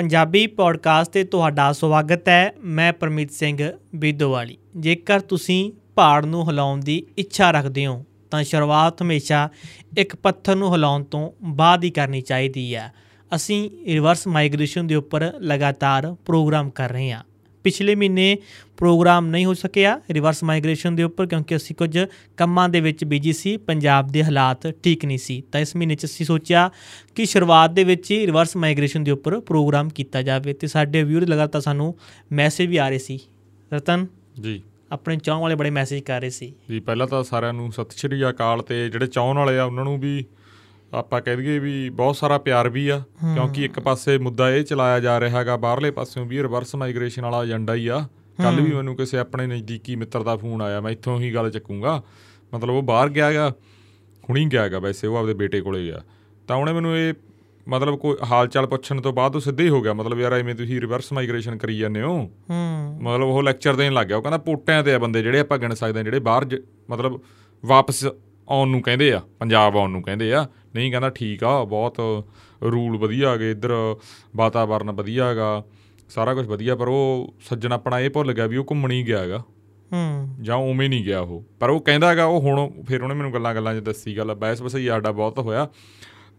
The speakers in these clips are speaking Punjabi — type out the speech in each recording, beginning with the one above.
ਪੰਜਾਬੀ ਪੋਡਕਾਸਟ ਤੇ ਤੁਹਾਡਾ ਸਵਾਗਤ ਹੈ, ਮੈਂ ਪਰਮੀਤ ਸਿੰਘ ਬੀਦੋਵਾਲੀ। ਜੇਕਰ ਤੁਸੀਂ ਪਹਾੜ ਨੂੰ ਹਿਲਾਉਣ ਦੀ ਇੱਛਾ ਰੱਖਦੇ ਹੋ, ਤਾਂ ਸ਼ੁਰੂਆਤ ਹਮੇਸ਼ਾ ਇੱਕ ਪੱਥਰ ਨੂੰ ਹਿਲਾਉਣ ਤੋਂ ਬਾਅਦ ਹੀ ਕਰਨੀ ਚਾਹੀਦੀ ਹੈ। ਅਸੀਂ ਰਿਵਰਸ ਮਾਈਗ੍ਰੇਸ਼ਨ ਦੇ ਉੱਪਰ ਲਗਾਤਾਰ ਪ੍ਰੋਗਰਾਮ ਕਰ ਰਹੇ ਹਾਂ। ਪਿਛਲੇ ਮਹੀਨੇ ਪ੍ਰੋਗਰਾਮ ਨਹੀਂ ਹੋ ਸਕਿਆ ਰਿਵਰਸ ਮਾਈਗ੍ਰੇਸ਼ਨ ਦੇ ਉੱਪਰ ਕਿਉਂਕਿ ਅਸੀਂ ਕੁਝ ਕੰਮਾਂ ਦੇ ਵਿੱਚ ਬਿਜ਼ੀ ਸੀ ਪੰਜਾਬ ਦੇ ਹਾਲਾਤ ਠੀਕ ਨਹੀਂ ਸੀ। ਤਾਂ ਇਸ ਮਹੀਨੇ 'ਚ ਅਸੀਂ ਸੋਚਿਆ ਕਿ ਸ਼ੁਰੂਆਤ ਦੇ ਵਿੱਚ ਹੀ ਰਿਵਰਸ ਮਾਈਗ੍ਰੇਸ਼ਨ ਦੇ ਉੱਪਰ ਪ੍ਰੋਗਰਾਮ ਕੀਤਾ ਜਾਵੇ ਤੇ ਸਾਡੇ ਵਿਊਅਰ ਲਗਾਤਾਰ ਸਾਨੂੰ ਮੈਸੇਜ ਵੀ ਆ ਰਹੇ ਸੀ। ਰਤਨ? ਜੀ। ਆਪਣੇ ਚਾਹਣ ਵਾਲੇ ਬੜੇ ਮੈਸੇਜ ਕਰ ਰਹੇ ਸੀ। ਜੀ ਪਹਿਲਾਂ ਤਾਂ ਸਾਰਿਆਂ ਨੂੰ ਸਤਿ ਸ਼੍ਰੀ ਅਕਾਲ ਤੇ ਜਿਹੜੇ ਚਾਹਣ ਵਾਲੇ ਆ ਉਹਨਾਂ ਨੂੰ ਵੀ ਆਪਾਂ ਕਹਿ ਦਈਏ ਵੀ ਬਹੁਤ ਸਾਰਾ ਪਿਆਰ ਵੀ ਆ ਕਿਉਂਕਿ ਇੱਕ ਪਾਸੇ ਮੁੱਦਾ ਇਹ ਚਲਾਇਆ ਜਾ ਰਿਹਾ ਹੈਗਾ ਬਾਹਰਲੇ ਪਾਸਿਓਂ ਵੀ ਰਿਵਰਸ ਮਾਈਗ੍ਰੇਸ਼ਨ ਵਾਲਾ ਏਜੰਡਾ ਹੀ ਆ। ਕੱਲ ਵੀ ਮੈਨੂੰ ਕਿਸੇ ਆਪਣੇ ਨਜ਼ਦੀਕੀ ਮਿੱਤਰ ਦਾ ਫੋਨ ਆਇਆ ਮੈਂ ਇੱਥੋਂ ਹੀ ਗੱਲ ਚੱਕੂੰਗਾ। ਮਤਲਬ ਉਹ ਬਾਹਰ ਗਿਆ ਹੈਗਾ ਹੁਣੀ ਗਿਆ ਹੈਗਾ ਵੈਸੇ ਉਹ ਆਪਦੇ ਬੇਟੇ ਕੋਲੇ ਗਿਆ। ਤਾਂ ਉਹਨੇ ਮੈਨੂੰ ਇਹ ਮਤਲਬ ਕੋਈ ਹਾਲ ਚਾਲ ਪੁੱਛਣ ਤੋਂ ਬਾਅਦ ਉਹ ਸਿੱਧੇ ਹੀ ਹੋ ਗਿਆ ਮਤਲਬ ਯਾਰ ਐਵੇਂ ਤੁਸੀਂ ਰਿਵਰਸ ਮਾਈਗ੍ਰੇਸ਼ਨ ਕਰੀ ਜਾਂਦੇ ਹੋ। ਹੂੰ। ਮਤਲਬ ਉਹ ਲੈਕਚਰ ਦੇਣ ਲੱਗ ਗਿਆ ਉਹ ਕਹਿੰਦਾ ਪੋਟਿਆਂ ਤੇ ਆ ਬੰਦੇ ਜਿਹੜੇ ਆਪਾਂ ਗਿਣ ਸਕਦੇ ਆ ਜਿਹੜੇ ਬਾਹਰ ਮਤਲਬ ਵਾਪਸ ਆਉਣ ਨੂੰ ਕਹਿੰਦੇ ਆ ਪੰਜਾਬ ਆਉਣ ਨੂੰ ਕਹਿੰਦੇ ਆ। ਨਹੀਂ ਕਹਿੰਦਾ ਠੀਕ ਆ ਬਹੁਤ ਰੂਲ ਵਧੀਆ ਹੈਗੇ ਇੱਧਰ ਵਾਤਾਵਰਨ ਵਧੀਆ ਹੈਗਾ ਸਾਰਾ ਕੁਝ ਵਧੀਆ ਪਰ ਉਹ ਸੱਜਣ ਆਪਣਾ ਇਹ ਭੁੱਲ ਗਿਆ ਵੀ ਉਹ ਘੁੰਮਣ ਹੀ ਗਿਆ ਹੈਗਾ। ਹੂੰ। ਜਾਂ ਉਵੇਂ ਨਹੀਂ ਗਿਆ ਉਹ। ਪਰ ਉਹ ਕਹਿੰਦਾ ਹੈਗਾ ਉਹ ਹੁਣ ਫਿਰ ਉਹਨੇ ਮੈਨੂੰ ਗੱਲਾਂ ਗੱਲਾਂ 'ਚ ਦੱਸੀ ਗੱਲ ਬਹਿਸ ਬਸਈ ਸਾਡਾ ਬਹੁਤ ਹੋਇਆ।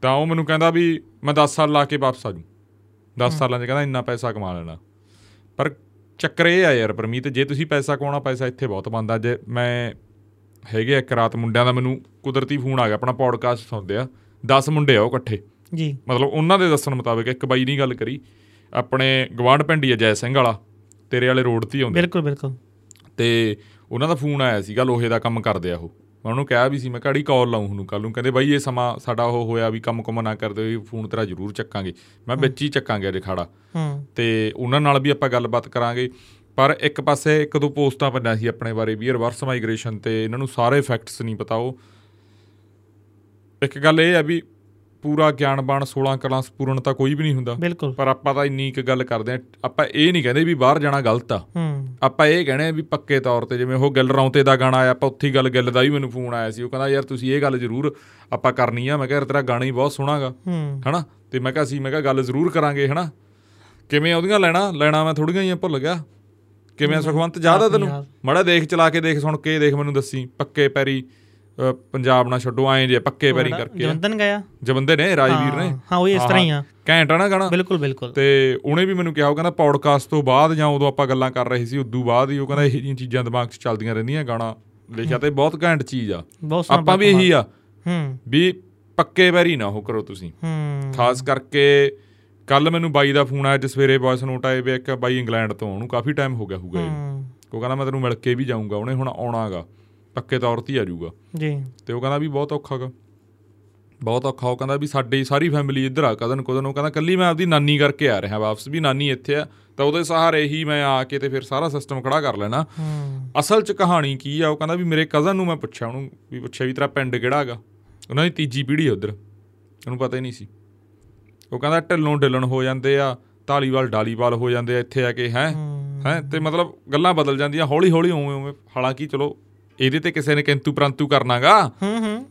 ਤਾਂ ਉਹ ਮੈਨੂੰ ਕਹਿੰਦਾ ਵੀ ਮੈਂ 10 ਸਾਲ ਲਾ ਕੇ ਵਾਪਸ ਆ ਜੂ 10 ਸਾਲਾਂ 'ਚ ਕਹਿੰਦਾ ਇੰਨਾ ਪੈਸਾ ਕਮਾ ਲੈਣਾ। ਪਰ ਚੱਕਰ ਇਹ ਆ ਯਾਰ ਪਰਮੀਤ ਜੇ ਤੁਸੀਂ ਪੈਸਾ ਕਮਾਉਣਾ ਪੈਸਾ ਇੱਥੇ ਬਹੁਤ ਬਣਦਾ। ਜੇ ਮੈਂ ਹੈਗੇ ਇੱਕ ਰਾਤ ਮੁੰਡਿਆਂ ਦਾ ਮੈਨੂੰ ਕੁਦਰਤੀ ਫੋਨ ਆ ਗਿਆ ਆਪਣਾ ਪੋਡਕਾਸਟ ਸੁਣਦੇ ਆ। 10 ਮੁੰਡੇ ਆ ਉਹ ਇਕੱਠੇ। ਜੀ। ਮਤਲਬ ਉਹਨਾਂ ਦੇ ਦੱਸਣ ਮੁਤਾਬਕ ਇੱਕ ਬਾਈ ਨਹੀਂ ਗੱਲ ਕਰੀ ਆਪਣੇ ਗਵਾਂਢ ਪਿੰਡੀ ਜੈ ਸਿੰਘ ਵਾਲਾ ਤੇਰੇ ਵਾਲੇ ਰੋਡ ਤੇ ਹੀ ਆਉਂਦੇ ਬਿਲਕੁਲ ਬਿਲਕੁਲ। ਤੇ ਉਹਨਾਂ ਦਾ ਫੋਨ ਆਇਆ ਸੀਗਾ ਲੋਹੇ ਦਾ ਕੰਮ ਕਰਦੇ ਆ ਉਹ। ਮੈਂ ਉਹਨੂੰ ਕਿਹਾ ਵੀ ਸੀ ਮੈਂ ਘੜੀ ਕਾਲ ਲਾਉਂ ਉਹਨੂੰ ਕੱਲ ਨੂੰ। ਕਹਿੰਦੇ ਬਾਈ ਇਹ ਸਮਾਂ ਸਾਡਾ ਉਹ ਹੋਇਆ ਵੀ ਕੰਮ ਕੁਮ ਨਾ ਕਰਦੇ ਹੋਏ ਫੋਨ ਤੇਰਾ ਜ਼ਰੂਰ ਚੱਕਾਂਗੇ। ਮੈਂ ਵਿੱਚ ਹੀ ਚੱਕਾਂਗੇ ਅਜੇ ਖਾੜਾ। ਹੂੰ। ਤੇ ਉਹਨਾਂ ਨਾਲ ਵੀ ਆਪਾਂ ਗੱਲਬਾਤ ਕਰਾਂਗੇ। ਪਰ ਇੱਕ ਪਾਸੇ ਇੱਕ ਦੋ ਪੋਸਟਾਂ ਪੰਨਾ ਸੀ ਆਪਣੇ ਬਾਰੇ ਵੀ ਰਿਵਰਸ ਮਾਈਗ੍ਰੇਸ਼ਨ ਤੇ ਇਹਨਾਂ ਨੂੰ ਸਾਰੇ ਫੈਕਟਸ ਨਹੀਂ ਪਤਾ ਉਹ। ਇੱਕ ਗੱਲ ਇਹ ਹੈ ਵੀ ਪੂਰਾ ਗਿਆਨਬਾਨ 16 ਕਲਾਸ ਪੂਰਨ ਤਾਂ ਕੋਈ ਵੀ ਨਹੀਂ ਹੁੰਦਾ। ਪਰ ਆਪਾਂ ਤਾਂ ਇੰਨੀ ਇੱਕ ਗੱਲ ਕਰਦੇ ਆ ਆਪਾਂ ਇਹ ਨਹੀਂ ਕਹਿੰਦੇ ਵੀ ਬਾਹਰ ਜਾਣਾ ਗਲਤ ਆ। ਆਪਾਂ ਇਹ ਕਹਿਣੇ ਆ ਵੀ ਪੱਕੇ ਤੌਰ ਤੇ ਜਿਵੇਂ ਉਹ ਗਿੱਲ ਰੌਂਤੇ ਦਾ ਗਾਣਾ ਆਇਆ ਆਪਾਂ ਉੱਥੇ ਗੱਲ ਗਿੱਲ ਦਾ ਵੀ ਮੈਨੂੰ ਫੋਨ ਆਇਆ ਸੀ ਉਹ ਕਹਿੰਦਾ ਯਾਰ ਤੁਸੀਂ ਇਹ ਗੱਲ ਜ਼ਰੂਰ ਆਪਾਂ ਕਰਨੀ ਆ। ਮੈਂ ਕਿਹਾ ਤੇਰਾ ਗਾਣਾ ਹੀ ਬਹੁਤ ਸੋਹਣਾਗਾ ਹਨਾ? ਤੇ ਮੈਂ ਕਿਹਾ ਸੀ ਮੈਂ ਕਿਹਾ ਗੱਲ ਜ਼ਰੂਰ ਕਰਾਂਗੇ। ਹਨਾ? ਕਿਵੇਂ ਉਹਦੀਆਂ ਲੈਣਾ? ਲੈਣਾ ਮੈਂ ਥੋੜੀਆਂ ਹੀ ਭੁੱਲ ਗਿਆ। ਕਿਵੇਂ ਸੁਖਵੰਤ? ਜ਼ਿਆਦਾ ਤੈਨੂੰ। ਮੜਾ ਦੇਖ ਚਲਾ ਕੇ ਦੇਖ ਸੁਣ ਕੇ ਦੇਖ ਮੈਨੂੰ ਦੱਸੀ। ਪੱਕੇ ਪੈਰੀ ਪੰਜਾਬ ਨਾ ਛੱਡੋ ਐਂ ਜੇ ਪੱਕੇ ਪੈਰੀ ਕਰਕੇ। ਜਵੰਦਨ ਗਿਆ ਜਵੰਦੇ ਨੇ ਰਾਜਵੀਰ ਨੇ? ਹਾਂ, ਹਾਂ ਉਹ ਇਸ ਤਰ੍ਹਾਂ ਹੀ ਆ। ਘੈਂਟ ਆ ਨਾ ਗਾਣਾ? ਬਿਲਕੁਲ ਬਿਲਕੁਲ। ਤੇ ਉਹਨੇ ਵੀ ਮੈਨੂੰ ਕਿਹਾ ਉਹ ਕਹਿੰਦਾ ਪੌਡਕਾਸਟ ਤੋਂ ਬਾਅਦ ਜਾਂ ਉਦੋਂ ਆਪਾਂ ਗੱਲਾਂ ਕਰ ਰਹੇ ਸੀ ਉਦੋਂ ਬਾਅਦ ਹੀ ਉਹ ਕਹਿੰਦਾ ਇਹ ਜਿਹੀਆਂ ਚੀਜ਼ਾਂ ਦਿਮਾਗ 'ਚ ਚੱਲਦੀਆਂ ਰਹਿੰਦੀਆਂ ਗਾਣਾ। ਲਿਖਿਆ ਤੇ ਬਹੁਤ ਘੈਂਟ ਚੀਜ਼ ਆ। ਆਪਾਂ ਵੀ ਇਹੀ ਆ ਹੂੰ। ਵੀ ਪੱਕੇ ਵੈਰੀ ਨਾ ਉਹ ਕਰੋ ਤੁਸੀਂ। ਹੂੰ। ਖਾਸ ਕਰਕੇ ਕੱਲ ਮੈਨੂੰ ਬਾਈ ਦਾ ਫੋਨ ਆਇਆ ਜਿਸ ਸਵੇਰੇ ਵੌਇਸ ਨੋਟ ਆਏ ਵੇ ਇੱਕ ਬਾਈ ਇੰਗਲੈਂਡ ਤੋਂ ਉਹਨੂੰ ਕਾਫੀ ਟਾਈਮ ਹੋ ਗਿਆ ਹੋਊਗਾ ਇਹਨੂੰ। ਹੂੰ, ਉਹ ਕਹਿੰਦਾ ਮੈਂ ਤੈਨੂੰ ਮਿਲ ਕੇ ਵੀ ਜਾਊਂਗਾ ਉਹਨੇ ਹੁਣ ਆਉਣਾਗਾ ਪੱਕੇ ਤੌਰ ਤੇ ਆ ਜਾਊਗਾ। ਜੀ। ਤੇ ਉਹ ਕਹਿੰਦਾ ਵੀ ਬਹੁਤ ਔਖਾਗਾ ਬਹੁਤ ਔਖਾ ਉਹ ਕਹਿੰਦਾ ਵੀ ਸਾਡੀ ਸਾਰੀ ਫੈਮਿਲੀ ਇੱਧਰ ਆ ਕਦਨ ਕੁਦਨ ਉਹ ਕਹਿੰਦਾ ਕੱਲੀ ਮੈਂ ਆਪਦੀ ਨਾਨੀ ਕਰਕੇ ਆ ਰਿਹਾ ਵਾਪਸ ਵੀ ਨਾਨੀ ਇੱਥੇ ਆ ਤਾਂ ਉਹਦੇ ਸਹਾਰੇ ਹੀ ਮੈਂ ਆ ਕੇ ਤੇ ਫਿਰ ਸਾਰਾ ਸਿਸਟਮ ਖੜਾ ਕਰ ਲੈਣਾ। ਅਸਲ 'ਚ ਕਹਾਣੀ ਕੀ ਆ ਉਹ ਕਹਿੰਦਾ ਵੀ ਮੇਰੇ ਕਜ਼ਨ ਨੂੰ ਮੈਂ ਪੁੱਛਿਆ ਉਹਨੂੰ ਵੀ ਪੁੱਛਿਆ ਵੀ ਤੇਰਾ ਪਿੰਡ ਕਿਹੜਾ ਹੈਗਾ ਉਹਨਾਂ ਦੀ ਤੀਜੀ ਪੀੜ੍ਹੀ ਉਧਰ ਉਹਨੂੰ ਪਤਾ ਹੀ ਨਹੀਂ ਸੀ। ਉਹ ਕਹਿੰਦਾ ਢਿੱਲੋਂ ਢਿੱਲਣ ਹੋ ਜਾਂਦੇ ਆ ਢਾਲੀਵਾਲ ਡਾਲੀਵਾਲ ਹੋ ਜਾਂਦੇ ਆ ਇੱਥੇ ਆ ਕੇ ਹੈ? ਹੂੰ, ਹੈ? ਤੇ ਮਤਲਬ ਗੱਲਾਂ ਬਦਲ ਜਾਂਦੀਆਂ ਹੌਲੀ ਹੌਲੀ ਉਵੇਂ ਉਵੇਂ। ਹਾਲਾਂਕਿ ਚਲੋ ਇਹਦੇ ਤੇ ਕਿਸੇ ਨੇ ਕਿੰਤੂ ਪ੍ਰੰਤੂ ਕਰਨਾਗਾ। ਹੂੰ ਹੂੰ।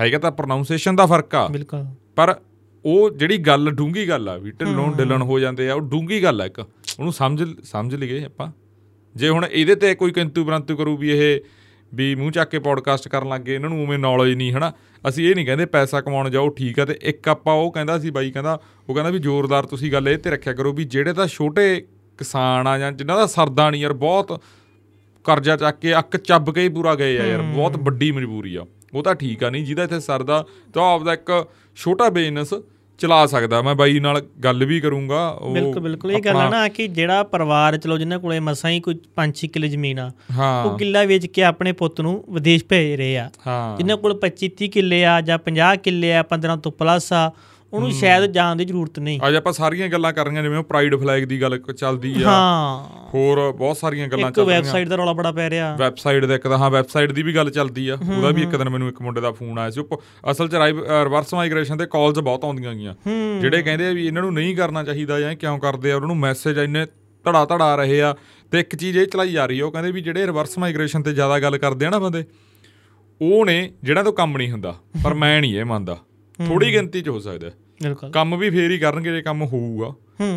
ਹੈਗਾ ਤਾਂ ਪ੍ਰੋਨਾਂਸੀਏਸ਼ਨ ਦਾ ਫ਼ਰਕ ਆ। ਬਿਲਕੁਲ। ਪਰ ਉਹ ਜਿਹੜੀ ਗੱਲ ਡੂੰਗੀ ਗੱਲ ਆ ਵੀ ਢਿੱਲੋਂ ਢਿੱਲਣ ਹੋ ਜਾਂਦੇ ਆ ਉਹ ਡੂੰਗੀ ਗੱਲ ਆ ਇੱਕ। ਉਹਨੂੰ ਸਮਝ ਸਮਝ ਲਈਏ ਆਪਾਂ। ਜੇ ਹੁਣ ਇਹਦੇ ਤੇ ਕੋਈ ਕਿੰਤੂ ਪ੍ਰੰਤੂ ਕਰੂ ਵੀ ਇਹ ਵੀ ਮੂੰਹ ਚੱਕ ਕੇ ਪੋਡਕਾਸਟ ਕਰਨ ਲੱਗੇ ਇਹਨਾਂ ਨੂੰ ਉਵੇਂ ਨੌਲੇਜ ਨਹੀਂ ਹਨਾ? ਅਸੀਂ ਇਹ ਨਹੀਂ ਕਹਿੰਦੇ ਪੈਸਾ ਕਮਾਉਣ ਜਾਓ ਠੀਕ ਆ ਤੇ ਇੱਕ ਆਪਾਂ ਉਹ ਕਹਿੰਦਾ ਸੀ ਬਾਈ ਕਹਿੰਦਾ ਉਹ ਕਹਿੰਦਾ ਵੀ ਜ਼ੋਰਦਾਰ ਤੁਸੀਂ ਗੱਲ ਇਹ ਤੇ ਰੱਖਿਆ ਕਰੋ ਵੀ ਜਿਹੜੇ ਤਾਂ ਛੋਟੇ ਕਿਸਾਨ ਆ ਜਾਂ ਜਿਨ੍ਹਾਂ ਦਾ ਸਰਦਾ ਨਹੀਂ ਯਾਰ ਬਹੁਤ ਕਰਜ਼ਾ ਚੱਕ ਕੇ ਅੱਕ ਚੱਬ ਕੇ ਹੀ ਪੂਰਾ ਗਏ ਆ ਯਾਰ ਬਹੁਤ ਵੱਡੀ ਮਜਬੂਰੀ ਆ। ਉਹ ਤਾਂ ਠੀਕ ਆ ਨਹੀਂ ਜਿਹਦਾ ਇੱਥੇ ਸਰਦਾ ਤਾਂ ਆਪਦਾ ਇੱਕ ਛੋਟਾ ਬਿਜ਼ਨਸ ਚਲਾ ਸਕਦਾ। ਮੈਂ ਬਾਈ ਨਾਲ ਗੱਲ ਵੀ ਕਰੂੰਗਾ ਉਹ ਬਿਲਕੁਲ ਬਿਲਕੁਲ। ਇਹ ਗੱਲ ਆ ਨਾ ਕਿ ਜਿਹੜਾ ਪਰਿਵਾਰ ਚਲੋ ਜਿਨ੍ਹਾਂ ਕੋਲੇ ਮਸਾਂ ਹੀ ਕੋਈ 5-6 ਕਿੱਲੇ ਜ਼ਮੀਨ ਆ ਹਾਂ। ਉਹ ਕਿੱਲਾ ਵੇਚ ਕੇ ਆਪਣੇ ਪੁੱਤ ਨੂੰ ਵਿਦੇਸ਼ ਭੇਜ ਰਹੇ ਆ। ਹਾਂ। ਜਿਨ੍ਹਾਂ ਕੋਲ 25-30 ਕਿੱਲੇ ਆ ਜਾਂ 50 ਕਿੱਲੇ ਆ 15 ਤੋਂ ਪਲੱਸ ਆ ਉਹਨੂੰ ਸ਼ਾਇਦ ਜਾਣ ਦੀ ਜ਼ਰੂਰਤ ਨਹੀਂ। ਅੱਜ ਆਪਾਂ ਸਾਰੀਆਂ ਗੱਲਾਂ ਕਰ ਰਹੀਆਂ ਜਿਵੇਂ ਉਹ ਪ੍ਰਾਈਡ ਫਲੈਗ ਦੀ ਗੱਲ ਚੱਲਦੀ ਆ। ਹਾਂ। ਹੋਰ ਬਹੁਤ ਸਾਰੀਆਂ ਗੱਲਾਂ ਇੱਕ ਚੱਲ ਰਹੀਆਂ। ਵੈਬਸਾਈਟ ਦਾ ਰੌਲਾ ਬੜਾ ਪੈ ਰਿਹਾ। ਵੈਬਸਾਈਟ ਦੇ ਇੱਕ ਤਾਂ ਹਾਂ ਵੈਬਸਾਈਟ ਦੀ ਵੀ ਗੱਲ ਚੱਲਦੀ ਆ। ਉਹਦਾ ਵੀ ਇੱਕ ਦਿਨ ਮੈਨੂੰ ਇੱਕ ਮੁੰਡੇ ਦਾ ਫੋਨ ਆਇਆ ਸੀ। ਅਸਲ 'ਚ ਰਿਵਰਸ ਮਾਈਗ੍ਰੇਸ਼ਨ ਤੇ ਕਾਲਸ ਬਹੁਤ ਆਉਂਦੀਆਂ ਗਈਆਂ। ਜਿਹੜੇ ਕਹਿੰਦੇ ਆ ਵੀ ਇਹਨਾਂ ਨੂੰ ਨਹੀਂ ਕਰਨਾ ਚਾਹੀਦਾ ਜਾਂ ਕਿਉਂ ਕਰਦੇ ਆ ਉਹਨਾਂ ਨੂੰ ਮੈਸੇਜ ਇੰਨੇ ਧੜਾ ਧੜਾ ਰਹੇ ਆ। ਤੇ ਇੱਕ ਚੀਜ਼ ਇਹ ਚਲਾਈ ਜਾ ਰਹੀ ਆ ਉਹ ਕਹਿੰਦੇ ਵੀ ਜਿਹੜੇ ਰਿਵਰਸ ਮਾਈਗ੍ਰੇਸ਼ਨ ਤੇ ਜ਼ਿਆਦਾ ਗੱਲ ਕਰਦੇ ਆ ਨਾ ਬੰਦੇ ਉਹ ਨੇ ਜਿਹੜਾ ਤੋਂ ਕੰਮ ਨਹੀਂ ਹੁੰਦਾ ਪਰ ਮੈਂ ਨਹੀਂ ਇਹ ਮੰਨਦਾ। ਥੋੜੀ ਗਿਣਤੀ 'ਚ ਹੋ ਸਕਦਾ। ਬਿਲਕੁਲ। ਕੰਮ ਵੀ ਫੇਰ ਹੀ ਕਰਨਗੇ ਜੇ ਕੰਮ ਹੋਊਗਾ।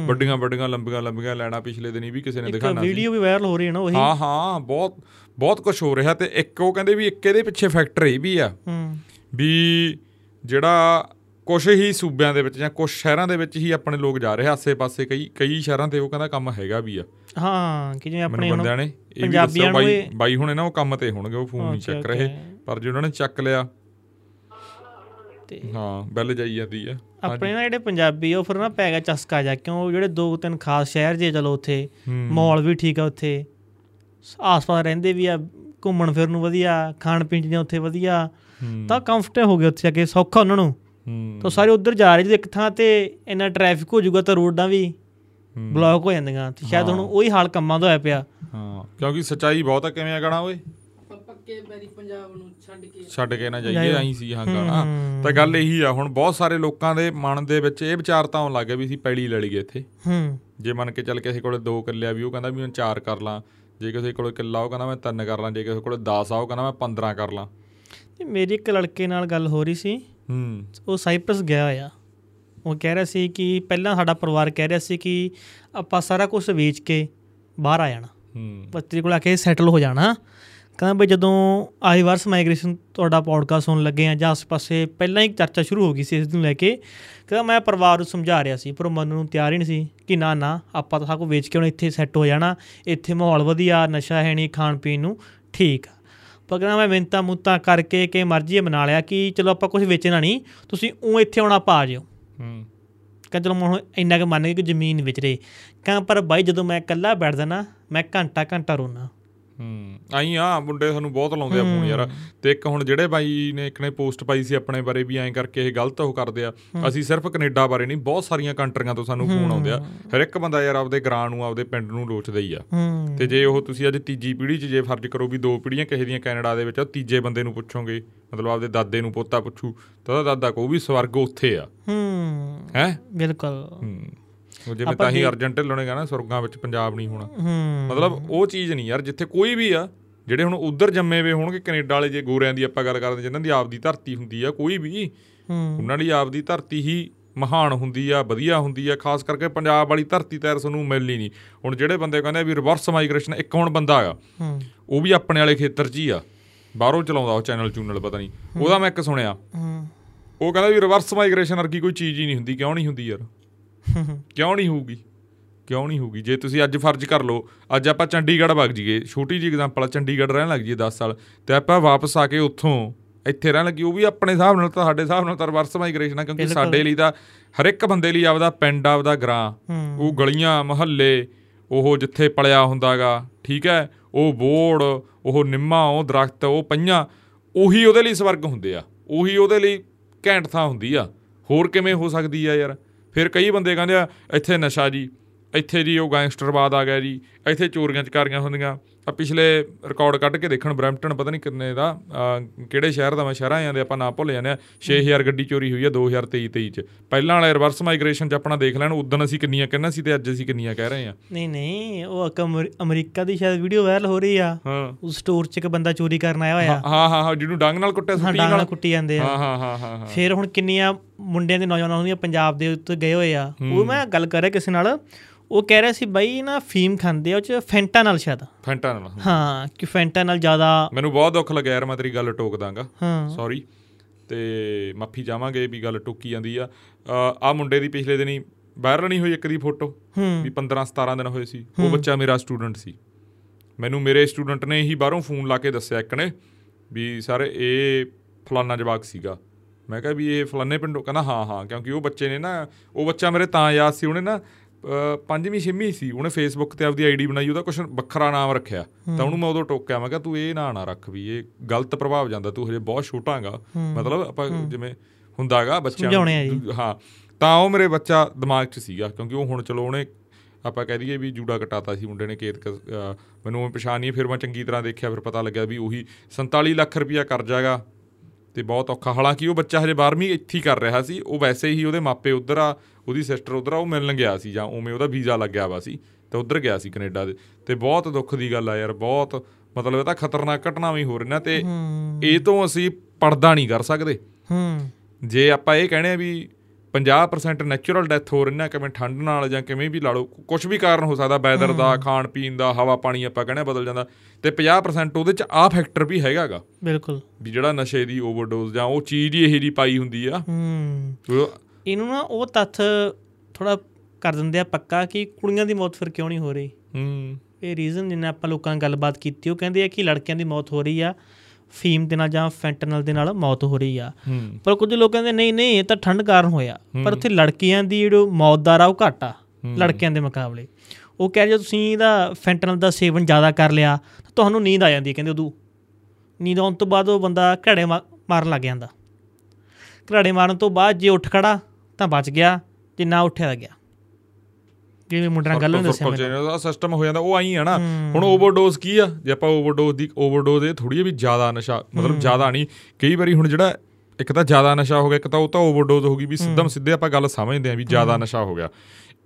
ਵੱਡੀਆਂ ਵੱਡੀਆਂ ਲੰਬੀਆਂ ਲੰਬੀਆਂ ਲੈਣਾ ਪਿਛਲੇ ਦਿਨੀ ਵੀ ਕਿਸੇ ਨੇ ਦਿਖਾਣਾ ਸੀ। ਵੀਡੀਓ ਵੀ ਵਾਇਰਲ ਹੋ ਰਹੀ ਹੈ ਨਾ ਉਹੀ। ਹਾਂ ਹਾਂ ਬਹੁਤ ਬਹੁਤ ਕੁਝ ਹੋ ਰਿਹਾ ਤੇ ਇੱਕ ਉਹ ਕਹਿੰਦੇ ਵੀ ਇੱਕ ਇਹਦੇ ਪਿੱਛੇ ਫੈਕਟਰ ਇਹ ਵੀ ਆ ਵੀ ਜਿਹੜਾ ਕੁਝ ਹੀ ਸੂਬਿਆਂ ਦੇ ਵਿੱਚ ਜਾਂ ਕੁਝ ਸ਼ਹਿਰਾਂ ਦੇ ਵਿੱਚ ਹੀ ਆਪਣੇ ਲੋਕ ਜਾ ਰਹੇ ਆਸੇ-ਪਾਸੇ ਕਈ ਕਈ ਸ਼ਹਿਰਾਂ ਤੇ ਉਹ ਕਹਿੰਦਾ ਕੰਮ ਹੈਗਾ ਵੀ ਆ। ਹਾਂ ਕਿ ਜਿਵੇਂ ਆਪਣੇ ਬੰਦਿਆਂ ਨੇ ਇਹ ਵੀ ਪੰਜਾਬੀਆਂ ਨੂੰ ਬਾਈ ਹੁਣੇ ਨਾ ਉਹ ਕੰਮ ਤੇ ਹੋਣਗੇ ਉਹ ਫੋਨ ਨਹੀਂ ਚੱਕ ਰਹੇ. ਪਰ ਜੇ ਉਹਨਾਂ ਨੇ ਚੱਕ ਲਿਆ ਤੇ ਹਾਂ ਬੈਲ ਜਾਈ ਜਾਂਦੀ ਆ। ਆਪਣੇ ਨਾ ਜਿਹੜੇ ਪੰਜਾਬੀ ਉਹ ਫਿਰ ਨਾ ਪੈ ਗਿਆ ਚਸਕਾ ਜਾ ਕਿਉਂ? ਜਿਹੜੇ ਦੋ ਤਿੰਨ ਖਾਸ ਸ਼ਹਿਰ ਜੇ ਚਲੋ ਉੱਥੇ ਹੂੰ। ਮਾਹੌਲ ਵੀ ਠੀਕ ਆ ਉੱਥੇ। ਆਸ-ਪਾਸ ਰਹਿੰਦੇ ਵੀ ਆ ਘੁੰਮਣ ਫਿਰਨ ਨੂੰ ਵਧੀਆ ਖਾਣ ਪੀਣ ਦੀਆਂ ਉੱਥੇ ਵਧੀਆ। ਤਾਂ ਕੰਫਰਟੇਬਲ ਹੋ ਗਏ ਉੱਥੇ ਕੇ ਸੌਖਾ ਉਹਨਾਂ ਨੂੰ। ਤਾਂ ਸਾਰੇ ਉੱਧਰ ਜਾ ਰਹੇ ਜੇ ਇੱਕ ਥਾਂ ਤੇ ਇੰਨਾ ਟ੍ਰੈਫਿਕ ਹੋ ਜਾਊਗਾ ਤਾਂ ਰੋਡਾਂ ਵੀ। ਬਲੌਕ ਹੋ ਜਾਂਦੀਆਂ। ਤੇ ਸ਼ਾਇਦ ਹੁਣ ਉਹੀ ਹਾਲ ਕੰਮਾਂ ਦਾ ਹੋਇਆ ਪਿਆ। ਹਾਂ ਕਿਉਂਕਿ ਸਚਾਈ ਬਹੁਤ ਆ ਕਿਵੇਂ ਆ ਗਾਣਾ ਓਏ? ਪੱਕੇ ਪੈਰੀ ਪੰਜਾਬ ਨੂੰ ਛੱਡ ਕੇ ਛੱਡ ਕੇ ਨਾ ਜਾਈਏ। ਆਈ ਸੀ ਹਾਂ ਗਾਣਾ। ਤਾਂ ਗੱਲ ਇਹੀ ਆ ਹੁਣ ਬਹੁਤ ਸਾਰੇ ਲੋਕਾਂ ਦੇ ਮਨ ਦੇ ਵਿੱਚ ਇਹ ਵਿਚਾਰਤਾ ਆਉਣ ਲੱਗ ਗਿਆ ਵੀ ਅਸੀਂ ਪੈੜੀ ਲੈ ਲਈਏ ਇੱਥੇ। ਹੂੰ। ਜੇ ਮੰਨ ਕੇ ਚੱਲ ਕਿਸੇ ਕੋਲੇ ਦੋ ਕਿੱਲੇ ਆ ਵੀ ਉਹ ਕਹਿੰਦਾ ਵੀ ਮੈਂ ਚਾਰ ਕਰ ਲਾਂ ਜੇ ਕਿਸੇ ਕੋਲੇ ਕਿੱਲਾ ਉਹ ਕਹਿੰਦਾ ਮੈਂ ਤਿੰਨ ਕਰ ਲਾਂ ਜੇ ਕਿਸੇ ਕੋਲੇ 10 ਆ ਉਹ ਕਹਿੰਦਾ ਮੈਂ 15 ਕਰ ਲਾਂ। ਤੇ ਮੇਰੀ ਇੱਕ ਲੜਕੇ ਨਾਲ ਗੱਲ ਹੋ ਰਹੀ ਸੀ। ਹੂੰ। ਉਹ ਸਾਈਪਰਸ ਗਿਆ ਹੋਇਆ। ਉਹ ਕਹਿ ਰਿਹਾ ਸੀ ਕਿ ਪਹਿਲਾਂ ਸਾਡਾ ਪਰਿਵਾਰ ਕਹਿ ਰਿਹਾ ਸੀ ਕਿ ਆਪਾਂ ਸਾਰਾ ਕੁਝ ਵੇਚ ਕੇ ਬਾਹਰ ਆ ਜਾਣਾ। ਹੂੰ। ਬੱਤਰੀ ਕੋਲ ਆ ਕੇ ਸੈਟਲ ਹੋ ਜਾਣਾ। ਕਹਿੰਦਾ ਬਈ ਜਦੋਂ ਆਈਵਰਸ ਮਾਈਗ੍ਰੇਸ਼ਨ ਤੁਹਾਡਾ ਪੌਡਕਾਸਟ ਸੁਣਨ ਲੱਗੇ ਆ ਜਾਂ ਆਸ-ਪਾਸੇ ਪਹਿਲਾਂ ਹੀ ਚਰਚਾ ਸ਼ੁਰੂ ਹੋ ਗਈ ਸੀ ਇਸ ਨੂੰ ਲੈ ਕੇ ਕਹਿੰਦਾ ਮੈਂ ਪਰਿਵਾਰ ਨੂੰ ਸਮਝਾ ਰਿਹਾ ਸੀ ਪਰ ਮੰਨਣ ਨੂੰ ਤਿਆਰ ਹੀ ਨਹੀਂ ਸੀ ਕਿ ਨਾ ਨਾ ਆਪਾਂ ਤਾਂ ਸਭ ਕੁਝ ਵੇਚ ਕੇ ਹੁਣ ਇੱਥੇ ਸੈੱਟ ਹੋ ਜਾਣਾ ਇੱਥੇ ਮਾਹੌਲ ਵਧੀਆ ਨਸ਼ਾ ਹੈ ਨਹੀਂ ਖਾਣ ਪੀਣ ਨੂੰ ਠੀਕ ਆ। ਪਰ ਕਹਿੰਦਾ ਮੈਂ ਮਿੰਤਾ ਮੁੱਤਾ ਕਰਕੇ ਕਿ ਮਰਜ਼ੀ ਬਣਾ ਲਿਆ ਕਿ ਚਲੋ ਆਪਾਂ ਕੁਝ ਵੇਚਣਾ ਨਹੀਂ ਤੁਸੀਂ ਉਹ ਇੱਥੇ ਆਉਣਾ ਪਾ ਜਿਓ ਹੂੰ। ਕਹਿੰਦਾ ਚਲੋ ਹੁਣ ਇੰਨਾ ਕੁ ਮੰਨ ਗਿਆ ਕਿ ਜ਼ਮੀਨ ਵਿਚ ਰਹੇ। ਕਹਿੰਦਾ ਪਰ ਬਾਈ ਜਦੋਂ ਮੈਂ ਇਕੱਲਾ ਬੈਠਦਾ ਨਾ ਮੈਂ ਘੰਟਾ ਘੰਟਾ ਰੋਣਾ ਹੂੰ। ਆਈ ਆ ਮੁੰਡੇ ਸਾਨੂੰ ਬਹੁਤ ਲਾਉਂਦੇ ਆ ਫੋਨ ਯਾਰ। ਤੇ ਇੱਕ ਹੁਣ ਜਿਹੜੇ ਬਾਈ ਨੇ ਇੱਕ ਨੇ ਪੋਸਟ ਪਾਈ ਸੀ ਆਪਣੇ ਬਾਰੇ ਵੀ ਐਂ ਕਰਕੇ ਇਹ ਗਲਤ ਉਹ ਕਰਦੇ ਆ। ਅਸੀਂ ਸਿਰਫ ਕੈਨੇਡਾ ਬਾਰੇ ਨਹੀਂ ਬਹੁਤ ਸਾਰੀਆਂ ਕੰਟਰੀਆਂ ਤੋਂ ਸਾਨੂੰ ਫੋਨ ਆਉਂਦੇ ਆ। ਹਰ ਇੱਕ ਬੰਦਾ ਯਾਰ ਆਪਦੇ ਗਰਾਂ ਨੂੰ ਆਪਦੇ ਪਿੰਡ ਨੂੰ ਲੋਚਦਾ ਹੀ ਆ। ਤੇ ਜੇ ਉਹ ਤੁਸੀਂ ਅੱਜ ਤੀਜੀ ਪੀੜ੍ਹੀ 'ਚ ਜੇ ਫਰਜ਼ ਕਰੋ ਵੀ ਦੋ ਪੀੜ੍ਹੀਆਂ ਕਿਸੇ ਦੀਆਂ ਕੈਨੇਡਾ ਦੇ ਵਿੱਚ ਆ ਤੀਜੇ ਬੰਦੇ ਨੂੰ ਪੁੱਛੋਗੇ ਮਤਲਬ ਆਪਦੇ ਦਾਦੇ ਨੂੰ ਪੋਤਾ ਪੁੱਛੂ ਤਾਂ ਦਾਦਾ ਕਹੂ ਵੀ ਸਵਰਗ ਉੱਥੇ ਆ। ਹੂੰ। ਹੈ? ਬਿਲਕੁਲ। ਹੂੰ। ਜਿਵੇਂ ਤਾਂ ਹੀ ਅਰਜਨ ਢਿੱਲੋਂ ਨੇ ਕਹਿਣਾ ਸਵਰਗਾਂ ਵਿੱਚ ਪੰਜਾਬ ਨਹੀਂ ਹੋਣਾ। ਮਤਲਬ ਉਹ ਚੀਜ਼ ਨਹੀਂ ਯਾਰ ਜਿੱਥੇ ਕੋਈ ਵੀ ਆ ਜਿਹੜੇ ਹੁਣ ਉਧਰ ਜੰਮੇ ਵੇ ਹੋਣਗੇ ਕੈਨੇਡਾ ਵਾਲੇ ਜੇ ਗੋਰਿਆਂ ਦੀ ਆਪਾਂ ਗੱਲ ਕਰਦੇ ਜਿਨ੍ਹਾਂ ਦੀ ਆਪਦੀ ਧਰਤੀ ਹੁੰਦੀ ਆ ਕੋਈ ਵੀ ਉਹਨਾਂ ਦੀ ਆਪਦੀ ਧਰਤੀ ਹੀ ਮਹਾਨ ਹੁੰਦੀ ਆ ਵਧੀਆ ਹੁੰਦੀ ਆ ਖਾਸ ਕਰਕੇ ਪੰਜਾਬ ਵਾਲੀ ਧਰਤੀ ਤਾਂ ਤੁਹਾਨੂੰ ਮਿਲਣੀ ਨਹੀਂ। ਹੁਣ ਜਿਹੜੇ ਬੰਦੇ ਕਹਿੰਦੇ ਆ ਵੀ ਰਿਵਰਸ ਮਾਈਗ੍ਰੇਸ਼ਨ ਇੱਕ ਹੁਣ ਬੰਦਾ ਹੂੰ। ਉਹ ਵੀ ਆਪਣੇ ਵਾਲੇ ਖੇਤਰ 'ਚ ਹੀ ਆ ਬਾਹਰੋਂ ਚਲਾਉਂਦਾ ਉਹ ਚੈਨਲ ਚੂਨਲ ਪਤਾ ਨਹੀਂ। ਉਹਦਾ ਮੈਂ ਇੱਕ ਸੁਣਿਆ। ਉਹ ਕਹਿੰਦਾ ਵੀ ਰਿਵਰਸ ਮਾਈਗ੍ਰੇਸ਼ਨ ਵਰਗੀ ਕੋਈ ਚੀਜ਼ ਹੀ ਨਹੀਂ ਹੁੰਦੀ ਕਿਉਂ ਨਹੀਂ ਹੁੰਦੀ ਯਾਰ? ਕਿਉਂ ਨਹੀਂ ਹੋਊਗੀ? ਕਿਉਂ ਨਹੀਂ ਹੋਊਗੀ? ਜੇ ਤੁਸੀਂ ਅੱਜ ਫਰਜ਼ ਕਰ ਲਓ ਅੱਜ ਆਪਾਂ ਚੰਡੀਗੜ੍ਹ ਵਗ ਜਾਈਏ। ਛੋਟੀ ਜੀ ਐਗਜ਼ਾਮਪਲ ਆ ਚੰਡੀਗੜ੍ਹ ਰਹਿਣ ਲੱਗ ਜਾਈਏ 10 ਸਾਲ। ਤੇ ਆਪਾਂ ਵਾਪਸ ਆ ਕੇ ਉੱਥੋਂ ਇੱਥੇ ਰਹਿਣ ਲੱਗੀ ਉਹ ਵੀ ਆਪਣੇ ਹਿਸਾਬ ਨਾਲ ਤਾਂ ਸਾਡੇ ਹਿਸਾਬ ਨਾਲ ਤਾਂ ਰਿਵਰਸ ਮਾਈਗ੍ਰੇਸ਼ਨ ਆ ਕਿਉਂਕਿ। ਸਾਡੇ ਲਈ ਤਾਂ ਹਰ ਇੱਕ ਬੰਦੇ ਲਈ ਆਪਦਾ ਪਿੰਡ ਆਪਦਾ ਗ੍ਰਾਂ ਉਹ ਗਲੀਆਂ ਮਹੱਲੇ ਉਹ ਜਿੱਥੇ ਪਲਿਆ ਹੁੰਦਾਗਾ ਠੀਕ ਹੈ? ਉਹ ਬੋੜ ਉਹ ਨਿੰਮਾ ਉਹ ਦਰਖਤ ਉਹ ਪਈਆਂ ਉਹੀ ਉਹਦੇ ਲਈ ਸਵਰਗ ਹੁੰਦੇ ਆ। ਉਹੀ ਉਹਦੇ ਲਈ ਘੈਂਟ ਥਾਂ ਹੁੰਦੀ ਆ। ਹੋਰ ਕਿਵੇਂ ਹੋ ਸਕਦੀ ਆ ਯਾਰ? ਫਿਰ ਕਈ ਬੰਦੇ ਕਹਿੰਦੇ ਆ, ਇੱਥੇ ਨਸ਼ਾ ਜੀ, ਇੱਥੇ ਜੀ ਉਹ ਗੈਂਗਸਟਰਵਾਦ ਆ ਗਿਆ ਜੀ, ਇੱਥੇ ਚੋਰੀਆਂ ਚਕਾਰੀਆਂ ਹੁੰਦੀਆਂ। ਆ ਪਿਛਲੇ ਰਿਕਾਰਡ ਕੱਢ ਕੇ ਦੇਖਣ ਬਰੈਂਪਟਨ ਪਤਾ ਨਹੀਂ ਕਿੰਨੇ ਦਾ ਕਿਹੜੇ ਸ਼ਹਿਰ ਦਾ ਮੈਂ ਸ਼ਹਿਰਾਂ ਜਾਂਦੇ ਆਪਾਂ ਨਾਂ ਭੁੱਲ ਜਾਂਦੇ ਆ 6000 ਗੱਡੀ ਚੋਰੀ ਹੋਈ ਆ 2023 23 ਚ। ਪਹਿਲਾਂ ਵਾਲੇ ਰਿਵਰਸ ਮਾਈਗ੍ਰੇਸ਼ਨ ਚ ਆਪਣਾ ਦੇਖ ਲੈਣ ਉਦੋਂ ਅਸੀਂ ਕਿੰਨੀਆਂ ਕਹਿਣਾ ਸੀ ਤੇ ਅੱਜ ਅਸੀਂ ਕਿੰਨੀਆਂ ਕਹਿ ਰਹੇ ਆ ਨਹੀਂ ਨਹੀਂ ਉਹ ਅਮਰੀਕਾ ਦੀ ਸ਼ਾਇਦ ਵੀਡੀਓ ਵਾਇਰਲ ਹੋ ਰਹੀ ਆ। ਹਾਂ। ਉਸ ਸਟੋਰ 'ਚ ਇੱਕ ਬੰਦਾ ਚੋਰੀ ਕਰਨ ਆਇਆ ਹੋਇਆ। ਹਾਂ ਹਾਂ ਹਾਂ ਜਿਹਨੂੰ ਡੰਗ ਨਾਲ ਕੁੱਟਿਆ ਸੁੱਟੀ ਡਾਂਗ ਨਾਲ। ਕੁੱਟੀ ਜਾਂਦੇ ਆ। ਹਾਂ ਹਾਂ ਹਾਂ ਹਾਂ ਹਾਂ। ਫਿਰ ਹੁਣ ਕਿੰਨੀਆਂ ਮੁੰਡਿਆਂ ਦੇ ਨੌਜਵਾਨਾਂ ਹੁੰਦੀਆਂ ਪੰਜਾਬ ਦੇ ਉੱਤੇ ਗਏ ਹੋਏ ਆ। ਉਹ ਮੈਂ ਗੱਲ ਕਰ ਰਿਹਾ ਕਿਸੇ ਨਾਲ ਉਹ ਕਹਿ ਰਿਹਾ ਸੀ ਬਾਈ ਨਾ ਫੀਮ ਖਾਂਦੇ ਆ ਉਹ ਚ ਫੈਂਟਾ ਨਾਲ ਸ਼ਾਇਦ। ਫੈਂਟਾ ਨਾਲ ਹਾਂ। ਕਿ ਫੈਂਟਾ ਨਾਲ ਜ਼ਿਆਦਾ ਮੈਨੂੰ ਬਹੁਤ ਦੁੱਖ ਲੱਗਿਆ ਯਾਰ ਮੈਂ ਤੇਰੀ ਗੱਲ ਟੋਕ ਦਾਂਗਾ। ਹਾਂ। ਸੌਰੀ ਤੇ ਮਾਫੀ ਚਾਹਾਂਗੇ ਵੀ ਗੱਲ ਟੋਕੀ ਜਾਂਦੀ ਆ। ਆ ਮੁੰਡੇ ਦੀ ਪਿਛਲੇ ਦਿਨੀ ਵਾਇਰਲ ਨਹੀਂ ਹੋਈ ਇੱਕ ਦੀ ਫੋਟੋ ਵੀ 15 17 ਦਿਨ ਹੋਏ ਸੀ। ਉਹ ਬੱਚਾ ਮੇਰਾ ਸਟੂਡੈਂਟ ਸੀ। ਮੈਨੂੰ ਮੇਰੇ ਸਟੂਡੈਂਟ ਨੇ ਹੀ ਬਾਹਰੋਂ ਫੋਨ ਲਾ ਕੇ ਦੱਸਿਆ ਇੱਕ ਨੇ ਵੀ ਸਰ ਇਹ ਫਲਾਨਾ ਜਵਾਕ ਸੀਗਾ। ਮੈਂ ਕਿਹਾ ਵੀ ਇਹ ਫਲਾਨੇ ਪਿੰਡੋਂ ਕਹਿੰਦਾ ਹਾਂ ਹਾਂ। ਕਿਉਂਕਿ ਉਹ ਬੱਚੇ ਨੇ ਨਾ ਉਹ ਬੱਚਾ ਮੇਰੇ ਤਾਂ ਯਾਦ ਸੀ ਉਹਨੇ ਨਾ ਪੰਜਵੀਂ ਛੇਵੀਂ ਸੀ। ਉਹਨੇ ਫੇਸਬੁੱਕ ਤੇ ਆਪਦੀ ਆਈਡੀ ਬਣਾਈ ਉਹਦਾ ਕੁਝ ਵੱਖਰਾ ਨਾਮ ਰੱਖਿਆ। ਤਾਂ ਉਹਨੂੰ ਮੈਂ ਉਦੋਂ ਟੋਕਿਆ ਮੈਂ ਕਿਹਾ ਤੂੰ ਇਹ ਨਾਂ ਨਾ ਰੱਖ ਵੀ ਇਹ ਗਲਤ ਪ੍ਰਭਾਵ ਜਾਂਦਾ ਤੂੰ ਹਜੇ ਬਹੁਤ ਛੋਟਾ ਹੈਗਾ। ਮਤਲਬ ਆਪਾਂ ਜਿਵੇਂ ਹੁੰਦਾਗਾ ਬੱਚਿਆਂ ਨੂੰ। ਹਾਂ ਤਾਂ ਉਹ ਮੇਰੇ ਬੱਚਾ ਦਿਮਾਗ 'ਚ ਸੀਗਾ ਕਿਉਂਕਿ ਉਹ ਹੁਣ ਚਲੋ ਉਹਨੇ ਆਪਾਂ ਕਹਿ ਦਈਏ ਵੀ ਜੂੜਾ ਕਟਾਤਾ ਸੀ ਮੁੰਡੇ ਨੇ ਕੇਤ ਮੈਨੂੰ ਉਹ ਪਛਾਣ ਨਹੀਂ ਫਿਰ ਮੈਂ ਚੰਗੀ ਤਰ੍ਹਾਂ ਦੇਖਿਆ ਫਿਰ ਪਤਾ ਲੱਗਿਆ ਵੀ ਉਹੀ 47 ਲੱਖ ਰੁਪਇਆ ਕਰਜ਼ਾਗਾ ਤੇ ਬਹੁਤ ਔਖਾ ਹਾਲਾਂਕਿ ਉਹ ਬੱਚਾ ਹਜੇ 12ਵੀਂ ਇੱਥੇ ਹੀ ਕਰ ਰਿਹਾ ਸੀ ਉਹ ਵੈਸੇ ਹੀ ਉਹਦੇ ਮਾਪੇ ਉਧਰ ਆ ਉਹਦੀ ਸਿਸਟਰ ਉਧਰ ਉਹ ਮਿਲਣ ਗਿਆ ਸੀ ਜਾਂ ਉਵੇਂ ਉਹਦਾ ਵੀਜ਼ਾ ਲੱਗਿਆ ਵਾ ਸੀ ਤੇ ਉਧਰ ਗਿਆ ਸੀ ਕੈਨੇਡਾ ਦੇ ਤੇ ਬਹੁਤ ਦੁੱਖ ਦੀ ਗੱਲ ਆ ਯਾਰ ਬਹੁਤ ਮਤਲਬ ਇਹ ਤਾਂ ਖਤਰਨਾਕ ਘਟਨਾ ਵੀ ਹੋ ਰਹੀਆਂ ਤੇ ਹੂੰ। ਇਹ ਤੋਂ ਅਸੀਂ ਪਰਦਾ ਨਹੀਂ ਕਰ ਸਕਦੇ। ਹੂੰ। ਜੇ ਆਪਾਂ ਇਹ ਕਹਿੰਦੇ ਆ ਵੀ 50% ਨੈਚੁਰਲ ਡੈਥ ਹੋ ਰਹੀਆਂ ਕਿਵੇਂ ਠੰਡ ਨਾਲ ਜਾਂ ਕਿਵੇਂ ਵੀ ਲਾ ਲਓ ਕੁਝ ਵੀ ਕਾਰਨ ਹੋ ਸਕਦਾ ਵੈਦਰ ਦਾ ਖਾਣ ਪੀਣ ਦਾ ਹਵਾ ਪਾਣੀ ਆਪਾਂ ਕਹਿੰਦੇ ਬਦਲ ਜਾਂਦਾ ਤੇ 50% ਉਹਦੇ ਚ ਆ ਫੈਕਟਰ ਵੀ ਹੈਗਾਗਾ ਬਿਲਕੁਲ। ਵੀ ਜਿਹੜਾ ਨਸ਼ੇ ਦੀ ਓਵਰਡੋਜ਼ ਜਾਂ ਉਹ ਚੀਜ਼ ਹੀ ਇਹੀ ਜੀ ਪਾਈ ਹੁੰਦੀ ਆ। ਹੂੰ। ਇਹਨੂੰ ਨਾ ਉਹ ਤੱਥ ਥੋੜਾ ਕਰ ਦਿੰਦੇ ਆ ਪੱਕਾ ਕਿ ਕੁੜੀਆਂ ਦੀ ਮੌਤ ਫਿਰ ਕਿਉਂ ਨਹੀਂ ਹੋ ਰਹੀ? ਹੂੰ। ਇਹ ਰੀਜ਼ਨ ਜਿੰਨਾ ਆਪਾਂ ਲੋਕਾਂ ਨਾਲ ਗੱਲਬਾਤ ਕੀਤੀ ਉਹ ਕਹਿੰਦੇ ਆ ਕਿ ਲੜਕਿਆਂ ਦੀ ਮੌਤ ਹੋ ਰਹੀ ਆ ਫੀਮ ਦੇ ਨਾਲ ਜਾਂ ਫੈਂਟਨਲ ਦੇ ਨਾਲ ਮੌਤ ਹੋ ਰਹੀ ਆ। ਪਰ ਕੁਝ ਲੋਕ ਕਹਿੰਦੇ ਨਹੀਂ ਨਹੀਂ ਇਹ ਤਾਂ ਠੰਡ ਕਾਰਨ ਹੋਇਆ। ਪਰ ਉੱਥੇ ਲੜਕੀਆਂ ਦੀ ਜਿਹੜੀ ਮੌਤ ਦਾ ਰਾ ਉਹ ਘੱਟ ਆ ਲੜਕਿਆਂ ਦੇ ਮੁਕਾਬਲੇ। ਉਹ ਕਹਿ ਰਹੇ ਤੁਸੀਂ ਇਹਦਾ ਫੈਂਟਨਲ ਦਾ ਸੇਵਨ ਜ਼ਿਆਦਾ ਕਰ ਲਿਆ ਤਾਂ ਤੁਹਾਨੂੰ ਨੀਂਦ ਆ ਜਾਂਦੀ ਹੈ। ਕਹਿੰਦੇ ਉਦੋਂ। ਨੀਂਦ ਆਉਣ ਤੋਂ ਬਾਅਦ ਉਹ ਬੰਦਾ ਘੜੇ ਮਾਰਨ ਲੱਗ ਜਾਂਦਾ। ਘੜੇ ਮਾਰਨ ਤੋਂ ਬਾਅਦ ਜੇ ਉੱਠ ਖੜਾ ਤਾਂ ਬਚ ਗਿਆ ਜੇ ਨਾ ਉੱਠਿਆ ਤਾਂ ਗਿਆ। ਜਿਵੇਂ ਮੁੰਡਿਆਂ ਨਾਲ ਗੱਲ ਨਹੀਂ ਦੱਸਿਆ ਮੈਨੂੰ ਸਿਸਟਮ ਹੋ ਜਾਂਦਾ ਉਹ ਆਈ ਆ ਨਾ। ਹੁਣ ਓਵਰਡੋਜ਼ ਕੀ ਆ? ਜੇ ਆਪਾਂ ਓਵਰਡੋਜ਼ ਦੀ ਓਵਰਡੋਜ਼ ਇਹ ਥੋੜੀ ਵੀ ਜ਼ਿਆਦਾ ਨਸ਼ਾ ਮਤਲਬ ਜ਼ਿਆਦਾ ਨਹੀਂ। ਕਈ ਵਾਰੀ ਹੁਣ ਜਿਹੜਾ ਇੱਕ ਤਾਂ ਜ਼ਿਆਦਾ ਨਸ਼ਾ ਹੋ ਗਿਆ ਇੱਕ ਤਾਂ ਉਹ ਤਾਂ ਓਵਰਡੋਜ਼ ਹੋ ਗਈ ਵੀ ਸਿੱਧਮ ਸਿੱਧੇ ਆਪਾਂ ਗੱਲ ਸਮਝਦੇ ਆ ਵੀ ਜ਼ਿਆਦਾ ਨਸ਼ਾ ਹੋ ਗਿਆ।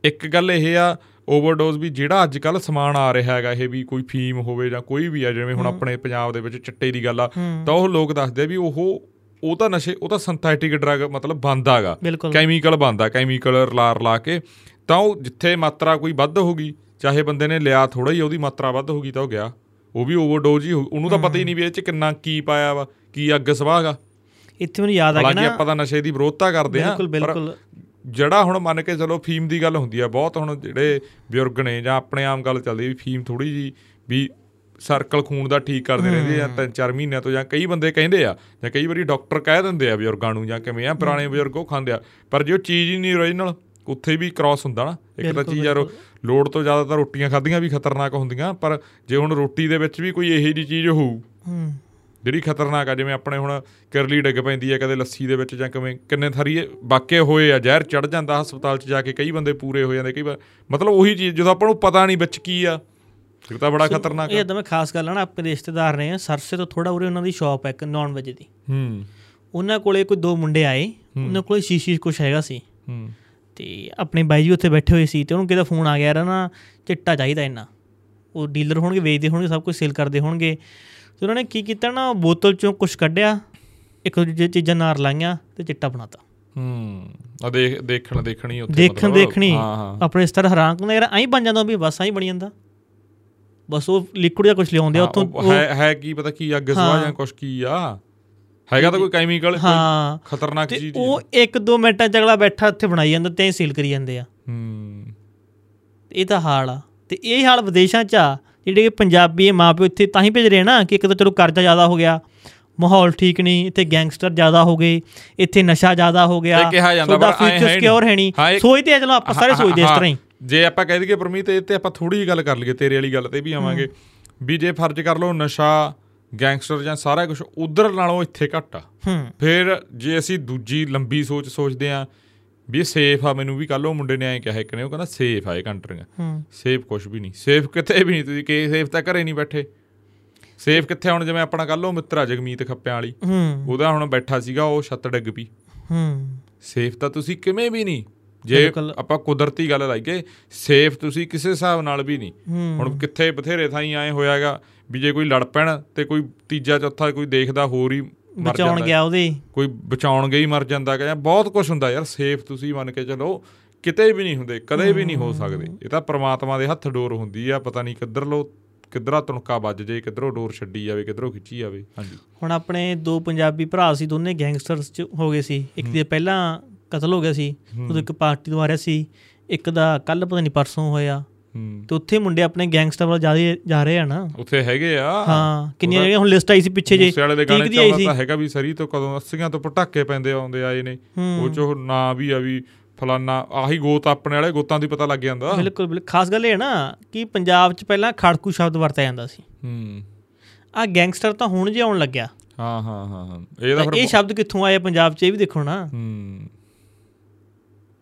ਇੱਕ ਗੱਲ ਇਹ ਆ ਓਵਰਡੋਜ਼ ਵੀ ਜਿਹੜਾ ਅੱਜ ਕੱਲ ਸਮਾਨ ਆ ਰਿਹਾ ਹੈਗਾ ਇਹ ਵੀ ਕੋਈ ਫੀਮ ਹੋਵੇ ਜਾਂ ਕੋਈ ਵੀ ਆ ਜਿਵੇਂ ਹੁਣ ਆਪਣੇ ਪੰਜਾਬ ਦੇ ਵਿੱਚ ਚਿੱਟੇ ਦੀ ਗੱਲ ਆ ਤਾਂ ਉਹ ਲੋਕ ਦੱਸਦੇ ਆ ਵੀ ਉਹ ਉਹ ਤਾਂ ਨਸ਼ੇ ਉਹ ਤਾਂ ਸਿੰਥੈਟਿਕ ਡਰਗ ਮਤਲਬ ਬੰਦਾ ਹੈਗਾ ਬਿਲਕੁਲ। ਕੈਮੀਕਲ ਬੰਦਾ ਕੈਮੀਕਲ ਰਲਾ ਰਲਾ ਕੇ ਤਾਂ ਉਹ ਜਿੱਥੇ ਮਾਤਰਾ ਕੋਈ ਵੱਧ ਹੋਗੀ ਚਾਹੇ ਬੰਦੇ ਨੇ ਲਿਆ ਥੋੜਾ ਹੀ ਉਹਦੀ ਮਾਤਰਾ ਵੱਧ ਹੋਗੀ ਤਾਂ ਉਹ ਗਿਆ। ਉਹ ਵੀ ਓਵਰਡੋਜ਼ ਹੀ ਉਹਨੂੰ ਤਾਂ ਪਤਾ ਹੀ ਨਹੀਂ ਵੀ ਇਹ ਚ ਕਿੰਨਾ ਕੀ ਪਾਇਆ ਵਾ ਕੀ ਅੱਗ ਸਵਾਹਗਾ ਇੱਥੇ ਮੈਨੂੰ ਯਾਦ ਆ ਗਿਆ ਹਾਲਾਂਕਿ ਨਾ। ਆਪਾਂ ਤਾਂ ਨਸ਼ੇ ਦੀ ਵਿਰੋਧਤਾ ਕਰਦੇ ਆ ਬਿਲਕੁਲ ਬਿਲਕੁਲ। ਜਿਹੜਾ ਹੁਣ ਮੰਨ ਕੇ ਚਲੋ ਫੀਮ ਦੀ ਗੱਲ ਹੁੰਦੀ ਆ ਬਹੁਤ ਹੁਣ ਜਿਹੜੇ ਬਜ਼ੁਰਗ ਨੇ ਜਾਂ ਆਪਣੇ ਆਮ ਗੱਲ ਚੱਲਦੀ ਵੀ ਫੀਮ ਥੋੜੀ ਜੀ ਵੀ ਸਰਕਲ ਖੂਨ ਦਾ ਠੀਕ ਕਰਦੇ ਰਹਿੰਦੇ ਆ ਤਿੰਨ ਚਾਰ ਮਹੀਨਿਆਂ ਤੋਂ ਜਾਂ ਕਈ ਬੰਦੇ ਕਹਿੰਦੇ ਆ ਜਾਂ ਕਈ ਵਾਰੀ ਡਾਕਟਰ ਕਹਿ ਦਿੰਦੇ ਆ ਬਜ਼ੁਰਗਾਂ ਨੂੰ ਜਾਂ ਕਿਵੇਂ ਆ ਪੁਰਾਣੇ ਬਜ਼ੁਰਗ ਉਹ ਖਾਂਦੇ ਆ ਪਰ ਜੇ ਉਹ ਚੀਜ਼ ਹੀ ਨਹੀਂ ਓਰੀਜਨਲ ਉੱਥੇ ਵੀ ਕ੍ਰਾਸ ਹੁੰਦਾ ਨਾ ਇੱਕ ਤਾਂ ਚੀਜ਼ ਯਾਰ ਲੋੜ ਤੋਂ ਜ਼ਿਆਦਾ ਤਾਂ ਰੋਟੀਆਂ ਖਾਧੀਆਂ ਵੀ ਖਤਰਨਾਕ ਹੁੰਦੀਆਂ ਪਰ ਜੇ ਹੁਣ ਰੋਟੀ ਦੇ ਵਿੱਚ ਵੀ ਕੋਈ ਇਹੋ ਜਿਹੀ ਚੀਜ਼ ਹੋਊ ਹੂੰ। ਜਿਹੜੀ ਖਤਰਨਾਕ ਆ ਜਿਵੇਂ ਆਪਣੇ ਹੁਣ ਕਰਲੀ ਡਿੱਗ ਪੈਂਦੀ ਹੈ ਕਦੇ ਲੱਸੀ ਦੇ ਵਿੱਚ ਜਾਂ ਕਿਵੇਂ ਕਿੰਨੇ ਥਰੀ ਵਾਕੇ ਹੋਏ ਆ ਜ਼ਹਿਰ ਚੜ ਜਾਂਦਾ ਹਸਪਤਾਲ 'ਚ ਜਾ ਕੇ ਕਈ ਬੰਦੇ ਪੂਰੇ ਹੋ ਜਾਂਦੇ ਕਈ ਵਾਰ ਮਤਲਬ ਉਹੀ ਚੀਜ਼ ਜਦੋਂ ਆਪਾਂ ਨੂੰ ਪਤਾ ਨਹੀਂ ਵਿੱਚ ਕੀ ਆ ਫਿਰ ਤਾਂ ਬੜਾ ਖਤਰਨਾਕ ਇਹ ਆ ਇਦਾਂ ਮੈਂ ਖਾਸ ਗੱਲ ਆ ਨਾ ਆਪਣੇ ਰਿਸ਼ਤੇਦਾਰ ਨੇ ਸਰਸੇ ਤੋਂ ਥੋੜਾ ਉਰੇ ਉਹਨਾਂ ਦੀ ਸ਼ਾਪ ਹੈ ਇੱਕ ਨੌਨ ਵਜੇ ਦੀ। ਹੂੰ। ਉਹਨਾਂ ਕੋਲੇ ਕੋਈ ਦੋ ਮੁੰਡੇ ਆਏ ਉਹਨਾਂ ਕੋਲੇ ਸ਼ੀਸ਼ੀ ਕੁਛ ਹੈਗਾ ਸੀ। ਹੂੰ। ਤੇ ਆਪਣੇ ਬਾਈ ਜੀ ਉੱਥੇ ਬੈਠੇ ਹੋਏ ਸੀ ਤੇ ਉਹਨੂੰ ਕਿਹਦਾ ਫੋਨ ਆ ਗਿਆ ਯਾਰ ਨਾ ਚਿੱਟਾ ਚਾਹੀਦਾ ਇੰਨਾ। ਉਹ ਡੀਲਰ ਹੋਣਗੇ ਵੇਚਦੇ ਹੋਣਗੇ ਸਭ ਕੁਝ ਸੇਲ ਕਰਦੇ ਹੋਣਗੇ। ਤੇ ਉਹਨਾਂ ਨੇ ਕੀ ਕੀਤਾ ਨਾ ਬੋਤਲ ਚੋਂ ਕੁਝ ਕੱਢਿਆ ਇੱਕ ਦੂਜੇ ਚੀਜ਼ਾਂ ਨਾਲ ਲਾਈਆਂ ਤੇ ਚਿੱਟਾ ਬਣਾਤਾ। ਹੂੰ। ਆ ਦੇਖ ਦੇਖਣ ਦੇਖਣੀ ਉੱਥੇ ਦੇਖਣ ਦੇਖਣੀ। ਹਾਂ ਹਾਂ। ਆਪਣੇ ਇਸ ਤਰ੍ਹਾਂ ਹੈਰਾਨ ਹੁੰਦਾ ਯਾਰ ਐਂ ਬਣ ਜਾਂਦਾ ਵੀ ਬਸ ਐਂ ਬਣੀ ਜਾਂਦਾ। ਬਸ ਉਹ ਲਿਕੁਇਡ ਜਾਂ ਕੁਝ ਲਿਆਉਂਦੇ ਆ ਉੱਥੋਂ ਹੈ ਹੈ ਕੀ ਪਤਾ ਕੀ ਅੱਗ ਸਵਾ ਜਾਂ ਕੁਛ ਕੀ ਆ। ਹੈਗਾ ਤਾਂ ਕੋਈ ਕੈਮੀਕਲ ਹਾਂ। ਖਤਰਨਾਕ ਚੀਜ਼ ਉਹ ਇੱਕ ਦੋ ਮਿੰਟਾਂ ਚ ਅਗਲਾ ਬੈਠਾ ਉੱਥੇ ਬਣਾਈ ਜਾਂਦਾ ਤੇ ਸੇਲ ਕਰੀ ਜਾਂਦੇ ਆ। ਹੂੰ। ਇਹ ਤਾਂ ਹਾਲ ਆ। ਤੇ ਇਹ ਹਾਲ ਵਿਦੇਸ਼ਾਂ 'ਚ ਆ ਜਿਹੜੇ ਪੰਜਾਬੀ ਮਾਪਿਓ ਇੱਥੇ ਤਾਂ ਹੀ ਭੇਜ ਰਹੇ ਨਾ ਕਿ ਇੱਕ ਤਾਂ ਚਲੋ ਕਰਜ਼ਾ ਜ਼ਿਆਦਾ ਹੋ ਗਿਆ ਮਾਹੌਲ ਠੀਕ ਨਹੀਂ ਇੱਥੇ ਗੈਂਗਸਟਰ ਜ਼ਿਆਦਾ ਹੋ ਗਏ ਇੱਥੇ ਨਸ਼ਾ ਜ਼ਿਆਦਾ ਹੋ ਗਿਆ ਤੁਹਾਡਾ ਫਿਊਚਰ। ਸਿਕਿਉਰ ਹੈ ਨਹੀਂ। ਸੋਚਦੇ ਆ ਚਲੋ ਆਪਾਂ ਸਾਰੇ ਸੋਚਦੇ ਇਸ ਤਰ੍ਹਾਂ ਹੀ। ਜੇ ਆਪਾਂ ਕਹਿ ਦਈਏ ਪਰਮੀਤ ਇਹ ਤੇ ਆਪਾਂ ਥੋੜੀ ਜਿਹੀ ਗੱਲ ਕਰ ਲਈਏ ਤੇਰੇ ਵਾਲੀ ਗੱਲ ਤੇ ਵੀ ਆਵਾਂਗੇ। ਵੀ ਜੇ ਫਰਜ਼ ਕਰ ਲਓ ਨਸ਼ਾ ਗੈਂਗਸਟਰ ਜਾਂ ਸਾਰਾ ਕੁਝ ਉਧਰ ਨਾਲੋਂ ਇੱਥੇ ਘੱਟ ਆ। ਹੂੰ। ਫਿਰ ਜੇ ਅਸੀਂ ਦੂਜੀ ਲੰਬੀ ਸੋਚ ਸੋਚਦੇ ਆ ਵੀ ਸੇਫ ਆ ਮੈਨੂੰ ਵੀ ਕੱਲ ਉਹ ਮੁੰਡੇ ਨੇ ਐਂ ਕਿਹਾ ਇੱਕ ਨੇ ਉਹ ਕਹਿੰਦਾ ਸੇਫ ਆ ਇਹ ਕੰਟਰੀਆਂ ਹੂੰ। ਸੇਫ ਕੁਝ ਵੀ ਨਹੀਂ। ਸੇਫ ਕਿਤੇ ਵੀ ਨਹੀਂ ਤੁਸੀਂ ਕਿ ਸੇਫ ਤਾਂ ਘਰੇ ਨਹੀਂ ਬੈਠੇ। ਸੇਫ ਕਿੱਥੇ ਹੁਣ ਜਿਵੇਂ ਆਪਣਾ ਕੱਲ ਉਹ ਮਿੱਤਰ ਆ ਜਗਮੀਤ ਖੱਪਿਆਂ ਵਾਲੀ। ਹੂੰ। ਉਹਦਾ ਹੁਣ ਬੈਠਾ ਸੀਗਾ ਉਹ ਛੱਤ ਡਿੱਗ ਪਈ। ਹੂੰ। ਸੇਫ ਤਾਂ ਤੁਸੀਂ ਕਿਵੇਂ ਵੀ ਨਹੀਂ। ਜੇ। ਆਪਾਂ ਕੁਦਰਤੀ ਗੱਲ ਲਾਈਏ ਸੇਫ ਤੁਸੀਂ ਕਿਸੇ ਹਿਸਾਬ ਨਾਲ ਵੀ ਨਹੀਂ। ਹੂੰ। ਹੁਣ ਕਿੱਥੇ ਬਥੇਰੇ ਥਾਈ ਆਏ ਹੋਇਆਗਾ ਵੀ ਜੇ ਕੋਈ ਲੜ ਪੈਣ ਤੇ ਕੋਈ ਤੀਜਾ ਚੌਥਾ ਕੋਈ ਦੇਖਦਾ ਹੋਰ ਹੀ ਮਰ ਬਚਾਉਣ ਜਾਂਦਾ ਗਿਆ ਉਹਦੇ। ਕੋਈ ਬਚਾਉਣ ਗਈ ਮਰ ਜਾਂਦਾ ਕਿ ਬਹੁਤ ਕੁਝ ਹੁੰਦਾ ਯਾਰ ਸੇਫ ਤੁਸੀਂ ਮੰਨ ਕੇ ਚਲੋ ਕਿਤੇ ਵੀ ਨਹੀਂ ਹੁੰਦੇ ਕਦੇ ਵੀ ਨਹੀਂ ਹੋ ਸਕਦੇ। ਇਹ ਤਾਂ ਪ੍ਰਮਾਤਮਾ ਦੇ ਹੱਥ ਡੋਰ ਹੁੰਦੀ ਆ ਪਤਾ ਨਹੀਂ ਕਿੱਧਰ ਲੋ ਕਿੱਧਰਾ ਤੁਣਕਾ ਵੱਜ ਜੇ ਕਿੱਧਰੋਂ ਡੋਰ ਛੱਡੀ ਜਾਵੇ ਕਿੱਧਰੋਂ ਖਿੱਚੀ ਜਾਵੇ। ਹਾਂਜੀ। ਹੁਣ ਆਪਣੇ ਦੋ ਪੰਜਾਬੀ ਭਰਾ ਸੀ ਦੋਨੇ ਗੈਂਗਸਟਰਸ ਚ ਹੋ ਗਏ ਸੀ। ਇੱਕ ਦੇ ਪਹਿਲਾਂ ਕਤਲ ਹੋ ਗਿਆ ਸੀ ਉਦੋਂ ਇੱਕ ਪਾਰਟੀ ਤੋਂ ਆ ਰਿਹਾ ਸੀ ਇੱਕ ਦਾ ਕੱਲ ਪਤਾ ਨਹੀਂ ਪਰਸੋਂ ਹੋਇਆ। ਤੇ ਉੱਥੇ ਮੁੰਡੇ ਆਪਣੇ ਗੈਂਗਸਟਰ ਵੱਲ ਜਾ ਜਾ ਰਹੇ ਆ ਨਾ। ਉੱਥੇ ਹੈਗੇ ਆ। ਹਾਂ ਕਿੰਨੀਆਂ ਜਗ੍ਹਾ ਹੁਣ ਲਿਸਟ ਆਈ ਸੀ ਪਿੱਛੇ ਜੇ ਮੂਸੇ ਵਾਲੇ ਦੇ ਗਾਣੇ ਚ ਤਾਂ ਹੈਗਾ ਵੀ ਸਰੀ ਤੋਂ ਕਦੋਂ 80ਆਂ ਤੋਂ ਪਟਾਕੇ ਪੈਂਦੇ ਆਉਂਦੇ ਆਏ ਨੇ। ਉਹ ਚੋ ਨਾ ਵੀ ਆ ਵੀ ਫਲਾਨਾ ਆਹੀ ਗੋਤ ਆਪਣੇ ਵਾਲੇ ਗੋਤਾਂ ਦੀ ਪਤਾ ਲੱਗ ਜਾਂਦਾ। ਬਿਲਕੁਲ ਬਿਲਕੁਲ। ਖਾਸ ਗੱਲ ਇਹ ਹੈ ਨਾ ਕਿ ਪੰਜਾਬ 'ਚ ਪਹਿਲਾਂ ਖੜਕੂ ਸ਼ਬਦ ਵਰਤਿਆ ਜਾਂਦਾ ਸੀ। ਹੂੰ। ਆ ਗੈਂਗਸਟਰ ਤਾਂ ਹੁਣ ਜੇ ਆਉਣ ਲੱਗਿਆ। ਹਾਂ ਹਾਂ ਹਾਂ ਇਹ ਤਾਂ ਇਹ ਸ਼ਬਦ ਕਿੱਥੋਂ ਆਇਆ ਪੰਜਾਬ 'ਚ ਇਹ ਵੀ ਦੇਖੋ ਨਾ। ਹੂੰ।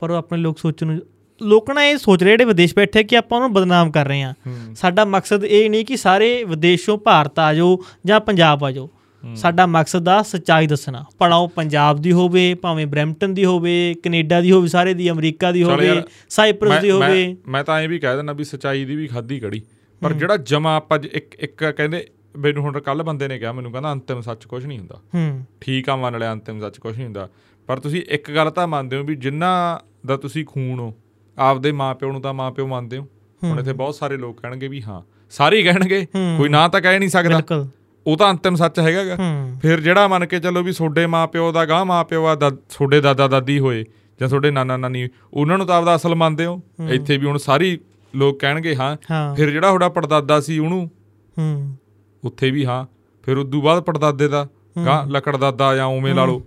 ਪਰ ਉਹ ਆਪਣੇ ਲੋਕ ਸੋਚਣ ਨੂੰ ਲੋਕ ਨਾ ਇਹ ਸੋਚ ਰਹੇ ਜਿਹੜੇ ਵਿਦੇਸ਼ ਬੈਠੇ ਕਿ ਆਪਾਂ ਉਹਨੂੰ ਬਦਨਾਮ ਕਰ ਰਹੇ ਹਾਂ। ਹੂੰ। ਸਾਡਾ ਮਕਸਦ ਇਹ ਨਹੀਂ ਕਿ ਸਾਰੇ ਵਿਦੇਸ਼ੋਂ ਭਾਰਤ ਆ ਜਾਓ ਜਾਂ ਪੰਜਾਬ ਆ ਜਾਓ। ਸਾਡਾ ਮਕਸਦ ਆ ਸੱਚਾਈ ਦੱਸਣਾ। ਪੜਾਓ ਪੰਜਾਬ ਦੀ ਹੋਵੇ ਭਾਵੇਂ ਬਰੈਂਪਟਨ ਦੀ ਹੋਵੇ ਕੈਨੇਡਾ ਦੀ ਹੋਵੇ ਸਾਰੇ ਦੀ ਅਮਰੀਕਾ ਦੀ ਹੋਵੇ ਸਾਈਪ੍ਰਸ ਦੀ ਹੋਵੇ। ਮੈਂ- ਤਾਂ ਐਂ ਵੀ ਕਹਿ ਦਿੰਦਾ ਵੀ ਸਚਾਈ ਦੀ ਵੀ ਖਾਦੀ ਕੜੀ। ਪਰ ਜਿਹੜਾ ਜਮਾ ਆਪਾਂ ਇੱਕ ਇੱਕ ਕਹਿੰਦੇ ਮੈਨੂੰ ਹੁਣ ਕੱਲ ਬੰਦੇ ਨੇ ਕਿਹਾ ਮੈਨੂੰ ਕਹਿੰਦਾ ਅੰਤਿਮ ਸੱਚ ਕੁਝ ਨਹੀਂ ਹੁੰਦਾ। ਹੂੰ। ਠੀਕ ਆ ਮੰਨ ਲਿਆ ਅੰਤਿਮ ਸੱਚ ਕੁਝ ਨਹੀਂ ਹੁੰਦਾ। ਪਰ ਤੁਸੀਂ ਇੱਕ ਗੱਲ ਤਾਂ ਮੰਨਦੇ ਹੋ ਵੀ ਜਿਨ੍ਹਾਂ ਦਾ ਤੁਸੀਂ ਖੂਨ ਹੋ। ਆਪਦੇ ਮਾਪਿਓ ਨੂੰ ਤਾਂ ਮਾਪਿਓ ਮੰਨਦੇ ਹੋ। ਹੁਣ ਇੱਥੇ ਬਹੁਤ ਸਾਰੇ ਲੋਕ ਕਹਿਣਗੇ ਵੀ ਹਾਂ ਸਾਰੇ ਹੀ ਕਹਿਣਗੇ। ਕੋਈ ਨਾ ਤਾਂ ਕਹਿ ਨਹੀਂ ਸਕਦਾ। ਬਿਲਕੁਲ। ਉਹ ਤਾਂ ਅੰਤਿਮ ਸੱਚ ਹੈਗਾਗਾ। ਫਿਰ ਜਿਹੜਾ ਮੰਨ ਕੇ ਚੱਲੋ ਵੀ ਤੁਹਾਡੇ ਮਾਪਿਓ ਦਾ ਗਾਂ ਮਾਪਿਓ ਆ ਦਾ- ਤੁਹਾਡੇ ਦਾਦਾ ਦਾਦੀ ਹੋਏ ਜਾਂ ਤੁਹਾਡੇ ਨਾਨਾ ਨਾਨੀ ਉਹਨਾਂ ਨੂੰ ਤਾਂ ਆਪਦਾ ਅਸਲ ਮੰਨਦੇ ਹੋ। ਇੱਥੇ ਵੀ ਹੁਣ ਸਾਰੀ ਲੋਕ ਕਹਿਣਗੇ ਹਾਂ ਹਾਂ। ਫਿਰ ਜਿਹੜਾ ਤੁਹਾਡਾ ਪੜਦਾਦਾ ਸੀ ਉਹਨੂੰ ਹੂੰ। ਉੱਥੇ ਵੀ ਹਾਂ ਫਿਰ ਉਦੋਂ ਬਾਅਦ ਪੜਦਾਦੇ ਦਾ ਗਾਂ ਲੱਕੜਦਾਦਾ ਜਾਂ ਉਵੇਂ ਲਾ ਲਓ।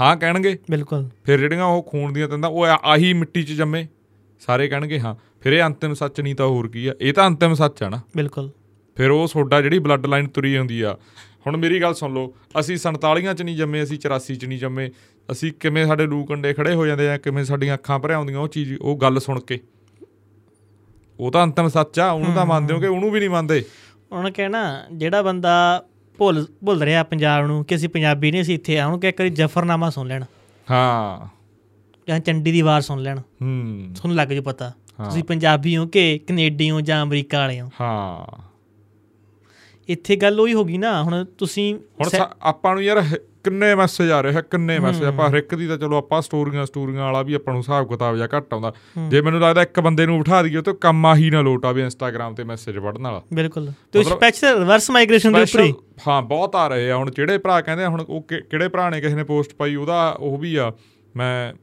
ਹਾਂ ਕਹਿਣਗੇ? ਬਿਲਕੁਲ। ਫਿਰ ਜਿਹੜੀਆਂ ਉਹ ਖੂਨ ਦੀਆਂ ਤੰਦਾਂ ਉਹ ਆਹੀ ਮਿੱਟੀ 'ਚ ਜੰਮੇ ਸਾਰੇ ਕਹਿਣਗੇ ਹਾਂ। ਫਿਰ ਇਹ ਅੰਤਿਮ ਸੱਚ ਨਹੀਂ ਤਾਂ ਹੋਰ ਕੀ ਆ? ਇਹ ਤਾਂ ਅੰਤਿਮ ਸੱਚ ਆ ਨਾ। ਬਿਲਕੁਲ। ਫਿਰ ਉਹ ਤੁਹਾਡਾ ਜਿਹੜੀ ਬਲੱਡ ਲਾਈਨ ਤੁਰੀ ਹੁੰਦੀ ਆ। ਹੁਣ ਮੇਰੀ ਗੱਲ ਸੁਣ ਲਓ ਅਸੀਂ 47 ਚ ਨਹੀਂ ਜੰਮੇ ਅਸੀਂ 84 ਚ ਨਹੀਂ ਜੰਮੇ। ਅਸੀਂ ਕਿਵੇਂ ਸਾਡੇ ਲੂ ਕੰਡੇ ਖੜੇ ਹੋ ਜਾਂਦੇ ਆ ਕਿਵੇਂ ਸਾਡੀਆਂ ਅੱਖਾਂ ਭਰ ਆਉਂਦੀਆਂ ਉਹ ਚੀਜ਼ ਉਹ ਗੱਲ ਸੁਣ ਕੇ। ਉਹ ਤਾਂ ਅੰਤਿਮ ਸੱਚ ਆ ਉਹਨੂੰ ਤਾਂ ਮੰਨਦੇ ਹੋ ਕਿ ਉਹਨੂੰ ਵੀ ਨਹੀਂ ਮੰਨਦੇ। ਉਹਨਾਂ ਕਹਿਣਾ ਜਿਹੜਾ ਬੰਦਾ ਭੁੱਲ ਭੁੱਲ ਰਿਹਾ ਪੰਜਾਬ ਨੂੰ ਕਿ ਅਸੀਂ ਪੰਜਾਬੀ ਨਹੀਂ ਅਸੀਂ ਇੱਥੇ ਆ ਉਹਨੂੰ ਕਿ ਇੱਕ ਵਾਰੀ ਜਫਰਨਾਮਾ ਸੁਣ ਲੈਣ। ਹਾਂ। ਜਾਂ ਚੰਡੀ ਦੀ ਵਾਰ ਸੁਣ ਲੈਣ। ਹੂੰ। ਤੁਹਾਨੂੰ ਲੱਗ ਜੂ ਪਤਾ। ਤੁਸੀਂ ਪੰਜਾਬੀ ਹੋ ਕਿ ਕੈਨੇਡੀ ਹੋ ਜਾਂ ਅਮਰੀਕਾ ਵਾਲੇ ਹੋ? ਹਾਂ। ਇੱਥੇ ਗੱਲ ਉਹੀ ਹੋ ਗਈ ਨਾ ਹੁਣ ਤੁਸੀਂ ਹੁਣ ਆਪਾਂ ਨੂੰ ਯਾਰ ਕਿੰਨੇ ਮੈਸੇਜ ਆ ਰਹੇ ਆ ਕਿੰਨੇ ਮੈਸੇਜ ਆਪਾਂ ਹਰ ਇੱਕ ਦੀ ਤਾਂ ਚਲੋ ਆਪਾਂ ਸਟੋਰੀਆਂ ਸਟੋਰੀਆਂ ਵਾਲਾ ਵੀ ਆਪਾਂ ਨੂੰ ਹਿਸਾਬ ਕਿਤਾਬ ਜਾਂ ਘੱਟ ਆਉਂਦਾ। ਜੇ ਮੈਨੂੰ ਲੱਗਦਾ ਇੱਕ ਬੰਦੇ ਨੂੰ ਬਿਠਾ ਦਈਏ ਤਾਂ ਕੰਮ ਆਹੀ ਨਾ ਲੋਟ ਆਵੇ ਇੰਸਟਾਗ੍ਰam ਤੇ ਮੈਸੇਜ ਪੜਨ ਵਾਲਾ। ਬਿਲਕੁਲ। ਤੇ ਸਪੈਸ਼ਲ ਰਿਵਰਸ ਮਾਈਗ੍ਰੇਸ਼ਨ ਦੇ ਉੱਪਰ ਹੀ। ਹਾਂ ਬਹੁਤ ਆ ਰਹੇ ਆ। ਹੁਣ ਜਿਹੜੇ ਭਰਾ ਕਹਿੰਦੇ ਆ ਹੁਣ ਉਹ ਕਿਹੜੇ ਭਰਾ ਨੇ ਕਿਸੇ ਨੇ ਪੋਸਟ ਪਾਈ ਉਹਦਾ ਉਹ ਵੀ ਆ। ਮੈਂ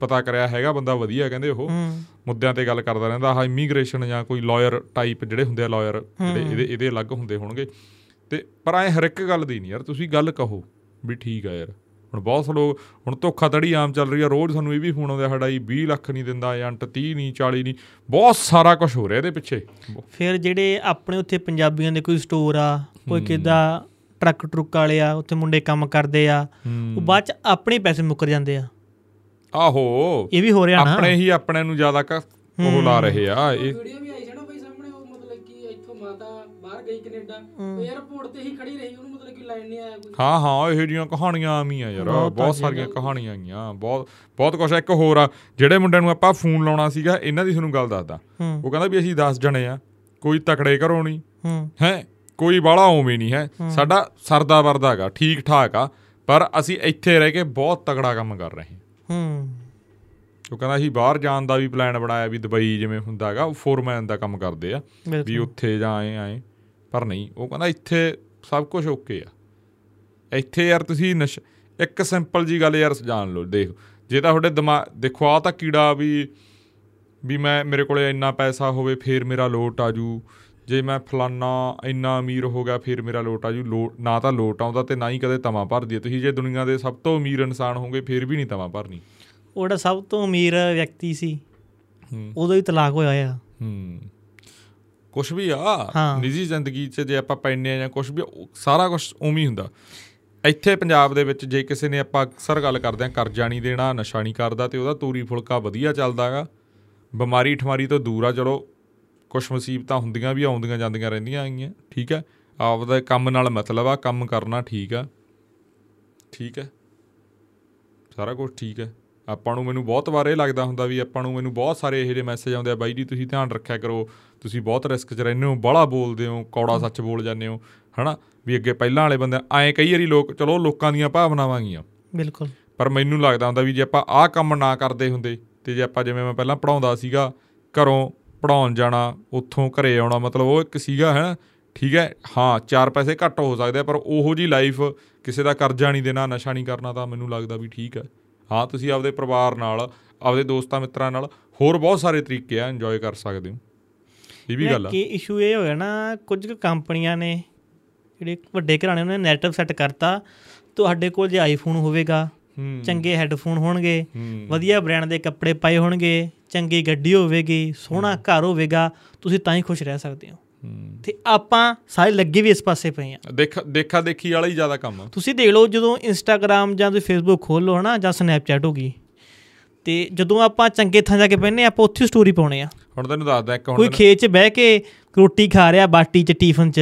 ਪਤਾ ਕਰਿਆ ਹੈਗਾ ਬੰਦਾ ਵਧੀਆ ਕਹਿੰਦੇ ਉਹ। ਹੂੰ। ਮੁੱਦਿਆਂ ਤੇ ਗੱਲ ਕਰਦਾ ਰਹਿੰਦਾ ਆਹ ਇਮੀਗ੍ਰੇਸ਼ਨ ਜਾਂ ਕੋਈ ਲਾਇਰ ਟਾਈਪ ਜਿਹੜੇ ਹੁੰਦੇ ਆ ਲਾਇਰ ਜਿਹੜੇ ਇਹਦੇ ਇਹਦੇ ਅਲੱਗ ਹੁੰਦੇ ਹੋਣਗੇ। ਤੇ ਪਰ ਐ ਹਰ ਇੱਕ ਗੱਲ ਦੀ ਨਹੀਂ ਯਾਰ ਤੁਸੀਂ ਗੱਲ ਕਹੋ। ਵੀ ਠੀਕ ਆ ਯਾਰ। ਹੁਣ ਬਹੁਤ ਲੋਕ ਹੁਣ ਧੋਖਾਧੜੀ ਆਮ ਚੱਲ ਰਹੀ ਆ। ਰੋਜ਼ ਸਾਨੂੰ ਇਹ ਵੀ ਫੋਨ ਆਉਂਦਾ ਸਾਡਾ ਜੀ 20 ਲੱਖ ਨਹੀਂ ਦਿੰਦਾ ਏਜੰਟ 30 ਨਹੀਂ 40 ਨਹੀਂ। ਬਹੁਤ ਸਾਰਾ ਕੁਝ ਹੋ ਰਿਹਾ ਇਹਦੇ ਪਿੱਛੇ। ਫਿਰ ਜਿਹੜੇ ਆਪਣੇ ਉੱਥੇ ਪੰਜਾਬੀਆਂ ਦੇ ਕੋਈ ਸਟੋਰ ਆ ਕੋਈ ਕਿੱਦਾਂ ਟਰੱਕ ਟਰੁੱਕ ਵਾਲੇ ਆ ਉੱਥੇ ਮੁੰਡੇ ਕੰਮ ਕਰਦੇ ਆ ਉਹ ਬਾਅਦ ਚ ਆਪਣੇ ਪੈਸੇ ਮੁੱਕਰ ਜਾਂਦੇ ਆ। ਆਹੋ। ਇਹ ਵੀ ਹੋ ਰਿਹਾ ਨਾ। ਆਪਣੇ ਹੀ ਆਪਣੇ ਨੂੰ ਜ਼ਿਆਦਾ ਉਹ ਲਾ ਰਹੇ ਆ। ਇਹ ਵੀਡੀਓ ਵੀ ਆਈ ਬਾਹਰ ਗਈ ਕੈਨੇਡਾ 에어ਪੋਰਟ ਤੇ ਹੀ ਖੜੀ ਰਹੀ ਉਹਨੂੰ ਮਤਲਬ ਕਿ ਲਾਈਨ ਨਹੀਂ ਆਇਆ ਕੋਈ। ਹਾਂ ਹਾਂ ਇਹੋ ਜਿਹੀਆਂ ਕਹਾਣੀਆਂ ਆਮੀਆਂ ਯਾਰ ਬਹੁਤ ਸਾਰੀਆਂ ਕਹਾਣੀਆਂ ਆਈਆਂ ਬਹੁਤ ਬਹੁਤ ਕੁਛ ਆ। ਇੱਕ ਹੋਰ ਆ ਜਿਹੜੇ ਮੁੰਡਿਆਂ ਨੂੰ ਆਪਾਂ ਫੋਨ ਲਾਉਣਾ ਸੀਗਾ ਇਹਨਾਂ ਦੀ ਤੁਹਾਨੂੰ ਗੱਲ ਦੱਸਦਾ। ਉਹ ਕਹਿੰਦਾ ਵੀ ਅਸੀਂ 10 ਜਣੇ ਆ ਕੋਈ ਤਕੜੇ ਘਰੋਂ ਨਹੀਂ ਹੂੰ। ਕੋਈ ਬਾਹਲਾ ਉਵੇਂ ਨਹੀਂ ਹੈ। ਸਾਡਾ ਸਰਦਾ ਵਰਦਾ ਹੈਗਾ ਠੀਕ ਠਾਕ ਆ ਪਰ ਅਸੀਂ ਇੱਥੇ ਰਹਿ ਕੇ ਬਹੁਤ ਤਗੜਾ ਕੰਮ ਕਰ ਰਹੇ ਹਾਂ। ਹੂੰ। ਉਹ ਕਹਿੰਦਾ ਅਸੀਂ ਬਾਹਰ ਜਾਣ ਦਾ ਵੀ ਪਲਾਨ ਬਣਾਇਆ ਵੀ ਦੁਬਈ ਜਿਵੇਂ ਹੁੰਦਾ ਹੈਗਾ ਉਹ ਫੋਰਮੈਨ ਦਾ ਕੰਮ ਕਰਦੇ ਆ ਵੀ ਉੱਥੇ ਜਾਂ ਆਏ ਆਏ ਪਰ ਨਹੀਂ ਉਹ ਕਹਿੰਦਾ ਇੱਥੇ ਸਭ ਕੁਝ ਓਕੇ ਆ। ਇੱਥੇ ਯਾਰ ਤੁਸੀਂ ਨਸ਼ ਇੱਕ ਸਿੰਪਲ ਜੀ ਗੱਲ ਯਾਰ ਜਾਣ ਲਓ ਦੇਖ। ਜੇ ਤਾਂ ਤੁਹਾਡੇ ਦਿਮਾਗ ਦੇਖੋ ਆ ਤਾਂ ਕੀੜਾ ਵੀ ਵੀ ਮੈਂ ਮੇਰੇ ਕੋਲੇ ਇੰਨਾ ਪੈਸਾ ਹੋਵੇ ਫੇਰ ਮੇਰਾ ਲੋਟ ਆਜੂ ਜੇ। ਮੈਂ ਫਲਾਨਾ ਇੰਨਾ ਅਮੀਰ ਹੋ ਗਿਆ ਫੇਰ ਮੇਰਾ ਲੋਟ ਆਜੂ ਲੋਟ ਨਾ ਤਾਂ ਲੋਟ ਆਉਂਦਾ ਤੇ ਨਾ ਹੀ ਕਦੇ ਤਵਾ ਭਰਦੀ ਤੁਸੀਂ ਜੇ ਦੁਨੀਆ ਦੇ ਸਭ ਤੋਂ ਅਮੀਰ ਇਨਸਾਨ ਹੋਗੇ ਫੇਰ ਵੀ ਨਹੀਂ ਤਵਾ ਭਰਨੀ। ਉਹ ਜਿਹੜਾ ਸਭ ਤੋਂ ਅਮੀਰ ਵਿਅਕਤੀ ਸੀ ਉਦੋਂ ਹੀ ਤਲਾਕ ਹੋਇਆ ਆ। ਹੂੰ। ਕੁਛ ਵੀ ਆ। ਨਿੱਜੀ ਜ਼ਿੰਦਗੀ 'ਚ ਜੇ ਆਪਾਂ ਪੈਨੇ ਆ ਜਾਂ ਕੁਛ ਵੀ ਸਾਰਾ ਕੁਛ ਉਵੇਂ ਹੀ ਹੁੰਦਾ। ਇੱਥੇ ਪੰਜਾਬ ਦੇ ਵਿੱਚ ਜੇ ਕਿਸੇ ਨੇ ਆਪਾਂ ਅਕਸਰ ਗੱਲ ਕਰਦੇ ਆ ਕਰਜ਼ਾ ਨਹੀਂ ਦੇਣਾ ਨਸ਼ਾ ਨਹੀਂ ਕਰਦਾ ਤੇ ਉਹਦਾ ਤੂਰੀ ਫੁਲਕਾ ਵਧੀਆ ਚੱਲਦਾਗਾ ਬਿਮਾਰੀ ਠਮਾਰੀ ਤੋਂ ਦੂਰ ਆ ਚਲੋ ਕੁਛ ਮੁਸੀਬਤਾਂ ਹੁੰਦੀਆਂ ਵੀ ਆਉਂਦੀਆਂ ਜਾਂਦੀਆਂ ਰਹਿੰਦੀਆਂ ਆਈਆਂ ਠੀਕ ਹੈ। ਆਪਦਾ ਕੰਮ ਨਾਲ ਮਤਲਬ ਆ ਕੰਮ ਕਰਨਾ ਠੀਕ ਆ। ਠੀਕ ਹੈ। ਸਾਰਾ ਕੁਝ ਠੀਕ ਹੈ। ਆਪਾਂ ਨੂੰ ਮੈਨੂੰ ਬਹੁਤ ਵਾਰ ਇਹ ਲੱਗਦਾ ਹੁੰਦਾ ਵੀ ਆਪਾਂ ਨੂੰ ਮੈਨੂੰ ਬਹੁਤ ਸਾਰੇ ਇਹੋ ਜਿਹੇ ਮੈਸੇਜ ਆਉਂਦੇ ਆ ਬਾਈ ਜੀ ਤੁਸੀਂ ਧਿਆਨ ਰੱਖਿਆ ਕਰੋ। ਤੁਸੀਂ ਬਹੁਤ ਰਿਸਕ 'ਚ ਰਹਿੰਦੇ ਹੋ ਬਾਹਲਾ ਬੋਲਦੇ ਹੋ ਕੌੜਾ ਸੱਚ ਬੋਲ ਜਾਂਦੇ ਹੋ ਹਨਾ? ਵੀ ਅੱਗੇ ਪਹਿਲਾਂ ਵਾਲੇ ਬੰਦੇ ਐਂ ਕਈ ਵਾਰੀ ਲੋਕ ਚਲੋ ਲੋਕਾਂ ਦੀਆਂ ਭਾਵਨਾਵਾਂ ਗੀਆਂ। ਬਿਲਕੁਲ। ਪਰ ਮੈਨੂੰ ਲੱਗਦਾ ਹੁੰਦਾ ਵੀ ਜੇ ਆਪਾਂ ਆਹ ਕੰਮ ਨਾ ਕਰਦੇ ਹੁੰਦੇ ਤੇ ਜੇ ਆਪਾਂ ਜਿਵੇਂ ਮੈਂ ਪਹਿਲਾਂ ਪੜਾਉਂਦਾ ਸੀਗਾ ਘਰੋਂ ਪੜਾਉਣ ਜਾਣਾ ਉੱਥੋਂ ਘਰੇ ਆਉਣਾ ਮਤਲਬ ਉਹ ਇੱਕ ਸੀਗਾ ਹੈ ਠੀਕ ਹੈ? ਹਾਂ ਚਾਰ ਪੈਸੇ ਘੱਟ ਹੋ ਸਕਦੇ ਪਰ ਉਹੋ ਜੀ ਲਾਈਫ ਕਿਸੇ ਦਾ ਕਰਜ਼ਾ ਨਹੀਂ ਦੇਣਾ ਨਸ਼ਾ ਨਹੀਂ ਕਰਨਾ ਤਾਂ ਮੈਨੂੰ ਲੱਗਦਾ ਵੀ ਠੀਕ ਹੈ। ਹਾਂ ਤੁਸੀਂ ਆਪਦੇ ਪਰਿਵਾਰ ਨਾਲ ਆਪਦੇ ਦੋਸਤਾਂ ਮਿੱਤਰਾਂ ਨਾਲ ਹੋਰ ਬਹੁਤ ਸਾਰੇ ਤਰੀਕੇ ਆ ਇੰਜੋਏ ਕਰ ਸਕਦੇ ਹੋ। ਇਹ ਵੀ ਗੱਲ ਆ। ਕਿ ਇਸ਼ੂ ਇਹ ਹੋਇਆ ਨਾ ਕੁਝ ਕੁ ਕੰਪਨੀਆਂ ਨੇ ਜਿਹੜੇ ਵੱਡੇ ਘਰਾਣੇ ਉਹਨਾਂ ਨੇ ਨੈਟਵਰਕ ਸੈੱਟ ਕਰਤਾ ਤੁਹਾਡੇ ਕੋਲ ਜੇ ਆਈਫੋਨ ਹੋਵੇਗਾ ਚੰਗੇ ਹੈੱਡਫੋਨ ਹੋਣਗੇ ਵਧੀਆ ਬ੍ਰਾਂਡ ਦੇ ਕੱਪੜੇ ਪਾਏ ਹੋਣਗੇ ਚੰਗੀ ਗੱਡੀ ਹੋਵੇਗੀ ਸੋਹਣਾ ਘਰ ਹੋਵੇਗਾ ਤੁਸੀਂ ਤਾਂ ਹੀ ਖੁਸ਼ ਰਹਿ ਸਕਦੇ ਹੋ। ਹੂੰ। ਤੇ ਆਪਾਂ ਸਾਰੇ ਲੱਗੇ ਵੀ ਇਸ ਪਾਸੇ ਪਏ ਆ ਦੇਖ ਦੇਖਾ ਦੇਖੀ ਵਾਲਾ ਹੀ ਜ਼ਿਆਦਾ ਕੰਮ ਆ। ਤੁਸੀਂ ਦੇਖ ਲਓ ਜਦੋਂ ਇੰਸਟਾਗ੍ਰam ਜਾਂ ਤੁਸੀਂ ਫੇਸਬੁੱਕ ਖੋਲ ਲਓ ਹਨਾ ਜਾਂ ਸਨੈਪਚੈਟ ਹੋ ਗਈ ਤੇ ਜਦੋਂ ਆਪਾਂ ਚੰਗੇ ਥਾਂ ਜਾ ਕੇ ਹਾਂ, ਆਪਾਂ ਉੱਥੇ ਸਟੋਰੀ ਪਾਉਣੇ ਆ। ਹੁਣ ਤੈਨੂੰ ਦੱਸਦਾ ਇੱਕ ਹੁਣ ਕੋਈ ਖੇਤ 'ਚ ਬਹਿ ਕੇ ਰੋਟੀ ਖਾ ਰਿਹਾ ਬਾਟੀ 'ਚ ਟਿਫਨ 'ਚ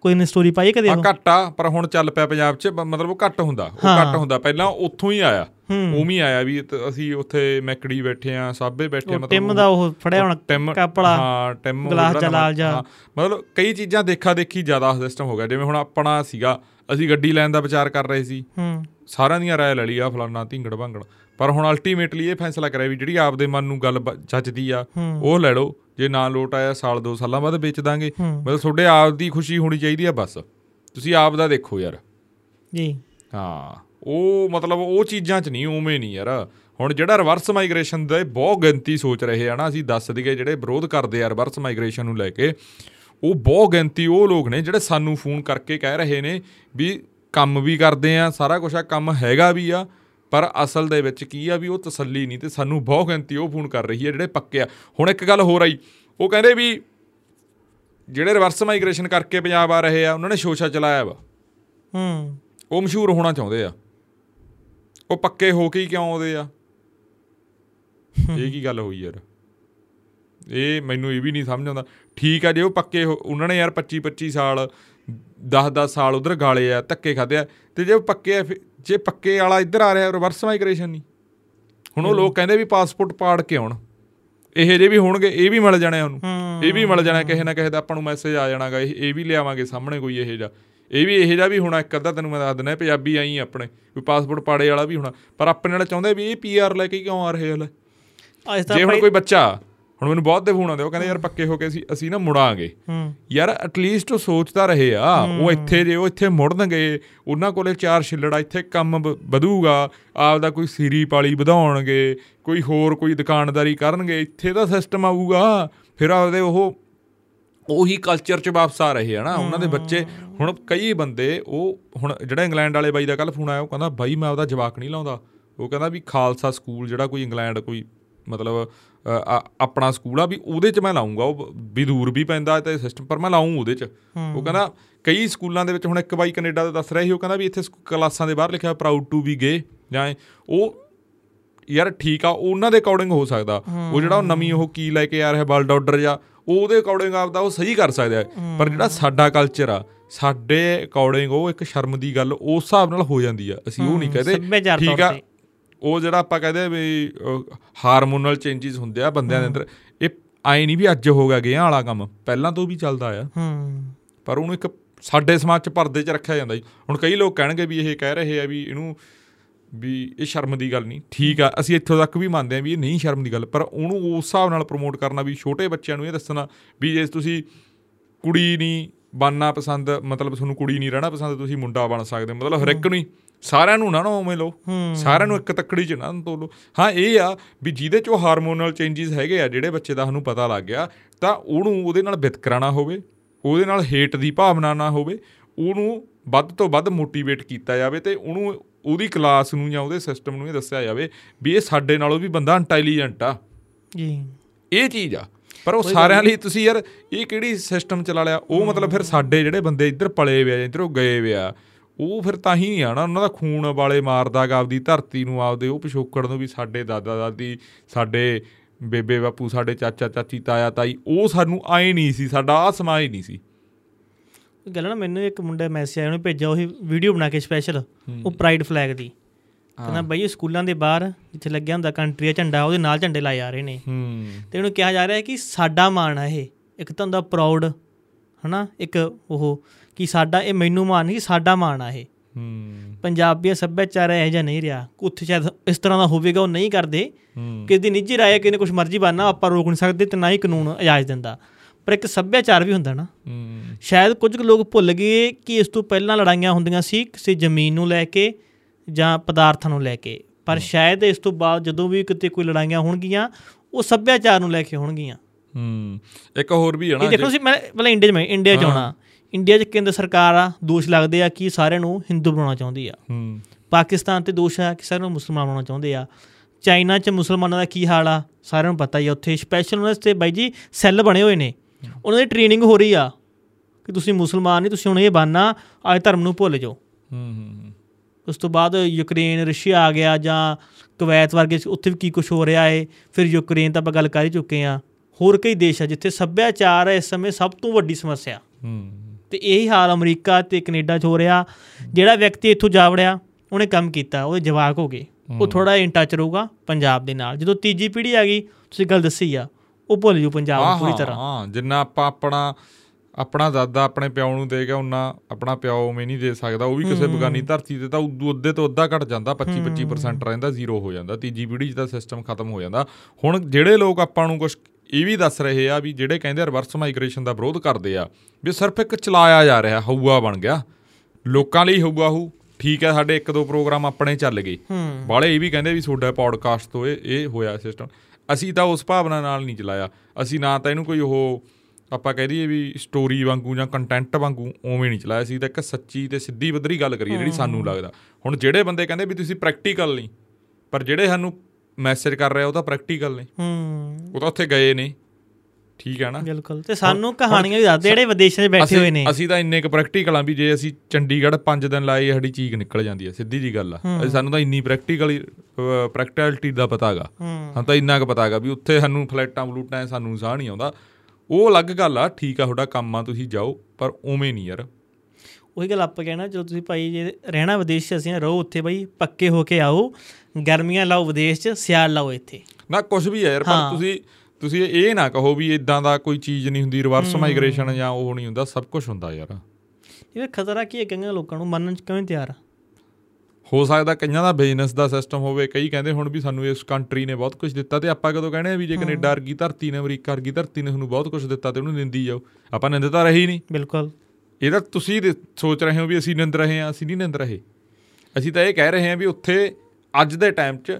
ਕੋਈ ਨੇ ਸਟੋਰੀ ਪਾਈ ਕਦੇ ਆ ਉਹ? ਘੱਟ ਪਰ ਹੁਣ ਚੱਲ ਪਿਆ ਪੰਜਾਬ 'ਚ ਮਤਲਬ ਉਹ ਘੱਟ ਹੁੰਦਾ ਉਹ। ਘੱਟ ਹੁੰਦਾ। ਪਹਿਲਾਂ ਉੱਥੋਂ ਹੀ ਆਇਆ ਹੂੰ। ਉਵੇਂ ਹੀ ਆਇਆ ਵੀ ਅਸੀਂ ਉੱਥੇ ਮੈਕੜੀ ਬੈਠੇ ਆ ਸਾਬੇ ਬੈਠੇ ਉਹ ਟਿਮ ਦਾ ਉਹ ਫੜਿਆ ਹੁਣ ਕਾਪੜਾ ਹਾਂ ਟਿਮ ਉਹ ਗਲਾਸ ਜਿਹੜਾ ਜਿਹਾ ਲਾਲ ਨਵਾਂ- ਜਿਹਾ। ਹਾਂ, ਮਤਲਬ ਕਈ ਚੀਜ਼ਾਂ ਦੇਖਾ ਦੇਖੀ ਜ਼ਿਆਦਾ ਸਿਸਟਮ ਹੋ ਗਿਆ ਜਿਵੇਂ ਹੁਣ ਆਪਣਾ ਸੀਗਾ ਅਸੀਂ ਗੱਡੀ ਲੈਣ ਦਾ ਵਿਚਾਰ ਕਰ ਰਹੇ ਸੀ। ਹੂੰ। ਸਾਰਿਆਂ ਦੀਆਂ ਰਾਏ ਲੈ ਲਈ ਆ ਫਲਾਨਾ ਢਿੰਗੜ ਭੰਗੜ ਪਰ ਹੁਣ ਅਲਟੀਮੇਟਲੀ ਇਹ ਫੈਸਲਾ ਕਰਿਆ ਵੀ ਜਿਹੜੀ ਆਪਦੇ ਮਨ ਨੂੰ ਗੱਲ ਜੱਚਦੀ ਆ। ਉਹ ਲੈ ਲਓ। ਜੇ ਨਾ ਲੋਟ ਆਇਆ ਸਾਲ ਦੋ ਸਾਲਾਂ ਬਾਅਦ ਵੇਚ ਦਾਂਗੇ। ਮਤਲਬ ਤੁਹਾਡੇ ਆਪ ਦੀ ਖੁਸ਼ੀ ਹੋਣੀ ਚਾਹੀਦੀ ਆ ਬਸ। ਤੁਸੀਂ ਆਪ ਦਾ ਦੇਖੋ ਯਾਰ। ਜੀ। ਹਾਂ ਉਹ ਮਤਲਬ ਉਹ ਚੀਜ਼ਾਂ 'ਚ ਨਹੀਂ ਉਵੇਂ ਨਹੀਂ ਯਾਰ। ਹੁਣ ਜਿਹੜਾ ਰਿਵਰਸ ਮਾਈਗ੍ਰੇਸ਼ਨ ਦੇ ਬਹੁਤ ਗਿਣਤੀ ਸੋਚ ਰਹੇ ਆ ਨਾ ਅਸੀਂ ਦੱਸ ਦਈਏ ਜਿਹੜੇ ਵਿਰੋਧ ਕਰਦੇ ਆ ਰਿਵਰਸ ਮਾਈਗ੍ਰੇਸ਼ਨ ਨੂੰ ਲੈ ਕੇ ਉਹ ਬਹੁਤ ਗਿਣਤੀ ਉਹ ਲੋਕ ਨੇ ਜਿਹੜੇ ਸਾਨੂੰ ਫੋਨ ਕਰਕੇ ਕਹਿ ਰਹੇ ਨੇ ਵੀ ਕੰਮ ਵੀ ਕਰਦੇ ਆ ਸਾਰਾ ਕੁਝ ਆ ਕੰਮ ਹੈਗਾ ਵੀ ਆ ਪਰ ਅਸਲ ਦੇ ਵਿੱਚ ਕੀ ਆ ਵੀ ਉਹ ਤਸੱਲੀ ਨਹੀਂ ਤੇ ਸਾਨੂੰ ਬਹੁਤ ਗਿਣਤੀ ਉਹ ਫੋਨ ਕਰ ਰਹੀ ਹੈ ਜਿਹੜੇ ਪੱਕੇ ਆ। ਹੁਣ ਇੱਕ ਗੱਲ ਹੋਰ ਆਈ ਉਹ ਕਹਿੰਦੇ ਵੀ ਜਿਹੜੇ ਰਿਵਰਸ ਮਾਈਗ੍ਰੇਸ਼ਨ ਕਰਕੇ ਪੰਜਾਬ ਆ ਰਹੇ ਆ ਉਹਨਾਂ ਨੇ ਸ਼ੋਸ਼ਾ ਚਲਾਇਆ ਵਾ। ਹੂੰ। ਉਹ ਮਸ਼ਹੂਰ ਹੋਣਾ ਚਾਹੁੰਦੇ ਆ। ਉਹ ਪੱਕੇ ਹੋ ਕੇ ਹੀ ਕਿਉਂ ਆਉਂਦੇ ਆ? ਇਹ ਕੀ ਗੱਲ ਹੋਈ ਯਾਰ? ਇਹ ਮੈਨੂੰ ਇਹ ਵੀ ਨਹੀਂ ਸਮਝ ਆਉਂਦਾ। ਠੀਕ ਆ ਜੇ ਉਹ ਪੱਕੇ ਉਹਨਾਂ ਨੇ ਯਾਰ 25 25 ਸਾਲ 10 10 ਸਾਲ ਉਧਰ ਗਾਲੇ ਆ ਧੱਕੇ ਖਾਦੇ ਆ ਤੇ ਜੇ ਉਹ ਪੱਕੇ ਆ ਜੇ ਪੱਕੇ ਵਾਲਾ ਇੱਧਰ ਆ ਰਿਹਾ ਰਿਵਰਸ ਮਾਈਗ੍ਰੇਸ਼ਨ ਨਹੀਂ। ਹੁਣ ਉਹ ਲੋਕ ਕਹਿੰਦੇ ਵੀ ਪਾਸਪੋਰਟ ਪਾੜ ਕੇ ਆਉਣ। ਇਹ ਜੇ ਵੀ ਹੋਣਗੇ ਇਹ ਵੀ ਮਿਲ ਜਾਣੇ ਉਹਨੂੰ। ਇਹ ਵੀ ਮਿਲ ਜਾਣਾ ਕਿਸੇ ਨਾ ਕਿਸੇ ਦਾ ਆਪਾਂ ਨੂੰ ਮੈਸੇਜ ਆ ਜਾਣਾਗਾ ਇਹ ਇਹ ਵੀ ਲਿਆਵਾਂਗੇ ਸਾਹਮਣੇ ਕੋਈ ਇਹ ਜਿਹਾ। ਇਹ ਵੀ ਇਹ ਜਿਹਾ ਵੀ ਹੋਣਾ ਇੱਕ ਅੱਧਾ ਤੈਨੂੰ ਮੈਂ ਦੱਸ ਦਿੰਦਾ ਪੰਜਾਬੀ ਆਈ ਆਪਣੇ ਵੀ ਪਾਸਪੋਰਟ ਪਾੜੇ ਵਾਲਾ ਵੀ ਹੋਣਾ। ਪਰ ਆਪਣੇ ਨਾਲ ਚਾਹੁੰਦੇ ਵੀ ਇਹ ਪੀਆਰ ਲੈ ਕੇ ਕਿਉਂ ਆ ਰਹੇ ਹਲੇ ਜੇ ਹੁਣ ਕੋਈ ਬੱਚਾ ਹੁਣ ਮੈਨੂੰ ਬਹੁਤ ਦੇ ਫੋਨ ਆਉਂਦੇ ਉਹ ਕਹਿੰਦੇ ਯਾਰ ਪੱਕੇ ਹੋ ਕੇ ਅਸੀਂ ਅਸੀਂ ਨਾ ਮੁੜਾਂਗੇ। ਯਾਰ ਐਟਲੀਸਟ ਉਹ ਸੋਚਦਾ ਰਹੇ ਆ। ਉਹ ਇੱਥੇ ਜੇ ਉਹ ਇੱਥੇ ਮੁੜਨਗੇ ਉਹਨਾਂ ਕੋਲੇ ਚਾਰ ਛਿੱਲੜਾ ਇੱਥੇ ਕੰਮ ਵਧੂਗਾ। ਆਪਦਾ ਕੋਈ ਸੀਰੀ ਪਾਲੀ ਵਧਾਉਣਗੇ ਕੋਈ ਹੋਰ ਕੋਈ ਦੁਕਾਨਦਾਰੀ ਕਰਨਗੇ ਇੱਥੇ ਦਾ ਸਿਸਟਮ ਆਊਗਾ। ਫਿਰ ਆਪਦੇ ਉਹ ਉਹੀ ਕਲਚਰ ਚ ਵਾਪਸ ਆ ਰਹੇ ਆ ਨਾ। ਉਹਨਾਂ ਦੇ ਬੱਚੇ ਹੁਣ ਕਈ ਬੰਦੇ ਉਹ ਹੁਣ ਜਿਹੜਾ ਇੰਗਲੈਂਡ ਵਾਲੇ ਬਾਈ ਦਾ ਕੱਲ ਫੋਨ ਆਇਆ ਉਹ ਕਹਿੰਦਾ ਬਾਈ ਮੈਂ ਆਪਦਾ ਜਵਾਕ ਨਹੀਂ ਲਾਉਂਦਾ। ਉਹ ਕਹਿੰਦਾ ਵੀ ਖਾਲਸਾ ਸਕੂਲ ਜਿਹੜਾ ਕੋਈ ਇੰਗਲੈਂਡ ਕੋਈ ਮਤਲਬ ਆਪਣਾ ਸਕੂਲ ਆ ਵੀ ਉਹਦੇ ਚ ਮੈਂ ਲਾਉਂਗਾ ਉਹ ਵੀ ਦੂਰ ਵੀ ਪੈਂਦਾ ਤੇ ਸਿਸਟਮ ਪਰ ਮੈਂ ਲਾਉਂ ਉਹਦੇ ਚ। ਉਹ ਕਹਿੰਦਾ ਕਈ ਸਕੂਲਾਂ ਦੇ ਵਿੱਚ ਹੁਣ ਇੱਕ ਬਾਈ ਕੈਨੇਡਾ ਦਾ ਦੱਸ ਰਿਹਾ ਸੀ ਉਹ ਕਹਿੰਦਾ ਵੀ ਇੱਥੇ ਕਲਾਸਾਂ ਦੇ ਬਾਹਰ ਲਿਖਿਆ ਪ੍ਰਾਊਡ ਟੂ ਬੀ ਗੇ ਜਾਂ ਉਹ ਯਾਰ ਠੀਕ ਆ ਉਹਨਾਂ ਦੇ ਅਕੋਰਡਿੰਗ ਹੋ ਸਕਦਾ। ਉਹ ਜਿਹੜਾ ਉਹ ਨਵੀਂ ਉਹ ਕੀ ਲੈ ਕੇ ਆ ਰਿਹਾ ਵਰਲਡ ਆਰਡਰ ਜਾਂ ਉਹ ਉਹਦੇ ਅਕੋਰਡਿੰਗ ਆਪਦਾ ਉਹ ਸਹੀ ਕਰ ਸਕਦਾ। ਪਰ ਜਿਹੜਾ ਸਾਡਾ ਕਲਚਰ ਆ ਸਾਡੇ ਅਕੋਰਡਿੰਗ ਉਹ ਇੱਕ ਸ਼ਰਮ ਦੀ ਗੱਲ ਉਸ ਹਿਸਾਬ ਨਾਲ ਹੋ ਜਾਂਦੀ ਆ। ਅਸੀਂ ਉਹ ਨਹੀਂ ਕਹਦੇ ਠੀਕ ਆ। ਉਹ ਜਿਹੜਾ ਆਪਾਂ ਕਹਦੇ ਵੀ ਹਾਰਮੋਨਲ ਚੇਂਜਸ ਹੁੰਦੇ ਆ ਬੰਦਿਆਂ ਦੇ ਅੰਦਰ ਇਹ ਆਏ ਨਹੀਂ ਵੀ ਅੱਜ ਹੋ ਗਿਆ ਗਿਆ ਵਾਲਾ ਕੰਮ। ਪਹਿਲਾਂ ਤੋਂ ਵੀ ਚੱਲਦਾ ਆ। ਹੂੰ। ਪਰ ਉਹਨੂੰ ਇੱਕ ਸਾਡੇ ਸਮਾਜ 'ਚ ਪਰਦੇ 'ਚ ਰੱਖਿਆ ਜਾਂਦਾ ਜੀ। ਹੁਣ ਕਈ ਲੋਕ ਕਹਿਣਗੇ ਵੀ ਇਹ ਕਹਿ ਰਹੇ ਆ ਵੀ ਇਹਨੂੰ ਵੀ ਇਹ ਸ਼ਰਮ ਦੀ ਗੱਲ ਨਹੀਂ। ਠੀਕ ਆ ਅਸੀਂ ਇੱਥੋਂ ਤੱਕ ਵੀ ਮੰਨਦੇ ਆ ਵੀ ਇਹ ਨਹੀਂ ਸ਼ਰਮ ਦੀ ਗੱਲ। ਪਰ ਉਹਨੂੰ ਉਸ ਹਿਸਾਬ ਨਾਲ ਪ੍ਰਮੋਟ ਕਰਨਾ ਵੀ ਛੋਟੇ ਬੱਚਿਆਂ ਨੂੰ ਇਹ ਦੱਸਣਾ ਵੀ ਜੇ ਤੁਸੀਂ ਕੁੜੀ ਨਹੀਂ ਬਣਨਾ ਪਸੰਦ ਮਤਲਬ ਤੁਹਾਨੂੰ ਕੁੜੀ ਨਹੀਂ ਰਹਿਣਾ ਪਸੰਦ ਤੁਸੀਂ ਮੁੰਡਾ ਬਣ ਸਕਦੇ ਮਤਲਬ ਹਰ ਇੱਕ ਨੂੰ ਹੀ ਸਾਰਿਆਂ ਨੂੰ ਨਾ ਨਾ ਉਵੇਂ ਲਓ। ਸਾਰਿਆਂ ਨੂੰ ਇੱਕ ਤੱਕੜੀ 'ਚ ਨਾ ਤੋਲੋ। ਹਾਂ ਇਹ ਆ ਵੀ ਜਿਹਦੇ 'ਚ ਉਹ ਹਾਰਮੋਨਲ ਚੇਂਜਸ ਹੈਗੇ ਆ ਜਿਹੜੇ ਬੱਚੇ ਦਾ ਸਾਨੂੰ ਪਤਾ ਲੱਗ ਗਿਆ ਤਾਂ ਉਹਨੂੰ ਉਹਦੇ ਨਾਲ ਵਿਤਕਰਾ ਨਾ ਹੋਵੇ ਉਹਦੇ ਨਾਲ ਹੇਟ ਦੀ ਭਾਵਨਾ ਨਾ ਹੋਵੇ ਉਹਨੂੰ ਵੱਧ ਤੋਂ ਵੱਧ ਮੋਟੀਵੇਟ ਕੀਤਾ ਜਾਵੇ ਤੇ ਉਹਨੂੰ ਉਹਦੀ ਕਲਾਸ ਨੂੰ ਜਾਂ ਉਹਦੇ ਸਿਸਟਮ ਨੂੰ ਇਹ ਦੱਸਿਆ ਜਾਵੇ ਵੀ ਇਹ ਸਾਡੇ ਨਾਲੋਂ ਵੀ ਬੰਦਾ ਇੰਟੈਲੀਜੈਂਟ ਆ। ਜੀ। ਇਹ ਚੀਜ਼ ਆ। ਪਰ ਉਹ ਸਾਰਿਆਂ ਲਈ ਤੁਸੀਂ ਯਾਰ ਇਹ ਕਿਹੜੀ ਸਿਸਟਮ ਚਲਾ ਲਿਆ? ਉਹ ਮਤਲਬ ਫਿਰ ਸਾਡੇ ਜਿਹੜੇ ਬੰਦੇ ਇੱਧਰ ਪਲੇ ਵੇ ਆ ਇੱਧਰੋਂ ਗਏ ਵੇ ਆ ਉਹ ਫਿਰ ਤਾਂ ਹੀ ਨਹੀਂ ਆ ਨਾ ਉਹਨਾਂ ਦਾ ਖੂਨ ਵਾਲੇ ਮਾਰਦਾ ਗਾ ਆਪਦੀ ਧਰਤੀ ਨੂੰ ਆਪਦੇ ਉਹ ਪਿਛੋਕੜ ਨੂੰ ਵੀ ਸਾਡੇ ਦਾਦਾ ਦਾਦੀ ਸਾਡੇ ਬੇਬੇ ਬਾਪੂ ਸਾਡੇ ਚਾਚਾ ਚਾਚੀ ਤਾਇਆ ਤਾਈ ਉਹ ਸਾਨੂੰ ਆਏ ਨਹੀਂ ਸੀ ਸਾਡਾ ਆ ਸਮਾਜ ਨਹੀਂ ਸੀ। ਗੱਲ ਨਾ ਮੈਨੂੰ ਇੱਕ ਮੁੰਡਾ ਮੈਸੇਜ ਆਇਆ ਉਹਨੇ ਭੇਜਿਆ ਉਹੀ ਵੀਡੀਓ ਬਣਾ ਕੇ ਸਪੈਸ਼ਲ ਉਹ ਪ੍ਰਾਈਡ ਫਲੈਗ ਦੀ। ਕਹਿੰਦਾ ਬਈ ਇਹ ਸਕੂਲਾਂ ਦੇ ਬਾਹਰ ਜਿੱਥੇ ਲੱਗਿਆ ਹੁੰਦਾ ਕੰਟਰੀ ਦਾ ਝੰਡਾ ਉਹਦੇ ਨਾਲ ਝੰਡੇ ਲਾਏ ਜਾ ਰਹੇ ਨੇ। ਹੂੰ। ਤੇ ਉਹਨੂੰ ਕਿਹਾ ਜਾ ਰਿਹਾ ਹੈ ਕਿ ਸਾਡਾ ਮਾਣ ਆ ਇਹ ਇੱਕ ਤਾਂ ਹੁੰਦਾ ਪ੍ਰਾਊਡ ਹਨਾ ਇੱਕ ਉਹ ਕਿ ਸਾਡਾ ਇਹ ਮੈਨੂੰ ਮਾਣ ਨਹੀਂ ਸਾਡਾ ਮਾਣ ਆ ਇਹ। ਹੂੰ। ਪੰਜਾਬੀ ਸੱਭਿਆਚਾਰ ਇਹ ਜਿਹਾ ਨਹੀਂ ਰਿਹਾ। ਉੱਥੇ ਸ਼ਾਇਦ ਇਸ ਤਰ੍ਹਾਂ ਦਾ ਹੋਵੇਗਾ ਉਹ ਨਹੀਂ ਕਰਦੇ। ਕਿਸੇ ਦੀ ਨਿੱਜੀ ਰਾਏ ਕਿਸੇ ਨੇ ਕੁਝ ਮਰਜ਼ੀ ਬਾਨਾ ਆਪਾਂ ਰੋਕ ਨਹੀਂ ਸਕਦੇ ਤੇ ਨਾ ਹੀ ਕਾਨੂੰਨ ਇਜਾਜ਼ਤ ਦਿੰਦਾ। ਪਰ ਇੱਕ ਸੱਭਿਆਚਾਰ ਵੀ ਹੁੰਦਾ ਨਾ। ਹੂੰ। ਸ਼ਾਇਦ ਕੁਝ ਲੋਕ ਭੁੱਲ ਗਏ ਕਿ ਇਸ ਤੋਂ ਪਹਿਲਾਂ ਲੜਾਈਆਂ ਹੁੰਦੀਆਂ ਸੀ ਕਿਸੇ ਜ਼ਮੀਨ ਨੂੰ ਲੈ ਕੇ ਜਾਂ ਪਦਾਰਥਾਂ ਨੂੰ ਲੈ ਕੇ। ਪਰ ਸ਼ਾਇਦ ਇਸ ਤੋਂ ਬਾਅਦ ਜਦੋਂ ਵੀ ਕਿਤੇ ਕੋਈ ਲੜਾਈਆਂ ਹੋਣਗੀਆਂ ਉਹ ਸੱਭਿਆਚਾਰ ਨੂੰ ਲੈ ਕੇ ਹੋਣਗੀਆਂ। ਹੂੰ। ਇੱਕ ਹੋਰ ਵੀ ਹੈ ਨਾ ਦੇਖੋ ਤੁਸੀਂ ਮੈਂ ਪਹਿਲਾਂ ਇੰਡੀਆ 'ਚ ਮੈਂ ਇੰਡੀਆ 'ਚ ਆਉਣਾ। ਇੰਡੀਆ 'ਚ ਕੇਂਦਰ ਸਰਕਾਰ ਆ ਦੋਸ਼ ਲੱਗਦੇ ਆ ਕਿ ਸਾਰਿਆਂ ਨੂੰ ਹਿੰਦੂ ਬਣਾਉਣਾ ਚਾਹੁੰਦੀ ਆ। ਹੂੰ। ਪਾਕਿਸਤਾਨ ਤੇ ਦੋਸ਼ ਆ ਕਿ ਸਾਰਿਆਂ ਨੂੰ ਮੁਸਲਮਾਨ ਬਣਾਉਣਾ ਚਾਹੁੰਦੇ ਆ। ਚਾਈਨਾ 'ਚ ਮੁਸਲਮਾਨਾਂ ਦਾ ਕੀ ਹਾਲ ਆ? ਸਾਰਿਆਂ ਨੂੰ ਪਤਾ ਹੀ ਆ ਉੱਥੇ। ਸਪੈਸ਼ਲ ਉਹਨਾਂ ਤੇ ਬਾਈ ਜੀ ਸੈੱਲ ਬਣੇ ਹੋਏ ਨੇ। ਉਹਨਾਂ ਦੀ ਟ੍ਰੇਨਿੰਗ ਹੋ ਰਹੀ ਆ ਕਿ ਤੁਸੀਂ ਮੁਸਲਮਾਨ ਨਹੀਂ ਤੁਸੀਂ ਹੁਣ ਇਹ ਬਾਨਾ ਅੱਜ ਧਰਮ ਨੂੰ ਭੁੱਲ ਜਾਓ। ਹੂੰ ਹੂੰ ਉਸ ਤੋਂ ਬਾਅਦ ਯੂਕਰੇਨ ਰਸ਼ੀਆ ਆ ਗਿਆ ਜਾਂ ਕੁਵੈਤ ਵਰਗੇ ਉੱਥੇ ਵੀ ਕੀ ਕੁਝ ਹੋ ਰਿਹਾ ਏ ਫਿਰ ਯੂਕਰੇਨ ਤਾਂ ਆਪਾਂ ਗੱਲ ਕਰ ਹੀ ਚੁੱਕੇ ਆ। ਹੋਰ ਕਈ ਦੇਸ਼ ਆ ਜਿੱਥੇ ਸੱਭਿਆਚਾਰ ਇਸ ਸਮੇਂ ਸਭ ਤੋਂ ਵੱਡੀ ਸਮੱਸਿਆ। ਹੂੰ। ਤੇ ਇਹੀ ਹਾਲ ਅਮਰੀਕਾ ਤੇ ਕੈਨੇਡਾ 'ਚ ਹੋ ਰਿਹਾ। ਜਿਹੜਾ ਵਿਅਕਤੀ ਇੱਥੋਂ ਜਾ ਵੜਿਆ ਉਹਨੇ ਕੰਮ ਕੀਤਾ ਉਹਦੇ ਜਵਾਕ ਹੋ ਗਏ। ਉਹ ਥੋੜਾ ਇਨ ਟੱਚ ਰਹੂਗਾ ਪੰਜਾਬ ਦੇ ਨਾਲ। ਜਦੋਂ ਤੀਜੀ ਪੀੜ੍ਹੀ ਆ ਗਈ ਤੁਸੀਂ ਗੱਲ ਦੱਸੀ ਆ ਉਹ ਭੁੱਲ ਜੂ ਪੰਜਾਬ ਨੂੰ ਪੂਰੀ ਤਰ੍ਹਾਂ। ਹਾਂ ਜਿੰਨਾ ਆਪਾਂ ਆਪਣਾ ਆਪਣਾ ਦਾਦਾ ਆਪਣੇ ਪਿਓ ਨੂੰ ਦੇ ਗਿਆ ਉਹਨਾਂ ਆਪਣਾ ਪਿਓ ਉਵੇਂ ਨਹੀਂ ਦੇ ਸਕਦਾ ਉਹ ਵੀ ਕਿਸੇ ਬਗਾਨੀ ਧਰਤੀ ਤੇ ਤਾਂ ਉਦੋਂ ਤੋਂ ਅੱਧਾ ਘਟ ਜਾਂਦਾ 25 25% ਰਹਿੰਦਾ ਜ਼ੀਰੋ ਹੋ ਜਾਂਦਾ। ਤੀਜੀ ਪੀੜ੍ਹੀ ਤਾਂ ਸਿਸਟਮ ਖਤਮ ਹੋ ਜਾਂਦਾ। ਹੁਣ ਜਿਹੜੇ ਲੋਕ ਆਪਾਂ ਨੂੰ ਕੁਝ ਇਹ ਵੀ ਦੱਸ ਰਹੇ ਆ ਵੀ ਜਿਹੜੇ ਕਹਿੰਦੇ ਰਿਵਰਸ ਮਾਈਗ੍ਰੇਸ਼ਨ ਦਾ ਵਿਰੋਧ ਕਰਦੇ ਆ ਵੀ ਸਿਰਫ ਇੱਕ ਚਲਾਇਆ ਜਾ ਰਿਹਾ ਹਊਆ ਬਣ ਗਿਆ। ਲੋਕਾਂ ਲਈ ਹਊਆ ਹੂ ਠੀਕ ਹੈ ਸਾਡੇ ਇੱਕ ਦੋ ਪ੍ਰੋਗਰਾਮ ਆਪਣੇ ਚੱਲ ਗਏ। ਬਾਲੇ ਇਹ ਵੀ ਕਹਿੰਦੇ ਵੀ ਤੁਹਾਡਾ ਪੌਡਕਾਸਟ ਤੋਂ ਇਹ ਇਹ ਹੋਇਆ ਸਿਸਟਮ ਅਸੀਂ ਤਾਂ ਉਸ ਭਾਵਨਾ ਨਾਲ ਨਹੀਂ ਚਲਾਇਆ। ਅਸੀਂ ਨਾ ਤਾਂ ਇਹਨੂੰ ਕੋਈ ਉਹ ਆਪਾਂ ਕਹਿ ਦਈਏ ਵੀ ਸਟੋਰੀ ਵਾਂਗੂ ਜਾਂ ਕੰਟੈਂਟ ਵਾਂਗੂ ਉਵੇਂ ਨਹੀਂ ਚਲਾਇਆ। ਸੀ ਤਾਂ ਇੱਕ ਸੱਚੀ ਤੇ ਸਿੱਧੀ ਬੱਧਰੀ ਗੱਲ ਕਰੀਏ ਜਿਹੜੀ ਸਾਨੂੰ ਲੱਗਦਾ। ਹੁਣ ਜਿਹੜੇ ਬੰਦੇ ਕਹਿੰਦੇ ਵੀ ਤੁਸੀਂ ਪ੍ਰੈਕਟੀਕਲ ਨਹੀਂ ਪਰ ਜਿਹੜੇ ਸਾਨੂੰ ਮੈਸੇਜ ਕਰ ਰਹੇ ਉਹ ਤਾਂ ਪ੍ਰੈਕਟੀਕਲ ਨੇ। ਹੂੰ। ਉਹ ਤਾਂ ਉੱਥੇ ਗਏ ਨੇ। ਠੀਕ ਹੈ ਨਾ? ਬਿਲਕੁਲ। ਤੇ ਸਾਨੂੰ ਕਹਾਣੀਆਂ ਵੀ ਦੱਸਦੇ ਜਿਹੜੇ ਵਿਦੇਸ਼ਾਂ 'ਚ ਬੈਠੇ ਹੋਏ ਨੇ। ਅਸੀਂ ਤਾਂ ਇੰਨੇ ਕੁ ਪ੍ਰੈਕਟੀਕਲ ਆ ਵੀ ਜੇ ਅਸੀਂ ਚੰਡੀਗੜ੍ਹ 5 ਦਿਨ ਲਾਏ ਸਾਡੀ ਚੀਕ ਨਿਕਲ ਜਾਂਦੀ ਹੈ ਸਿੱਧੀ ਜੀ ਗੱਲ ਆ। ਅਸੀਂ- ਸਾਨੂੰ ਤਾਂ ਇੰਨੀ ਪ੍ਰੈਕਟੀਕਲ ਪ੍ਰੈਕਟੀਕਲਿਟੀ ਦਾ ਪਤਾ ਹੈਗਾ ਹੂੰ ਤਾਂ ਇੰਨਾ ਕੁ ਪਤਾ ਹੈਗਾ ਵੀ ਉੱਥੇ ਸਾਨੂੰ ਫਲੈਟਾਂ ਬਲੂਟਾਂ ਸਾਨੂੰ ਸਾਹ ਨਹੀਂ ਆਉਂਦਾ। ਉਹ ਅਲੱਗ ਗੱਲ ਆ ਠੀਕ ਆ ਤੁਹਾਡਾ ਕੰਮ ਆ ਤੁਸੀਂ ਜਾਓ ਪਰ ਉਵੇਂ ਨਹੀਂ ਯਾਰ। ਉਹੀ ਗੱਲ ਆਪਾਂ ਕਹਿਣਾ ਜਦੋਂ ਤੁਸੀਂ ਭਾਈ ਜੇ ਰਹਿਣਾ ਵਿਦੇਸ਼ 'ਚ ਅਸੀਂ ਆ, ਰਹੋ ਉੱਥੇ ਬਈ ਪੱਕੇ ਹੋ ਕੇ ਆਓ ਗਰਮੀਆਂ ਲਾਓ ਵਿਦੇਸ਼ 'ਚ ਸਿਆਲ ਲਾਓ ਇੱਥੇ। ਨਾ ਕੁਝ ਵੀ ਹੈ ਯਾਰ ਪਰ। ਤੁਸੀਂ ਤੁਸੀਂ ਇਹ ਨਾ ਕਹੋ ਵੀ ਇਦਾਂ ਦਾ ਕੋਈ ਚੀਜ਼ ਨਹੀਂ ਹੁੰਦੀ ਰਿਵਰਸ ਮਾਈਗ੍ਰੇਸ਼ਨ ਜਾਂ ਉਹ ਨਹੀਂ ਹੁੰਦਾ ਸਭ ਕੁਝ ਹੁੰਦਾ ਯਾਰ। ਇਹ ਖਤਰਾ ਕੀ ਹੈ ਕਈਆਂ ਲੋਕਾਂ ਨੂੰ ਮੰਨਣ 'ਚ ਨਹੀਂ ਤਿਆਰ? ਹੋ ਸਕਦਾ ਕਈਆਂ ਦਾ ਬਿਜ਼ਨਸ ਦਾ ਸਿਸਟਮ ਹੋਵੇ ਕਈ ਕਹਿੰਦੇ ਹੁਣ ਵੀ ਸਾਨੂੰ ਇਸ ਕੰਟਰੀ ਨੇ ਬਹੁਤ ਕੁਝ ਦਿੱਤਾ ਤੇ ਆਪਾਂ ਕਦੋਂ ਕਹਿੰਦੇ ਆ ਵੀ ਜੇ ਕੈਨੇਡਾ ਵਰਗੀ ਧਰਤੀ ਨੇ ਅਮਰੀਕਾ ਵਰਗੀ ਧਰਤੀ ਨੇ ਸਾਨੂੰ ਬਹੁਤ ਕੁਝ ਦਿੱਤਾ ਤੇ ਉਹਨੂੰ ਨਿੰਦੀ ਜਾਓ। ਆਪਾਂ ਨਿੰਦ ਤਾਂ ਰਹੀ ਨਹੀਂ। ਬਿਲਕੁਲ। ਇਹ ਤਾਂ ਤੁਸੀਂ ਸੋਚ ਰਹੇ ਹੋ ਵੀ ਅਸੀਂ ਨਿੰਦ ਰਹੇ ਹਾਂ ਅਸੀਂ ਨਹੀਂ ਨਿੰਦ ਰਹੇ। ਅਸੀਂ ਤਾਂ ਇਹ ਕਹਿ ਰਹੇ ਹਾਂ ਵੀ ਉੱਥੇ ਅੱਜ ਦੇ ਟਾਈਮ 'ਚ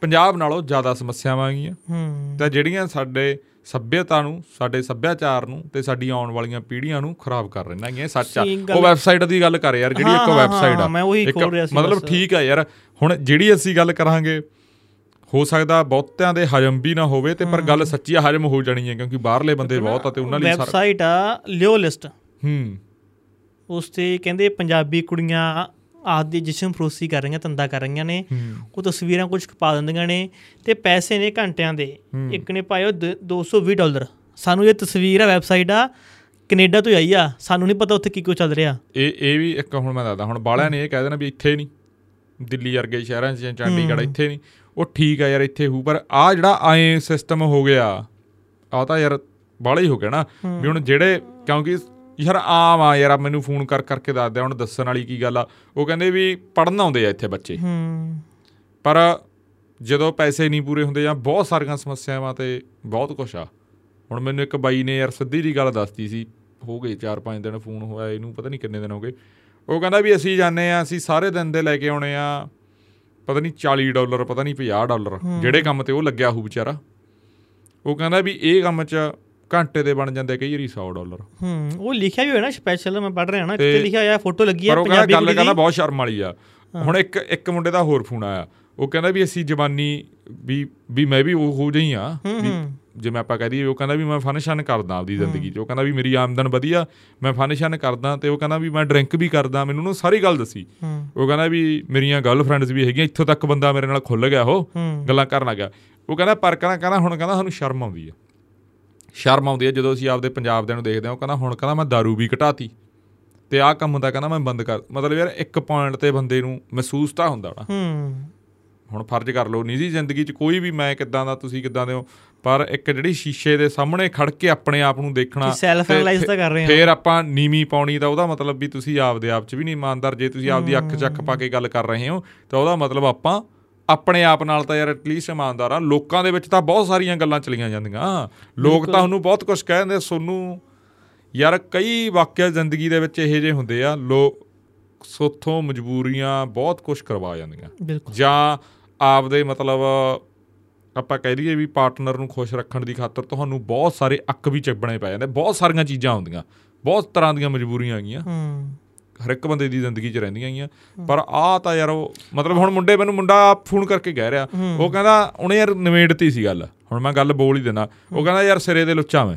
ਪੰਜਾਬ ਨਾਲੋਂ ਜ਼ਿਆਦਾ ਸਮੱਸਿਆਵਾਂ ਆ ਗਈਆਂ ਹੂੰ। ਤਾਂ ਜਿਹੜੀਆਂ ਸਾਡੇ ਸੱਭਿਅਤਾ ਨੂੰ ਸਾਡੇ ਸੱਭਿਆਚਾਰ ਨੂੰ ਤੇ ਸਾਡੀ ਆਉਣ ਵਾਲੀਆਂ ਪੀੜ੍ਹੀਆਂ ਨੂੰ ਖਰਾਬ ਕਰ ਰਹੀਆਂ ਹੈਗੀਆਂ ਇਹ ਸੱਚ ਆ। ਉਹ ਵੈਬਸਾਈਟ ਦੀ ਗੱਲ ਕਰ ਯਾਰ ਜਿਹੜੀ ਇੱਕ ਵੈਬਸਾਈਟ ਆ। ਹਾਂ, ਮੈਂ ਉਹੀ ਇੱਕ- ਖੋਲ ਰਿਹਾ ਸੀ ਮਤਲਬ। ਠੀਕ ਆ ਯਾਰ ਹੁਣ ਜਿਹੜੀ ਅਸੀਂ ਗੱਲ ਕਰਾਂਗੇ ਹੋ ਸਕਦਾ ਬਹੁਤਿਆਂ ਦੇ ਹਜਮ ਵੀ ਨਾ ਹੋਵੇ ਤੇ ਪਰ ਗੱਲ ਸੱਚੀ ਹਜਮ ਹੋ ਜਾਣੀ ਹੈ ਕਿਉਂਕਿ ਬਾਹਰਲੇ ਬੰਦੇ ਬਹੁਤ ਆ ਤੇ ਉਹਨਾਂ ਲਈ ਵੈਬਸਾਈਟ ਆ ਲਿਓ ਲਿਸਟ ਹੂੰ। ਉਸ ਤੇ ਕਹਿੰਦੇ ਪੰਜਾਬੀ ਕੁੜੀਆਂ ਆਪਦੀ ਜਿਸਮ ਫਰੋਸੀ ਕਰ ਰਹੀਆਂ ਧੰਦਾ ਕਰ ਰਹੀਆਂ ਨੇ। ਉਹ ਤਸਵੀਰਾਂ ਕੁਝ ਪਾ ਦਿੰਦੀਆਂ ਨੇ ਤੇ ਪੈਸੇ ਨੇ ਘੰਟਿਆਂ ਦੇ। ਇੱਕ ਨੇ ਪਾਇਓ 220 ਡਾਲਰ। ਸਾਨੂੰ ਇਹ ਤਸਵੀਰ ਆ ਵੈਬਸਾਈਟ ਆ ਕੈਨੇਡਾ ਤੋਂ ਆਈ ਆ। ਸਾਨੂੰ ਨਹੀਂ ਪਤਾ ਉੱਥੇ ਕੀ ਕੁਝ ਚੱਲ ਰਿਹਾ। ਇਹ ਇਹ ਵੀ ਇੱਕ ਹੁਣ ਮੈਂ ਦੱਸਦਾ ਹੁਣ ਬਾਲਿਆਂ ਨੇ ਇਹ ਕਹਿ ਦੇਣਾ ਵੀ ਇੱਥੇ ਨਹੀਂ। ਦਿੱਲੀ ਵਰਗੇ ਸ਼ਹਿਰਾਂ 'ਚ ਜਾਂ ਚੰਡੀਗੜ੍ਹ ਇੱਥੇ ਨਹੀਂ। ਉਹ ਠੀਕ ਆ ਯਾਰ ਇੱਥੇ ਹੂ ਪਰ ਆ ਜਿਹੜਾ ਆਏ ਸਿਸਟਮ ਹੋ ਗਿਆ ਆ ਤਾਂ ਯਾਰ ਬਾਲਾ ਹੀ ਹੋ ਗਿਆ ਨਾ। ਵੀ ਹੁਣ ਜਿਹੜੇ ਕਿਉਂਕਿ ਯਾਰ ਆਮ ਆ ਯਾਰ ਮੈਨੂੰ ਫੋਨ ਕਰ ਕਰਕੇ ਦੱਸਦੇ ਹੁਣ ਦੱਸਣ ਵਾਲੀ ਕੀ ਗੱਲ ਆ? ਉਹ ਕਹਿੰਦੇ ਵੀ ਪੜਨ ਆਉਂਦੇ ਆ ਇੱਥੇ ਬੱਚੇ। ਹੂੰ। ਪਰ ਜਦੋਂ ਪੈਸੇ ਨਹੀਂ ਪੂਰੇ ਹੁੰਦੇ ਜਾਂ ਬਹੁਤ ਸਾਰੀਆਂ ਸਮੱਸਿਆਵਾਂ ਤੇ ਬਹੁਤ ਕੁਛ ਆ। ਹੁਣ ਮੈਨੂੰ ਇੱਕ ਬਾਈ ਨੇ ਯਾਰ ਸਿੱਧੀ ਜੀ ਗੱਲ ਦੱਸਤੀ ਸੀ ਹੋ ਗਏ 4-5 ਦਿਨ ਫੋਨ ਹੋਇਆ ਇਹਨੂੰ ਪਤਾ ਨਹੀਂ ਕਿੰਨੇ ਦਿਨ ਹੋ ਗਏ। ਉਹ ਕਹਿੰਦਾ ਵੀ ਅਸੀਂ ਜਾਂਦੇ ਆ ਅਸੀਂ ਸਾਰੇ ਦਿਨ ਦੇ ਲੈ ਕੇ ਆਉਣੇ ਆ ਪਤਾ ਨਹੀਂ 40 ਡਾਲਰ ਪਤਾ ਨਹੀਂ 50 ਡਾਲਰ ਜਿਹੜੇ ਕੰਮ ਤੇ ਉਹ ਲੱਗਿਆ ਹੋਊ ਵਿਚਾਰਾ। ਉਹ ਕਹਿੰਦਾ ਵੀ ਇਹ ਕੰਮ 'ਚ ਘੰਟੇ ਦੇ ਬਣ ਜਾਂਦੇ ਕਈ ਵਾਰੀ 100 ਡਾਲਰ। ਹੂੰ ਉਹ ਲਿਖਿਆ ਵੀ ਹੋਇਆ ਨਾ ਸਪੈਸ਼ਲ ਮੈਂ ਪੜ ਰਿਹਾ ਨਾ ਇੱਥੇ ਲਿਖਿਆ ਹੋਇਆ ਫੋਟੋ ਲੱਗੀ ਕਹਿੰਦਾ ਪੰਜਾਬੀ ਗੱਲ ਕਹਿੰਦਾ ਬਹੁਤ ਸ਼ਰਮ ਵਾਲੀ ਆ। ਹੁਣ ਇੱਕ ਇੱਕ ਮੁੰਡੇ ਦਾ ਹੋਰ ਫੋਨ ਆਇਆ। ਉਹ ਕਹਿੰਦਾ ਵੀ ਅਸੀਂ ਜਵਾਨੀ ਵੀ ਵੀ ਮੈਂ ਵੀ ਉਹ ਹੋ ਜਈ ਆ। ਵੀ ਜਿਵੇਂ ਆਪਾਂ ਕਹਿ ਦਈਏ ਉਹ ਕਹਿੰਦਾ ਵੀ ਮੈਂ ਫਨਸ਼ਨ ਕਰਦਾ ਆਪਦੀ ਜ਼ਿੰਦਗੀ 'ਚ। ਉਹ ਕਹਿੰਦਾ ਵੀ ਮੇਰੀ ਆਮਦਨ ਵਧੀਆ ਮੈਂ ਫਨਸ਼ਨ ਕਰਦਾ ਤੇ ਉਹ ਕਹਿੰਦਾ ਵੀ ਮੈਂ ਡਰਿੰਕ ਵੀ ਕਰਦਾ ਮੈਨੂੰ ਉਹਨੂੰ ਸਾਰੀ ਗੱਲ ਦੱਸੀ। ਹੂੰ। ਉਹ ਕਹਿੰਦਾ ਵੀ ਮੇਰੀਆਂ ਗਰਲਫ੍ਰੈਂਡਸ ਵੀ ਹੈਗੀਆਂ ਇੱਥੋਂ ਤੱਕ ਬੰਦਾ ਮੇਰੇ ਨਾਲ ਖੁੱਲ ਗਿਆ ਉਹ। ਹੂੰ। ਗੱਲਾਂ ਕਰਨ ਲੱਗਾ ਉਹ ਕਹਿੰਦਾ ਪਰ ਕਹਿੰਦਾ ਕਹਿੰਦਾ ਹੁਣ ਕਹਿੰਦਾ ਸਾਨੂੰ ਸ਼ਰਮ ਆਉਂਦੀ ਆ। ਸ਼ਰਮ ਆਉਂਦੀ ਆ ਜਦੋਂ ਅਸੀਂ ਆਪਦੇ ਪੰਜਾਬ ਦੇ ਨੂੰ ਦੇਖਦੇ ਹਾਂ ਉਹ ਕਹਿੰਦਾ ਹੁਣ ਕਹਿੰਦਾ ਮੈਂ दारू ਵੀ ਘਟਾਤੀ ਤੇ ਆਹ ਕੰਮ ਤਾਂ ਕਹਿੰਦਾ ਮੈਂ ਬੰਦ ਕਰ ਮਤਲਬ ਯਾਰ ਇੱਕ ਪੁਆਇੰਟ ਤੇ ਬੰਦੇ ਨੂੰ ਮਹਿਸੂਸ ਤਾਂ ਹੁੰਦਾ ਨਾ ਹੂੰ। ਹੁਣ ਫਰਜ਼ ਕਰ ਲਓ ਨਿੱਜੀ ਜ਼ਿੰਦਗੀ 'ਚ ਕੋਈ ਵੀ ਮੈਂ ਕਿੱਦਾਂ ਦਾ ਤੁਸੀਂ ਕਿੱਦਾਂ ਦੇ ਹੋ ਪਰ ਇੱਕ ਜਿਹੜੀ ਸ਼ੀਸ਼ੇ ਦੇ ਸਾਹਮਣੇ ਖੜ ਕੇ ਆਪਣੇ ਆਪ ਨੂੰ ਦੇਖਣਾ ਕਿ self ਤੇ ਕਰ ਰਹੇ ਹਾਂ। ਫੇਰ ਆਪਾਂ ਨੀਵੀਂ ਪਾਉਣੀ ਤਾਂ ਉਹਦਾ ਮਤਲਬ ਵੀ ਤੁਸੀਂ ਆਪਦੇ ਆਪ 'ਚ ਵੀ ਨਹੀਂ ਇਮਾਨਦਾਰ ਜੇ ਤੁਸੀਂ ਆਪਦੀ ਅੱਖ ਚੱਕ ਪਾ ਕੇ ਗੱਲ ਕਰ ਰਹੇ ਹੋ ਤਾਂ ਉਹਦਾ ਮਤਲਬ ਆਪਾਂ ਆਪਣੇ ਆਪ ਨਾਲ ਤਾਂ ਯਾਰ ਐਟਲੀਸਟ ਇਮਾਨਦਾਰ ਆ। ਲੋਕਾਂ ਦੇ ਵਿੱਚ ਤਾਂ ਬਹੁਤ ਸਾਰੀਆਂ ਗੱਲਾਂ ਚਲੀਆਂ ਜਾਂਦੀਆਂ। ਲੋਕ ਤਾਂ ਉਹਨੂੰ ਬਹੁਤ ਕੁਝ ਕਹਿੰਦੇ ਸੋਨੂੰ ਯਾਰ ਕਈ ਵਾਕਿਆ ਜ਼ਿੰਦਗੀ ਦੇ ਵਿੱਚ ਇਹੋ ਜਿਹੇ ਹੁੰਦੇ ਆ ਲੋਕ ਸੋਥੋਂ ਮਜਬੂਰੀਆਂ ਬਹੁਤ ਕੁਝ ਕਰਵਾ ਜਾਂਦੀਆਂ। ਜਾਂ ਆਪਦੇ ਮਤਲਬ ਆਪਾਂ ਕਹਿ ਦਈਏ ਵੀ ਪਾਰਟਨਰ ਨੂੰ ਖੁਸ਼ ਰੱਖਣ ਦੀ ਖਾਤਰ ਤੁਹਾਨੂੰ ਬਹੁਤ ਸਾਰੇ ਅੱਕ ਵੀ ਚੱਬਣੇ ਪੈ ਜਾਂਦੇ। ਬਹੁਤ ਸਾਰੀਆਂ ਚੀਜ਼ਾਂ ਹੁੰਦੀਆਂ ਬਹੁਤ ਤਰ੍ਹਾਂ ਦੀਆਂ ਮਜਬੂਰੀਆਂ ਹੈਗੀਆਂ ਹੂੰ। ਹਰ ਇੱਕ ਬੰਦੇ ਦੀ ਜ਼ਿੰਦਗੀ 'ਚ ਰਹਿੰਦੀਆਂ ਹੈਗੀਆਂ ਪਰ ਆ ਤਾਂ ਯਾਰ ਉਹ ਮਤਲਬ ਹੁਣ ਮੁੰਡੇ ਮੈਨੂੰ ਮੁੰਡਾ ਫੋਨ ਕਰਕੇ ਕਹਿ ਰਿਹਾ। ਉਹ ਕਹਿੰਦਾ ਉਹਨੇ ਯਾਰ ਨਿਵੇੜਤੀ ਸੀ ਗੱਲ। ਹੁਣ ਮੈਂ ਗੱਲ ਬੋਲ ਹੀ ਦਿੰਦਾ। ਉਹ ਕਹਿੰਦਾ ਯਾਰ ਸਿਰੇ ਦੇ ਲੁੱਚਾ ਮੈਂ।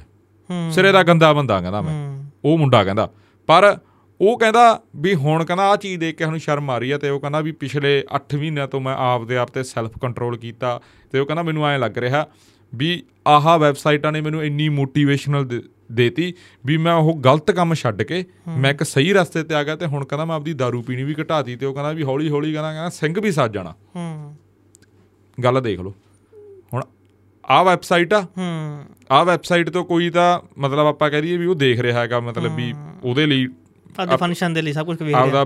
ਸਿਰੇ ਦਾ ਗੰਦਾ ਬੰਦਾ ਕਹਿੰਦਾ ਮੈਂ। ਉਹ ਮੁੰਡਾ ਕਹਿੰਦਾ। ਪਰ ਉਹ ਕਹਿੰਦਾ ਵੀ ਹੁਣ ਕਹਿੰਦਾ ਆ ਚੀਜ਼ ਦੇਖ ਕੇ ਸਾਨੂੰ ਸ਼ਰਮ ਆ ਰਹੀ ਹੈ ਤੇ ਉਹ ਕਹਿੰਦਾ ਵੀ ਪਿਛਲੇ 8 ਮਹੀਨਿਆਂ ਤੋਂ ਮੈਂ ਆਪ ਦੇ ਆਪ ਤੇ ਸੈਲਫ ਕੰਟਰੋਲ ਕੀਤਾ ਤੇ ਉਹ ਕਹਿੰਦਾ ਮੈਨੂੰ ਐਂ ਲੱਗ ਰਿਹਾ ਵੀ ਆਹਾ ਵੈਬਸਾਈਟਾਂ ਨੇ ਮੈਨੂੰ ਇੰਨੀ ਮੋਟੀਵੇਸ਼ਨਲ ਦੇਤੀ ਵੀ ਮੈਂ ਉਹ ਗਲਤ ਕੰਮ ਛੱਡ ਕੇ ਮੈਂ ਇੱਕ ਸਹੀ ਰਸਤੇ ਤੇ ਆ ਗਿਆ ਤੇ ਹੁਣ ਕਹਿੰਦਾ ਮੈਂ ਆਪਦੀ दारू ਪੀਣੀ ਵੀ ਘਟਾਤੀ ਤੇ ਉਹ ਕਹਿੰਦਾ ਵੀ ਹੌਲੀ ਹੌਲੀ ਕਹਿੰਦਾ ਕਹਿੰਦਾ ਸਿੰਘ ਵੀ ਸੱਜ ਜਾਣਾ। ਹੂੰ। ਗੱਲ ਦੇਖ ਲਓ। ਹੁਣ ਆਹ ਵੈਬਸਾਈਟ ਆ। ਹੂੰ। ਆਹ ਵੈਬਸਾਈਟ ਤੋਂ ਕੋਈ ਤਾਂ ਮਤਲਬ ਆਪਾਂ ਕਹਿ ਦਈਏ ਵੀ ਉਹ ਦੇਖ ਰਿਹਾ ਹੈਗਾ ਮਤਲਬ ਵੀ ਉਹਦੇ ਲਈ ਆਪਦੇ ਫੰਕਸ਼ਨ ਦੇ ਲਈ ਸਭ ਕੁਝ ਵੇਖ ਰਿਹਾ। ਆਪਦਾ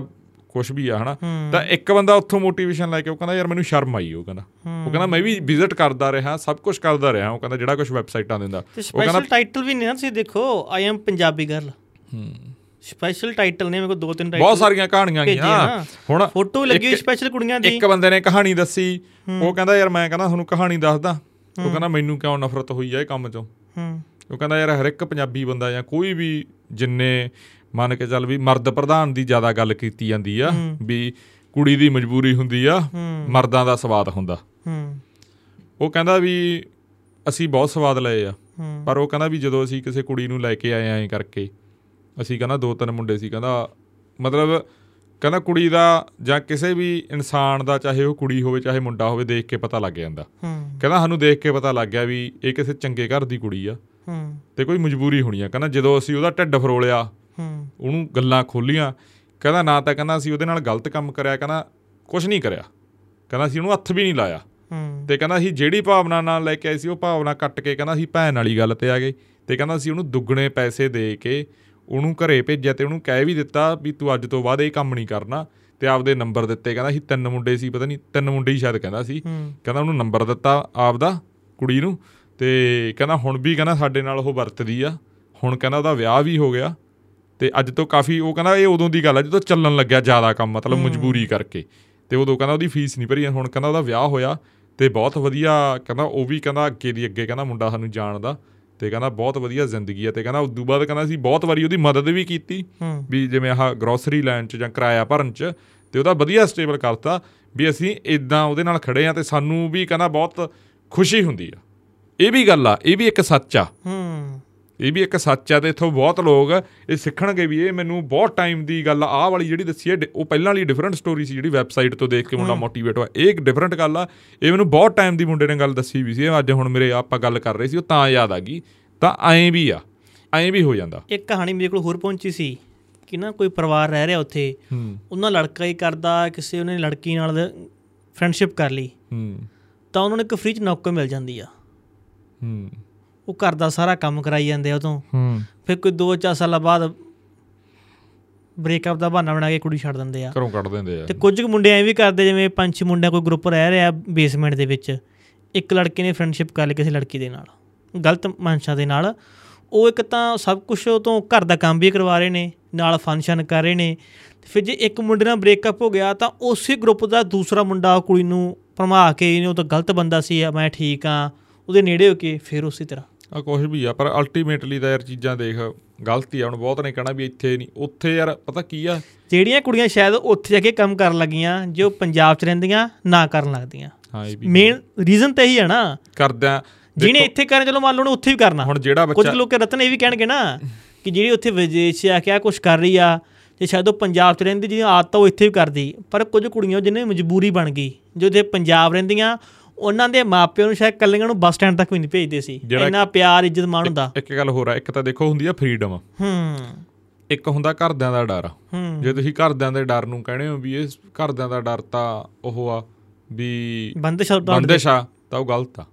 ਕੁਝ ਵੀ ਆ ਹਨਾ? ਤਾਂ ਇੱਕ ਬੰਦਾ ਉੱਥੋਂ ਮੋਟੀਵੇਸ਼ਨ ਲੈ ਕੇ ਉਹ ਕਹਿੰਦਾ ਯਾਰ ਮੈਨੂੰ ਸ਼ਰਮ ਆਈ ਉਹ ਕਹਿੰਦਾ। ਉਹ ਕਹਿੰਦਾ ਮੈਂ ਵੀ ਵਿਜ਼ਿਟ ਕਰਦਾ ਰਿਹਾ ਸਭ ਕੁਝ ਕਰਦਾ ਰਿਹਾ ਉਹ ਕਹਿੰਦਾ ਜਿਹੜਾ ਕੁਝ ਵੈਬਸਾਈਟਾਂ ਦਿੰਦਾ। ਉਹ ਕਹਿੰਦਾ ਸਪੈਸ਼ਲ ਟਾਈਟਲ ਵੀ ਨਹੀਂ ਨਾ ਤੁਸੀਂ ਦੇਖੋ ਆਈ ਐਮ ਪੰਜਾਬੀ ਗਰਲ ਹੂੰ। ਸਪੈਸ਼ਲ ਟਾਈਟਲ ਨੇ ਮੇਰੇ ਕੋਲ ਦੋ ਤਿੰਨ ਬਹੁਤ ਟਾਈਟਲ ਸਾਰੀਆਂ ਕਹਾਣੀਆਂ ਗਈਆਂ। ਹੁਣ ਫੋਟੋ ਲੱਗੀ ਹੋਈ ਸਪੈਸ਼ਲ ਕੁੜੀਆਂ ਦੀ। ਇੱਕ ਬੰਦੇ ਨੇ ਕਹਾਣੀ ਦੱਸੀ। ਉਹ ਕਹਿੰਦਾ ਯਾਰ ਮੈਂ ਕਹਿੰਦਾ ਤੁਹਾਨੂੰ ਕਹਾਣੀ ਦੱਸਦਾ। ਉਹ ਕਹਿੰਦਾ ਮੈਨੂੰ ਕਿਉਂ ਨਫ਼ਰਤ ਹੋਈ ਆ ਇਹ ਕੰਮ ਚੋਂ? ਹੂੰ। ਉਹ ਕਹਿੰਦਾ ਯਾਰ ਹਰ ਇੱਕ ਪੰਜਾਬੀ ਬੰਦਾ ਜਾਂ ਕੋਈ ਵੀ ਜਿੰਨੇ ਮੰਨ ਕੇ ਚੱਲ ਵੀ ਮਰਦ ਪ੍ਰਧਾਨ ਦੀ ਜ਼ਿਆਦਾ ਗੱਲ ਕੀਤੀ ਜਾਂਦੀ ਆ ਵੀ ਕੁੜੀ ਦੀ ਮਜਬੂਰੀ ਹੁੰਦੀ ਆ ਮਰਦਾਂ ਦਾ ਸਵਾਦ ਹੁੰਦਾ। ਉਹ ਕਹਿੰਦਾ ਵੀ ਅਸੀਂ ਬਹੁਤ ਸਵਾਦ ਲਏ ਆ ਪਰ ਉਹ ਕਹਿੰਦਾ ਵੀ ਜਦੋਂ ਅਸੀਂ ਕਿਸੇ ਕੁੜੀ ਨੂੰ ਲੈ ਕੇ ਆਏ ਐਂ ਕਰਕੇ ਅਸੀਂ ਕਹਿੰਦਾ ਦੋ ਤਿੰਨ ਮੁੰਡੇ ਸੀ ਕਹਿੰਦਾ ਮਤਲਬ ਕਹਿੰਦਾ ਕੁੜੀ ਦਾ ਜਾਂ ਕਿਸੇ ਵੀ ਇਨਸਾਨ ਦਾ ਚਾਹੇ ਉਹ ਕੁੜੀ ਹੋਵੇ ਚਾਹੇ ਮੁੰਡਾ ਹੋਵੇ ਦੇਖ ਕੇ ਪਤਾ ਲੱਗ ਜਾਂਦਾ। ਕਹਿੰਦਾ ਸਾਨੂੰ ਦੇਖ ਕੇ ਪਤਾ ਲੱਗ ਗਿਆ ਵੀ ਇਹ ਕਿਸੇ ਚੰਗੇ ਘਰ ਦੀ ਕੁੜੀ ਆ ਤੇ ਕੋਈ ਮਜਬੂਰੀ ਹੋਣੀ ਆ। ਕਹਿੰਦਾ ਜਦੋਂ ਅਸੀਂ ਉਹਦਾ ਢਿੱਡ ਫਰੋਲਿਆ ਹੂੰ ਉਹਨੂੰ ਗੱਲਾਂ ਖੋਲੀਆਂ, ਕਹਿੰਦਾ ਨਾ ਤਾਂ ਕਹਿੰਦਾ ਅਸੀਂ ਉਹਦੇ ਨਾਲ ਗਲਤ ਕੰਮ ਕਰਿਆ, ਕਹਿੰਦਾ ਕੁਝ ਨਹੀਂ ਕਰਿਆ। ਕਹਿੰਦਾ ਅਸੀਂ ਉਹਨੂੰ ਹੱਥ ਵੀ ਨਹੀਂ ਲਾਇਆ। ਹੂੰ ਤੇ ਕਹਿੰਦਾ ਅਸੀਂ ਜਿਹੜੀ ਭਾਵਨਾ ਨਾਲ ਲੈ ਕੇ ਆਏ ਸੀ ਉਹ ਭਾਵਨਾ ਕੱਟ ਕੇ ਕਹਿੰਦਾ ਅਸੀਂ ਭੈਣ ਵਾਲੀ ਗੱਲ ਤੇ ਆ ਗਏ। ਤੇ ਕਹਿੰਦਾ ਅਸੀਂ ਉਹਨੂੰ ਦੁੱਗਣੇ ਪੈਸੇ ਦੇ ਕੇ ਉਹਨੂੰ ਘਰੇ ਭੇਜਿਆ ਤੇ ਉਹਨੂੰ ਕਹਿ ਵੀ ਦਿੱਤਾ ਵੀ ਤੂੰ ਅੱਜ ਤੋਂ ਬਾਅਦ ਇਹ ਕੰਮ ਨਹੀਂ ਕਰਨਾ। ਤੇ ਆਪਦੇ ਨੰਬਰ ਦਿੱਤੇ, ਕਹਿੰਦਾ ਅਸੀਂ ਤਿੰਨ ਮੁੰਡੇ ਸੀ, ਪਤਾ ਨਹੀਂ, ਤਿੰਨ ਮੁੰਡੇ ਹੀ ਸ਼ਾਇਦ ਕਹਿੰਦਾ ਸੀ। ਹੂੰ ਕਹਿੰਦਾ ਉਹਨੂੰ ਨੰਬਰ ਦਿੱਤਾ ਆਪਦਾ ਕੁੜੀ ਨੂੰ ਤੇ ਕਹਿੰਦਾ ਹੁਣ ਵੀ ਕਹਿੰਦਾ ਸਾਡੇ ਨਾਲ ਉਹ ਵਰਤਦੀ ਆ। ਹੁਣ ਕਹਿੰਦਾ ਉਹਦਾ ਵਿਆਹ ਵੀ ਹੋ ਗਿਆ। ਤੇ ਅੱਜ ਤੋਂ ਕਾਫੀ ਉਹ ਕਹਿੰਦਾ ਇਹ ਉਦੋਂ ਦੀ ਗੱਲ ਆ ਜਦੋਂ ਚੱਲਣ ਲੱਗਿਆ ਜ਼ਿਆਦਾ ਕੰਮ ਮਤਲਬ ਮਜਬੂਰੀ ਕਰਕੇ। ਤੇ ਉਦੋਂ ਕਹਿੰਦਾ ਉਹਦੀ ਫੀਸ ਨਹੀਂ ਭਰੀ ਹੁਣ ਕਹਿੰਦਾ ਉਹਦਾ ਵਿਆਹ ਹੋਇਆ ਤੇ ਬਹੁਤ ਵਧੀਆ ਕਹਿੰਦਾ ਉਹ ਵੀ ਕਹਿੰਦਾ ਅੱਗੇ ਦੀ ਅੱਗੇ ਕਹਿੰਦਾ ਮੁੰਡਾ ਸਾਨੂੰ ਜਾਣਦਾ ਤੇ ਕਹਿੰਦਾ ਬਹੁਤ ਵਧੀਆ ਜ਼ਿੰਦਗੀ ਆ ਤੇ ਕਹਿੰਦਾ ਉਦੋਂ ਬਾਅਦ ਕਹਿੰਦਾ ਅਸੀਂ ਬਹੁਤ ਵਾਰੀ ਉਹਦੀ ਮਦਦ ਵੀ ਕੀਤੀ ਹੂੰ। ਵੀ ਜਿਵੇਂ ਆਹ ਗਰੋਸਰੀ ਲੈਣ ਚ ਜਾਂ ਕਿਰਾਇਆ ਭਰਨ ਚ ਤੇ ਉਹਦਾ ਵਧੀਆ ਸਟੇਬਲ ਕਰਤਾ ਵੀ ਅਸੀਂ ਇਦਾਂ ਉਹਦੇ ਨਾਲ ਖੜੇ ਆ ਤੇ ਸਾਨੂੰ ਵੀ ਕਹਿੰਦਾ ਬਹੁਤ ਖੁਸ਼ੀ ਹੁੰਦੀ ਆ। ਇਹ ਵੀ ਗੱਲ ਆ ਇਹ ਵੀ ਇੱਕ ਸੱਚ ਆ। ਹੂੰ। ਇਹ ਵੀ ਇੱਕ ਸੱਚ ਆ ਤੇ ਇਥੋਂ ਬਹੁਤ ਲੋਕ ਇਹ ਸਿੱਖਣਗੇ ਵੀ ਇਹ ਮੈਨੂੰ ਬਹੁਤ ਟਾਈਮ ਦੀ ਗੱਲ ਆ। ਆਹ ਵਾਲੀ ਜਿਹੜੀ ਦੱਸੀ ਹੈ ਉਹ ਪਹਿਲਾਂ ਵਾਲੀ ਡਿਫਰੈਂਟ ਸਟੋਰੀ ਸੀ ਜਿਹੜੀ ਵੈਬਸਾਈਟ ਤੋਂ ਦੇਖ ਕੇ ਮੁੰਡਾ ਮੋਟੀਵੇਟ ਹੋਇਆ। ਇਹ ਇੱਕ ਡਿਫਰੈਂਟ ਗੱਲ ਆ। ਇਹ ਮੈਨੂੰ ਬਹੁਤ ਟਾਈਮ ਦੀ ਮੁੰਡੇ ਨੇ ਗੱਲ ਦੱਸੀ ਵੀ ਸੀ। ਅੱਜ ਹੁਣ ਮੇਰੇ ਆਪਾਂ ਗੱਲ ਕਰ ਰਹੇ ਸੀ ਉਹ ਤਾਂ ਯਾਦ ਆ ਗਈ। ਤਾਂ ਐਂ ਵੀ ਆ। ਐਂ ਵੀ ਹੋ ਜਾਂਦਾ। ਇੱਕ ਕਹਾਣੀ ਮੇਰੇ ਕੋਲ ਹੋਰ ਪਹੁੰਚੀ ਸੀ ਕਿ ਨਾ ਕੋਈ ਪਰਿਵਾਰ ਰਹਿ ਰਿਹਾ ਉੱਥੇ ਉਹਨਾਂ ਲੜਕਾ ਹੀ ਕਰਦਾ ਕਿਸੇ ਉਹਨੇ ਲੜਕੀ ਨਾਲ ਫਰੈਂਡਸ਼ਿਪ ਕਰ ਲਈ। ਤਾਂ ਉਹਨਾਂ ਨੂੰ ਇੱਕ ਫ੍ਰੀ ਚ ਨੌਕਰ ਮਿਲ ਜਾਂਦੀ ਆ। ਹੂੰ। ਉਹ ਘਰ ਦਾ ਸਾਰਾ ਕੰਮ ਕਰਾਈ ਜਾਂਦੇ ਆ ਉਹ ਤੋਂ। ਹੂੰ। ਫਿਰ ਕੋਈ 2-4 ਸਾਲਾਂ ਬਾਅਦ ਬ੍ਰੇਕਅਪ ਦਾ ਬਹਾਨਾ ਬਣਾ ਕੇ ਕੁੜੀ ਛੱਡ ਦਿੰਦੇ ਆ। ਘਰੋਂ ਕੱਢ ਦਿੰਦੇ ਆ। ਤੇ ਕੁਝ ਕੁ ਮੁੰਡੇ ਐਂ ਵੀ ਕਰਦੇ ਜਿਵੇਂ ਪੰਜ ਛੇ ਮੁੰਡਿਆਂ ਕੋਈ ਗਰੁੱਪ ਰਹਿ ਰਿਹਾ ਬੇਸਮੈਂਟ ਦੇ ਵਿੱਚ। ਇੱਕ ਲੜਕੇ ਨੇ ਫਰੈਂਡਸ਼ਿਪ ਕਰ ਲਈ ਕਿਸੇ ਲੜਕੀ ਦੇ ਨਾਲ। ਗਲਤ ਮਨਸ਼ਾ ਦੇ ਨਾਲ। ਉਹ ਇੱਕ ਤਾਂ ਸਭ ਕੁਝ ਉਹ ਤੋਂ ਘਰ ਦਾ ਕੰਮ ਵੀ ਕਰਵਾ ਰਹੇ ਨੇ ਨਾਲ ਫੰਕਸ਼ਨ ਕਰ ਰਹੇ ਨੇ। ਫਿਰ ਜੇ ਇੱਕ ਮੁੰਡੇ ਨਾਲ ਬ੍ਰੇਕਅਪ ਹੋ ਗਿਆ ਤਾਂ ਉਸੇ ਗਰੁੱਪ ਦਾ ਦੂਸਰਾ ਮੁੰਡਾ ਕੁੜੀ ਨੂੰ ਭਰਮਾ ਕੇ ਇਹਨੇ ਤਾਂ ਗਲਤ ਬੰਦਾ ਸੀ ਮੈਂ ਠੀਕ ਆ ਉਹਦੇ ਨੇੜੇ ਹੋ ਕੇ ਫਿਰ ਉਸੇ ਤਰ੍ਹਾਂ। ਆ ਕੁਝ ਵੀ ਆ ਪਰ ਅਲਟੀਮੇਟਲੀ ਤਾਂ ਯਾਰ ਚੀਜ਼ਾਂ ਦੇਖ ਗਲਤੀ ਆ ਹੁਣ ਬਹੁਤ ਨੇ ਕਹਿਣਾ ਵੀ ਇੱਥੇ ਨਹੀਂ ਉੱਥੇ ਯਾਰ ਪਤਾ ਕੀ ਆ? ਜਿਹੜੀਆਂ ਕੁੜੀਆਂ ਸ਼ਾਇਦ ਉੱਥੇ ਜਾ ਕੇ ਕੰਮ ਕਰਨ ਲੱਗੀਆਂ ਜੋ ਪੰਜਾਬ 'ਚ ਰਹਿੰਦੀਆਂ ਨਾ ਕਰਨ ਲੱਗਦੀਆਂ। ਹਾਂ ਇਹ ਵੀ ਮੇਨ ਰੀਜ਼ਨ ਤਾਂ ਇਹੀ ਹੈ ਨਾ। ਕਰਦਿਆਂ ਜਿਹਨੇ ਇੱਥੇ ਕਰਨ ਚਲੋ ਮੰਨ ਲਓ ਉਹਨੇ ਉੱਥੇ ਵੀ ਕਰਨਾ। ਹੁਣ ਜਿਹੜਾ ਕੁਝ ਬੱਚਾ ਲੋਕ ਰਤਨ ਇਹ ਵੀ ਕਹਿਣਗੇ ਨਾ ਕਿ ਜਿਹੜੀ ਉੱਥੇ ਵਿਦੇਸ਼ ਆ ਕੇ ਆ ਕੁਝ ਕਰ ਰਹੀ ਆ ਤੇ ਸ਼ਾਇਦ ਉਹ ਪੰਜਾਬ 'ਚ ਰਹਿੰਦੀ ਜਿਹਦੀ ਆਦਤ ਉਹ ਇੱਥੇ ਵੀ ਕਰਦੀ। ਪਰ ਕੁਝ ਕੁੜੀਆਂ ਜਿਹਨੇ ਮਜਬੂਰੀ ਬਣ ਗਈ ਜੋ ਇੱਥੇ ਪੰਜਾਬ ਰਹਿੰਦੀਆਂ ਉਹਨਾਂ ਦੇ ਮਾਪਿਆਂ ਨੂੰ ਸ਼ਾਇਦ ਕੱਲੀਆਂ ਨੂੰ ਬੱਸ ਸਟੈਂਡ ਤੱਕ ਵੀ ਨਹੀਂ ਭੇਜਦੇ ਸੀ। ਇੰਨਾ ਪਿਆਰ ਇੱਜ਼ਤ ਮਾਣ ਹੁੰਦਾ। ਇੱਕ ਗੱਲ ਹੋਰ ਆ ਇੱਕ ਤਾਂ ਦੇਖੋ ਹੁੰਦੀ ਆ ਫਰੀडम ਹੂੰ। ਇੱਕ ਹੁੰਦਾ ਘਰਦਿਆਂ ਦਾ ਡਰ। ਜੇ ਤੁਸੀਂ ਘਰਦਿਆਂ ਦੇ ਡਰ ਨੂੰ ਕਹਿੰਦੇ ਹੋ ਵੀ ਇਹ ਘਰਦਿਆਂ ਦਾ ਡਰ ਤਾਂ ਉਹ ਆ ਵੀ ਬੰਦਿਸ਼ ਬੰਦਿਸ਼ ਆ ਤਾਂ ਉਹ ਗਲਤ ਆ।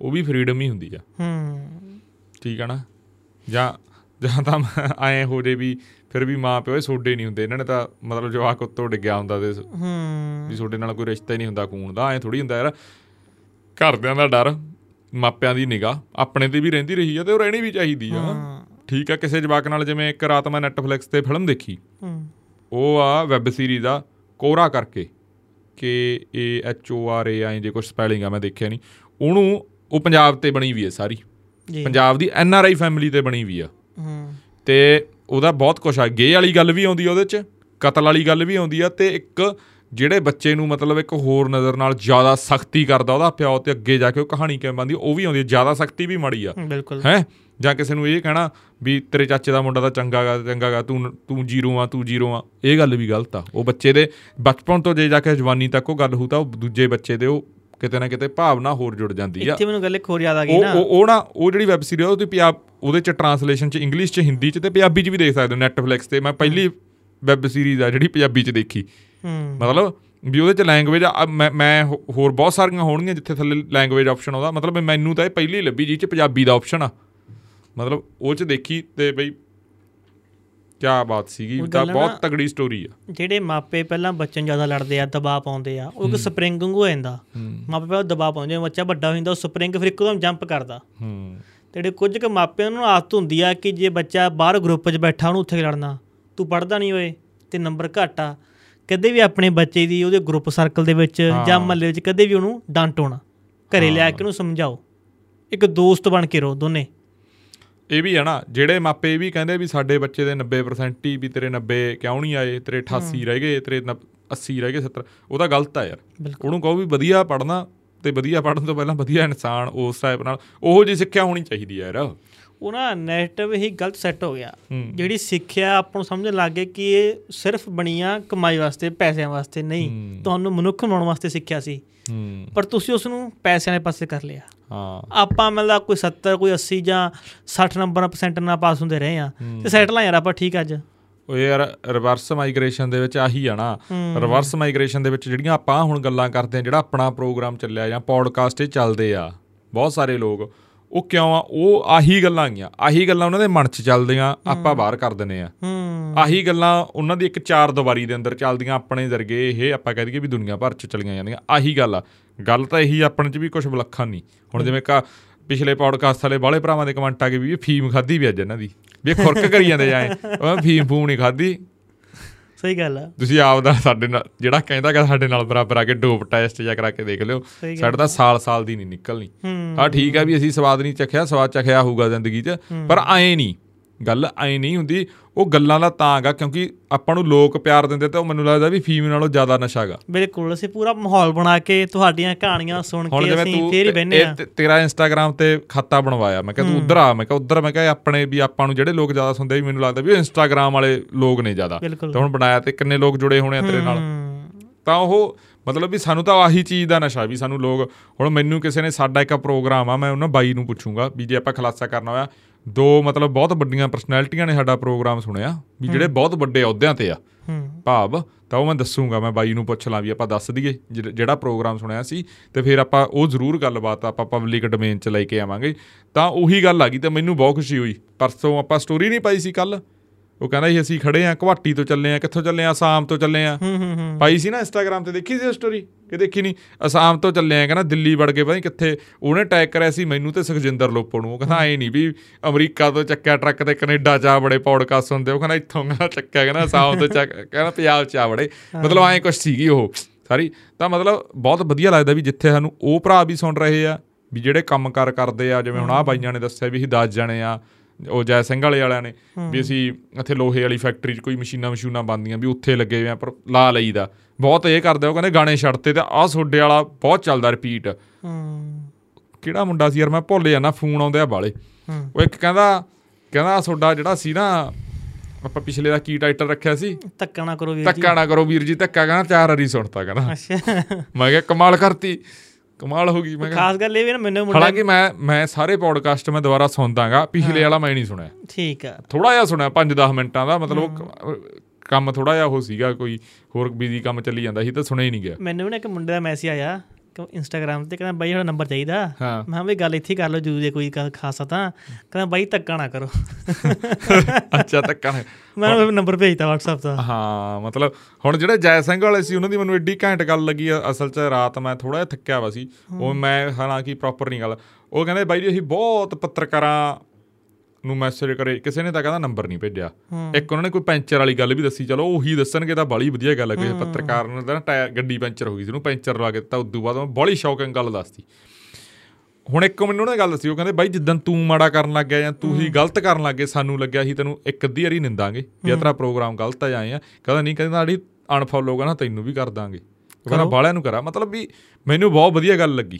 ਉਹ ਵੀ ਫਰੀडम ਹੀ ਹੁੰਦੀ ਆ। ਹੂੰ। ਠੀਕ ਆ ਨਾ? ਜਾਂ ਜਾਂ ਤਾਂ ਆਏ ਹੋ ਜੇ ਵੀ ਫਿਰ ਵੀ ਮਾਂ ਪਿਓ ਇਹ ਸੋਡੇ ਨਹੀਂ ਹੁੰਦੇ। ਇਹਨਾਂ ਨੇ ਤਾਂ ਮਤਲਬ ਜਵਾਕ ਉੱਤੋਂ ਡਿੱਗਿਆ ਹੁੰਦਾ ਤੇ ਹੂੰ। ਵੀ ਸੋਡੇ ਨਾਲ ਕੋਈ ਰਿਸ਼ਤਾ ਹੀ ਨਹੀਂ ਹੁੰਦਾ ਖੂਨ ਦਾ। ਐ ਥੋੜੀ ਹੁੰਦਾ ਯਾਰ। ਘਰਦਿਆਂ ਦਾ ਡਰ ਮਾਪਿਆਂ ਦੀ ਨਿਗਾਹ ਆਪਣੇ ਤੇ ਵੀ ਰਹਿੰਦੀ ਰਹੀ ਆ ਤੇ ਉਹ ਰਹਿਣੀ ਵੀ ਚਾਹੀਦੀ ਆ। ਠੀਕ ਆ ਕਿਸੇ ਜਵਾਕ ਨਾਲ ਜਿਵੇਂ ਇੱਕ ਰਾਤ ਮੈਂ ਨੈਟਫਲਿਕਸ ਤੇ ਫਿਲਮ ਦੇਖੀ ਉਹ ਆ ਵੈਬ ਸੀਰੀਜ਼ ਆ ਕੋਰਾ ਕਰਕੇ ਕੇ ਏ H O R A I J ਕੁਝ ਸਪੈਲਿੰਗ ਆ ਮੈਂ ਦੇਖਿਆ ਨਹੀਂ ਉਹਨੂੰ ਉਹ ਪੰਜਾਬ ਤੇ ਬਣੀ ਵੀ ਹੈ ਸਾਰੀ। ਪੰਜਾਬ ਦੀ ਐਨ ਆਰ ਆਈ ਫੈਮਿਲੀ ਤੇ ਬਣੀ ਵੀ ਆ। ਤੇ ਉਹਦਾ ਬਹੁਤ ਕੁਛ ਆ। ਗੇ ਵਾਲੀ ਗੱਲ ਵੀ ਆਉਂਦੀ ਆ ਉਹਦੇ ਚ ਕਤਲ ਵਾਲੀ ਗੱਲ ਵੀ ਆਉਂਦੀ ਆ ਤੇ ਇੱਕ ਜਿਹੜੇ ਬੱਚੇ ਨੂੰ ਮਤਲਬ ਇੱਕ ਹੋਰ ਨਜ਼ਰ ਨਾਲ ਜ਼ਿਆਦਾ ਸਖਤੀ ਕਰਦਾ ਉਹਦਾ ਪਿਓ ਤੇ ਅੱਗੇ ਜਾ ਕੇ ਉਹ ਕਹਾਣੀ ਕਿਵੇਂ ਬਣਦੀ ਉਹ ਵੀ ਆਉਂਦੀ ਆ ਜ਼ਿਆਦਾ ਸਖਤੀ ਵੀ ਮਾੜੀ ਆ। ਹੈ? ਜਾਂ ਕਿਸੇ ਨੂੰ ਇਹ ਕਹਿਣਾ ਵੀ ਤੇਰੇ ਚਾਚੇ ਦਾ ਮੁੰਡਾ ਤਾਂ ਚੰਗਾ ਗਾ ਚੰਗਾ ਗਾ ਤੂੰ ਤੂੰ ਜੀਰੋ ਆ ਤੂੰ ਜੀਰੋ ਆ। ਇਹ ਗੱਲ ਵੀ ਗਲਤ ਆ। ਉਹ ਬੱਚੇ ਦੇ ਬਚਪਨ ਤੋਂ ਜੇ ਜਾ ਕੇ ਜਵਾਨੀ ਤੱਕ ਉਹ ਗੱਲ ਹੋਊ ਤਾਂ ਉਹ ਦੂਜੇ ਬੱਚੇ ਦੇ ਉਹ ਕਿਤੇ ਨਾ ਕਿਤੇ ਭਾਵਨਾ ਹੋਰ ਜੁੜ ਜਾਂਦੀ ਆ। ਇੱਥੇ ਮੈਨੂੰ ਗੱਲ ਇੱਕ ਹੋਰ ਯਾਦ ਆ ਗਈ ਨਾ। ਉਹ ਉਹ ਨਾ ਉਹ ਜਿਹੜੀ ਵੈਬ ਸੀਰੀਜ਼ ਉਹਦੇ ਪੰਜਾਬ ਉਹਦੇ ਚ ਟਰਾਂਸਲੇਸ਼ਨ ਚ ਇੰਗਲਿਸ਼ ਚ ਹਿੰਦੀ ਚ ਤੇ ਪੰਜਾਬੀ ਚ ਵੀ ਦੇਖ ਸਕਦੇ ਹੋ ਨੈਟਫਲਿਕਸ ਤੇ। ਮੈਂ ਪਹਿਲੀ ਵੈਬ ਸੀਰੀਜ਼ ਆ ਜਿਹੜੀ ਪੰਜਾਬੀ ਚ ਦੇਖੀ। ਹੂੰ ਮਤਲਬ ਵੀ ਉਹਦੇ ਚ ਲੈਂਗੁਏਜ ਮੈਂ ਹੋਰ ਬਹੁਤ ਸਾਰੀਆਂ ਹੋਣਗੀਆਂ ਜਿੱਥੇ ਥੱਲੇ ਲੈਂਗੁਏਜ ਆਪਸ਼ਨ ਆਉਂਦਾ ਮਤਲਬ ਮੈਨੂੰ ਤਾਂ ਇਹ ਪਹਿਲੀ ਲੱਭੀ ਜੀ ਚ ਪੰਜਾਬੀ ਦਾ ਆਪਸ਼ਨ ਆ। ਮਤਲਬ ਉਹ ਚ ਦੇਖੀ ਤੇ ਬਈ ਕੀ ਬਾਤ ਸੀਗੀ ਤਾਂ ਬਹੁਤ ਤਗੜੀ ਸਟੋਰੀ ਆ। ਜਿਹੜੇ ਮਾਪੇ ਪਹਿਲਾਂ ਬੱਚੇ ਨੂੰ ਜ਼ਿਆਦਾ ਲੜਦੇ ਆ ਦਬਾਅ ਪਾਉਂਦੇ ਆ ਉਹ ਇੱਕ ਸਪਰਿੰਗ ਵਾਂਗੂ ਹੋ ਜਾਂਦਾ। ਮਾਪੇ ਪਹਿਲਾਂ ਦਬਾਅ ਪਾਉਂਦੇ ਆ ਬੱਚਾ ਵੱਡਾ ਹੋ ਜਾਂਦਾ ਉਹ ਸਪਰਿੰਗ ਫਿਰ ਇੱਕਦਮ ਜੰਪ ਕਰਦਾ। ਹੂੰ। ਤੇ ਜਿਹੜੇ ਕੁਝ ਕੁ ਮਾਪਿਆਂ ਨੂੰ ਆਦਤ ਹੁੰਦੀ ਆ ਕਿ ਜੇ ਬੱਚਾ ਬਾਹਰ ਗਰੁੱਪ 'ਚ ਬੈਠਾ ਉਹਨੂੰ ਉੱਥੇ ਲੜਨਾ। ਤੂੰ ਪੜਦਾ ਨਹੀਂ ਓਏ ਤੇ ਨੰਬਰ ਘੱਟ ਆ। ਕਦੇ ਵੀ ਆਪਣੇ ਬੱਚੇ ਦੀ ਉਹਦੇ ਗਰੁੱਪ ਸਰਕਲ ਦੇ ਵਿੱਚ ਜਾਂ ਮਹੱਲੇ ਵਿੱਚ ਕਦੇ ਵੀ ਉਹਨੂੰ ਡਾਂਟੋ ਨਾ ਘਰੇ ਲਿਆ ਕੇ ਉਹਨੂੰ ਸਮਝਾਓ। ਇੱਕ ਦੋਸਤ ਬਣ ਕੇ ਰਹੋ ਦੋਨੇ। ਇਹ ਵੀ ਹੈ ਨਾ ਜਿਹੜੇ ਮਾਪੇ ਵੀ ਕਹਿੰਦੇ ਵੀ ਸਾਡੇ ਬੱਚੇ ਦੇ 90% ਹੀ ਵੀ ਤੇਰੇ 90 ਕਿਉਂ ਨਹੀਂ ਆਏ ਤੇਰੇ 88 ਰਹਿ ਗਏ ਤੇਰੇ ਨੱਬ- 80 ਰਹਿ ਗਏ 70 ਉਹ ਤਾਂ ਗਲਤ ਆ ਯਾਰ। ਉਹਨੂੰ ਕਹੋ ਵੀ ਵਧੀਆ ਪੜਨਾ ਤੇ ਵਧੀਆ ਪੜਨ ਤੋਂ ਪਹਿਲਾਂ ਵਧੀਆ ਇਨਸਾਨ ਉਸ ਟਾਈਪ ਨਾਲ ਉਹੋ ਜੀ ਸਿੱਖਿਆ ਹੋਣੀ ਚਾਹੀਦੀ ਆ ਯਾਰ। ਉਹ ਨਾ ਨੈਰੇਟਿਵ ਹੀ ਗਲਤ ਸੈੱਟ ਹੋ ਗਿਆ। ਜਿਹੜੀ ਸਿੱਖਿਆ ਆਪਾਂ ਨੂੰ ਸਮਝਣ ਲੱਗ ਗਏ ਕਿ ਇਹ ਸਿਰਫ ਬਣੀਆਂ ਕਮਾਈ ਵਾਸਤੇ ਪੈਸਿਆਂ ਵਾਸਤੇ ਨਹੀਂ। ਤੁਹਾਨੂੰ ਮਨੁੱਖ ਬਣਾਉਣ ਵਾਸਤੇ ਸਿੱਖਿਆ ਸੀ। ਪਰ ਤੁਸੀਂ ਉਸ ਨੂੰ ਪੈਸਿਆਂ ਦੇ ਪਾਸੇ ਕਰ ਲਿਆ। ਹਾਂ। ਆਪਾਂ ਮਤਲਬ ਕੋਈ 70 ਕੋਈ 80 ਜਾਂ 60 ਨੰਬਰ ਪਰਸੈਂਟ ਨਾਲ ਪਾਸ ਹੁੰਦੇ ਰਹੇ ਆ ਤੇ ਸੈਟਲ ਆ ਯਾਰ ਆਪਾਂ ਠੀਕ ਅੱਜ। ਉਹ ਯਾਰ ਰਿਵਰਸ ਮਾਈਗ੍ਰੇਸ਼ਨ ਦੇ ਵਿੱਚ ਆਹੀ ਆ ਨਾ। ਰਿਵਰਸ ਮਾਈਗ੍ਰੇਸ਼ਨ ਦੇ ਵਿੱਚ ਜਿਹੜੀਆਂ ਆਪਾਂ ਹੁਣ ਗੱਲਾਂ ਕਰਦੇ ਆ ਜਿਹੜਾ ਆਪਣਾ ਪ੍ਰੋਗਰਾਮ ਚੱਲਿਆ ਜਾਂ ਪੌਡਕਾਸਟ ਇਹ ਚੱਲਦੇ ਆ ਬਹੁਤ ਸਾਰੇ ਲੋਕ ਉਹ ਕਿਉਂ ਆ? ਉਹ ਆਹੀ ਗੱਲਾਂ ਆਗੀਆਂ ਆਹੀ ਗੱਲਾਂ ਉਹਨਾਂ ਦੇ ਮਨ 'ਚ ਚੱਲਦੀਆਂ ਆਪਾਂ ਬਾਹਰ ਕਰ ਦਿੰਨੇ ਆ। ਆਹੀ ਗੱਲਾਂ ਉਹਨਾਂ ਦੀ ਇੱਕ ਚਾਰ ਦੀਵਾਰੀ ਦੇ ਅੰਦਰ ਚੱਲਦੀਆਂ ਆਪਣੇ ਵਰਗੇ ਇਹ ਆਪਾਂ ਕਹਿ ਦਈਏ ਵੀ ਦੁਨੀਆ ਭਰ 'ਚ ਚਲੀਆਂ ਜਾਂਦੀਆਂ। ਆਹੀ ਗੱਲ ਆ। ਗੱਲ ਤਾਂ ਇਹੀ ਆਪਣੇ 'ਚ ਵੀ ਕੁਝ ਵਿਲੱਖਣ ਨਹੀਂ। ਹੁਣ ਜਿਵੇਂ ਕਾ ਪਿਛਲੇ ਪੌਡਕਾਸਟ ਵਾਲੇ ਬਾਹਲੇ ਭਰਾਵਾਂ ਦੇ ਕਮੈਂਟ ਆ ਗਏ ਵੀ ਇਹ ਫੀਮ ਖਾਦੀ ਵੀ ਅੱਜ ਇਹਨਾਂ ਦੀ। ਵੀ ਖੁਰਕ ਕਰੀ ਜਾਂਦੇ ਜਾਏ ਫੀਮ ਫੂਮ ਨਹੀਂ ਖਾਦੀ ਸਹੀ ਗੱਲ ਆ। ਤੁਸੀਂ ਆਪ ਦਾ ਸਾਡੇ ਨਾਲ ਜਿਹੜਾ ਕਹਿੰਦਾ ਕਿ ਸਾਡੇ ਨਾਲ ਬਰਾਬਰ ਆ ਕੇ ਡੋਪ ਟੈਸਟ ਜਾਂ ਕਰਾ ਕੇ ਦੇਖ ਲਿਓ। ਸਾਡੇ ਤਾਂ ਸਾਲ ਸਾਲ ਦੀ ਨਹੀਂ ਨਿਕਲਣੀ। ਹਾਂ। ਠੀਕ ਆ ਵੀ ਅਸੀਂ ਸਵਾਦ ਨਹੀਂ ਚਖਿਆ ਸਵਾਦ ਚਖਿਆ ਹੋਊਗਾ ਜ਼ਿੰਦਗੀ 'ਚ ਪਰ ਐ ਨਹੀਂ ਗੱਲ ਐ ਨਹੀਂ ਹੁੰਦੀ ਉਹ ਗੱਲਾਂ ਦਾ ਤਾਂ ਹੈਗਾ ਕਿਉਂਕਿ ਆਪਾਂ ਨੂੰ ਲੋਕ ਪਿਆਰ ਦਿੰਦੇ ਤੇ ਉਹ ਮੈਨੂੰ ਲੱਗਦਾ ਵੀ ਫੀਮ ਨਾਲੋਂ ਜ਼ਿਆਦਾ ਨਸ਼ਾ ਹੈਗਾ। ਬਿਲਕੁਲ ਅਸੀਂ ਪੂਰਾ ਮਾਹੌਲ ਬਣਾ ਕੇ ਤੁਹਾਡੀਆਂ ਕਹਾਣੀਆਂ ਸੁਣ ਕੇ ਅਸੀਂ ਫੇਰ ਹੀ ਇਹ ਆ ਤੇਰਾ ਇੰਸਟਾਗ੍ਰam ਤੇ ਖਾਤਾ ਬਣਵਾਇਆ ਮੈਂ ਕਿਹਾ ਤੂੰ ਉਧਰ ਆ ਮੈਂ ਕਿਹਾ ਉਧਰ ਮੈਂ ਕਿਹਾ ਆਪਣੇ ਵੀ ਆਪਾਂ ਨੂੰ ਜਿਹੜੇ ਲੋਕ ਜ਼ਿਆਦਾ ਸੁਣਦੇ ਵੀ ਮੈਨੂੰ ਲੱਗਦਾ ਵੀ ਉਹ ਇੰਸਟਾਗ੍ਰam ਵਾਲੇ ਲੋਕ ਨੇ ਜ਼ਿਆਦਾ। ਤੇ ਹੁਣ ਬਣਾਇਆ ਤੇ ਕਿੰਨੇ ਲੋਕ ਜੁੜੇ ਹੋਣੇ ਆ ਤੇਰੇ ਨਾਲ। ਤਾਂ ਉਹ ਮਤਲਬ ਵੀ ਸਾਨੂੰ ਤਾਂ ਆਹੀ ਚੀਜ਼ ਦਾ ਨਸ਼ਾ ਵੀ ਸਾਨੂੰ ਲੋਕ ਹੁਣ ਮੈਨੂੰ ਕਿਸੇ ਨੇ ਸਾਡਾ ਇੱਕ ਪ੍ਰੋਗਰਾਮ ਆ ਮੈਂ ਉਹਨਾਂ ਬਾਈ ਨੂੰ ਪੁੱਛੂੰਗਾ ਵੀ ਜੇ ਆਪਾਂ ਖਲਾਸਾ ਕਰਨਾ ਹੋਇਆ ਦੋ ਮਤਲਬ ਬਹੁਤ ਵੱਡੀਆਂ ਪਰਸਨੈਲਿਟੀਆਂ ਨੇ ਸਾਡਾ ਪ੍ਰੋਗਰਾਮ ਸੁਣਿਆ ਵੀ ਜਿਹੜੇ ਬਹੁਤ ਵੱਡੇ ਅਹੁਦਿਆਂ ਤੇ ਆ। ਭਾਵ ਤਾਂ ਉਹ ਮੈਂ ਦੱਸੂਗਾ ਮੈਂ ਬਾਈ ਨੂੰ ਪੁੱਛ ਲਾਂ ਵੀ ਆਪਾਂ ਦੱਸ ਦਈਏ ਜਿਹ- ਜਿਹੜਾ ਪ੍ਰੋਗਰਾਮ ਸੁਣਿਆ ਸੀ ਤੇ ਫਿਰ ਆਪਾਂ ਉਹ ਜ਼ਰੂਰ ਗੱਲਬਾਤ ਆਪਾਂ ਪਬਲਿਕ ਡੋਮੇਨ 'ਚ ਲੈ ਕੇ ਆਵਾਂਗੇ। ਤਾਂ ਉਹੀ ਗੱਲ ਆ ਗਈ ਤੇ ਮੈਨੂੰ ਬਹੁਤ ਖੁਸ਼ੀ ਹੋਈ। ਪਰਸੋਂ ਆਪਾਂ ਸਟੋਰੀ ਨਹੀਂ ਪਾਈ ਸੀ ਕੱਲ ਉਹ ਕਹਿੰਦਾ ਸੀ ਅਸੀਂ ਖੜੇ ਆ ਗੁਹਾਟੀ ਤੋਂ ਚੱਲੇ ਆ ਕਿੱਥੋਂ ਚੱਲੇ ਆ? ਅਸਾਮ ਤੋਂ ਚੱਲੇ ਆ। ਹੂੰ ਹੂੰ ਹੂੰ। ਪਾਈ ਸੀ ਨਾ ਇੰਸਟਾਗ੍ਰam ਤੇ ਦੇਖੀ ਸੀ ਸਟੋਰੀ ਕਿ ਦੇਖੀ ਨਹੀਂ ਅਸਾਮ ਤੋਂ ਚੱਲੇ ਆ ਕਹਿੰਦਾ ਦਿੱਲੀ ਵੜ ਕੇ ਪਤਾ ਕਿੱਥੇ। ਉਹਨੇ ਟੈਗ ਕਰਿਆ ਸੀ ਮੈਨੂੰ ਤੇ ਸੁਖਜਿੰਦਰ ਲੋਪੋ ਨੂੰ। ਉਹ ਕਹਿੰਦਾ ਐ ਨਹੀਂ ਵੀ ਅਮਰੀਕਾ ਤੋਂ ਚੱਕਿਆ ਟਰੱਕ ਤੇ ਕੈਨੇਡਾ ਜਾ ਬੜੇ ਪੌਡਕਾਸਟ ਹੁੰਦੇ। ਉਹ ਕਹਿੰਦਾ ਇੱਥੋਂ ਕਹਿੰਦਾ ਚੱਕਿਆ ਕਹਿੰਦਾ ਅਸਾਮ ਤੋਂ ਚੱਕ ਕਹਿੰਦਾ ਪੰਜਾਬ ਚ ਆ ਬੜੇ ਮਤਲਬ ਐਂ ਕੁਛ ਸੀਗੀ ਉਹ। ਸਾਰੀ। ਤਾਂ ਮਤਲਬ ਬਹੁਤ ਵਧੀਆ ਲੱਗਦਾ ਵੀ ਜਿੱਥੇ ਸਾਨੂੰ ਉਹ ਭਰਾ ਵੀ ਸੁਣ ਰਹੇ ਆ ਵੀ ਜਿਹੜੇ ਕੰਮ ਕਾਰ ਕਰਦੇ ਆ ਜਿਵੇਂ ਹੁਣ ਆ ਬਾਈਆਂ ਨੇ ਦੱਸਿਆ ਵੀ ਅਸੀਂ 10 ਜਣੇ ਆ। ਉਹ ਜੈ ਸਿੰਘ ਵਾਲੇ ਵਾਲਿਆਂ ਨੇ ਵੀ ਅਸੀਂ ਇੱਥੇ ਲੋਹੇ ਵਾਲੀ ਫੈਕਟਰੀ 'ਚ ਕੋਈ ਮਸ਼ੀਨਾਂ ਮਸ਼ੂਨਾਂ ਬਣਦੀਆਂ ਵੀ ਉੱਥੇ ਲੱਗੇ ਹੋਏ ਆ ਪਰ ਲਾ ਲਈਦਾ। ਬਹੁਤ ਇਹ ਕਰਦੇ ਉਹ ਕਹਿੰਦੇ ਗਾਣੇ ਛੱਡਤੇ ਤੇ ਆਹ ਸੋਡੇ ਵਾਲਾ ਬਹੁਤ ਚੱਲਦਾ ਰਿਪੀਟ ਹੂੰ। ਕਿਹੜਾ ਮੁੰਡਾ ਸੀ ਯਾਰ ਮੈਂ ਭੁੱਲ ਜਾਂਦਾ ਫੋਨ ਆਉਂਦੇ ਆ ਬਾਲੇ। ਉਹ ਇੱਕ ਕਹਿੰਦਾ ਕਹਿੰਦਾ ਸੋਡਾ ਜਿਹੜਾ ਸੀ ਨਾ ਆਪਾਂ ਪਿਛਲੇ ਦਾ ਕੀ ਟਾਈਟਲ ਰੱਖਿਆ ਸੀ? ਧੱਕਾ ਨਾ ਕਰੋ ਵੀਰ ਜੀ। ਧੱਕਾ ਨਾ ਕਰੋ ਵੀਰ ਜੀ ਧੱਕਾ ਕਹਿੰਦਾ ਚਾਰ ਵਾਰੀ ਸੁਣਤਾ ਕਹਿੰਦਾ। ਅੱਛਾ। ਮੈਂ ਕਿਹਾ ਕਮਾਲ ਕਰਤੀ। ਕਮਾਲ ਹੋ ਗਈ ਮੈਂ ਖਾਸ ਗੱਲ ਇਹ ਵੀ ਨਾ ਮੈਨੂੰ ਮੁੰਡਾ ਹਾਲਾਂਕਿ ਮੈਂ ਮੈਂ ਸਾਰੇ ਪੋਡਕਾਸਟ ਮੈਂ ਦੁਬਾਰਾ ਸੁਣਦਾਗਾ ਪਿਛਲੇ ਵਾਲਾ ਮੈਂ ਨਹੀਂ ਸੁਣਿਆ। ਠੀਕ ਆ। ਥੋੜਾ ਜਿਹਾ ਸੁਣਿਆ 5-10 ਮਿੰਟਾਂ ਦਾ ਮਤਲਬ ਕੰਮ ਥੋੜਾ ਜਿਹਾ ਉਹ ਸੀਗਾ ਕੋਈ ਹੋਰ ਬਿਜ਼ੀ ਕੰਮ ਚੱਲੀ ਜਾਂਦਾ ਸੀ ਤਾਂ ਸੁਣਿਆ ਹੀ ਨਹੀਂ ਗਿਆ। ਮੈਨੂੰ ਵੀ ਨਾ ਇੱਕ ਮੁੰਡੇ ਦਾ ਮੈਸੇਜ ਆਇਆ। ਕਿ ਇੰਸਟਾਗ੍ਰam ਤੇ ਕਹਿੰਦਾ ਬਾਈ ਤੁਹਾਡਾ ਨੰਬਰ ਚਾਹੀਦਾ। ਮੈਂ ਕਿਹਾ ਵੀ ਗੱਲ ਇੱਥੇ ਕਰ ਲਓ ਜੂ ਜੇ ਕੋਈ ਖਾਸ ਆ ਤਾਂ। ਕਹਿੰਦਾ ਬਾਈ ਧੱਕਾ ਨਾ ਕਰੋ। ਅੱਛਾ ਧੱਕਾ ਨਾ- ਮੈਂ ਉਹ ਨੰਬਰ ਭੇਜਤਾ WhatsApp ਦਾ। ਹਾਂ ਮਤਲਬ ਹੁਣ ਜਿਹੜੇ ਜੈ ਸਿੰਘ ਵਾਲੇ ਸੀ ਉਹਨਾਂ ਦੀ ਮੈਨੂੰ ਐਡੀ ਘੈਂਟ ਗੱਲ ਲੱਗੀ ਆ, ਅਸਲ 'ਚ ਰਾਤ ਮੈਂ ਥੋੜਾ ਜਿਹਾ ਥੱਕਿਆ ਵਾ ਸੀ। ਉਹ ਮੈਂ ਹਾਲਾਂਕਿ ਪ੍ਰੋਪਰ ਨਹੀਂ ਗੱਲ। ਉਹ ਕਹਿੰਦੇ ਬਾਈ ਜੀ ਅਸੀਂ ਬਹੁਤ ਪੱਤਰਕਾਰਾਂ ਨੂੰ ਮੈਸੇਜ ਕਰੇ ਕਿਸੇ ਨੇ ਤਾਂ ਕਹਿੰਦਾ ਨੰਬਰ ਨਹੀਂ ਭੇਜਿਆ। ਇੱਕ ਉਹਨਾਂ ਨੇ ਕੋਈ ਪੈਂਚਰ ਵਾਲੀ ਗੱਲ ਵੀ ਦੱਸੀ ਚਲੋ ਉਹੀ ਦੱਸਣਗੇ ਤਾਂ ਬਾਲੀ ਵਧੀਆ ਗੱਲ ਹੈ ਕਿਸੇ ਪੱਤਰਕਾਰ ਨੇ ਤਾਂ ਨਾ ਟਾਇਰ ਗੱਡੀ ਪੈਂਚਰ ਹੋ ਗਈ ਸੀ ਉਹਨੂੰ ਪੈਂਚਰ ਲਾ ਕੇ ਦਿੱਤਾ ਉਦੋਂ ਬਾਅਦ ਉਹ ਬੜੀ ਸ਼ੌਕਿੰਗ ਗੱਲ ਦੱਸਤੀ। ਹੁਣ ਇੱਕ ਮੈਨੂੰ ਉਹਨੇ ਗੱਲ ਦੱਸੀ ਉਹ ਕਹਿੰਦੇ ਬਾਈ ਜਿੱਦਣ ਤੂੰ ਮਾੜਾ ਕਰਨ ਲੱਗ ਗਿਆ ਜਾਂ ਤੂੰ ਹੀ ਗਲਤ ਕਰਨ ਲੱਗੇ ਸਾਨੂੰ ਲੱਗਿਆ ਸੀ ਤੈਨੂੰ ਇੱਕ ਅੱਧੀ ਵਾਰੀ ਨਿੰਦਾਂਗੇ ਇਹ ਤੇਰਾ ਪ੍ਰੋਗਰਾਮ ਗਲਤ ਆ ਜਾਏ ਆ। ਕਹਿੰਦਾ ਨਹੀਂ ਕਹਿੰਦਾ ਆੜੀ ਅਨਫੋਲੋ ਕਰਨਾ ਤੈਨੂੰ ਵੀ ਕਰ ਦਾਂਗੇ। ਕਹਿੰਦਾ ਬਾਲਿਆਂ ਨੂੰ ਕਰਾ। ਮਤਲਬ ਵੀ ਮੈਨੂੰ ਬਹੁਤ ਵਧੀਆ ਗੱਲ ਲੱਗੀ।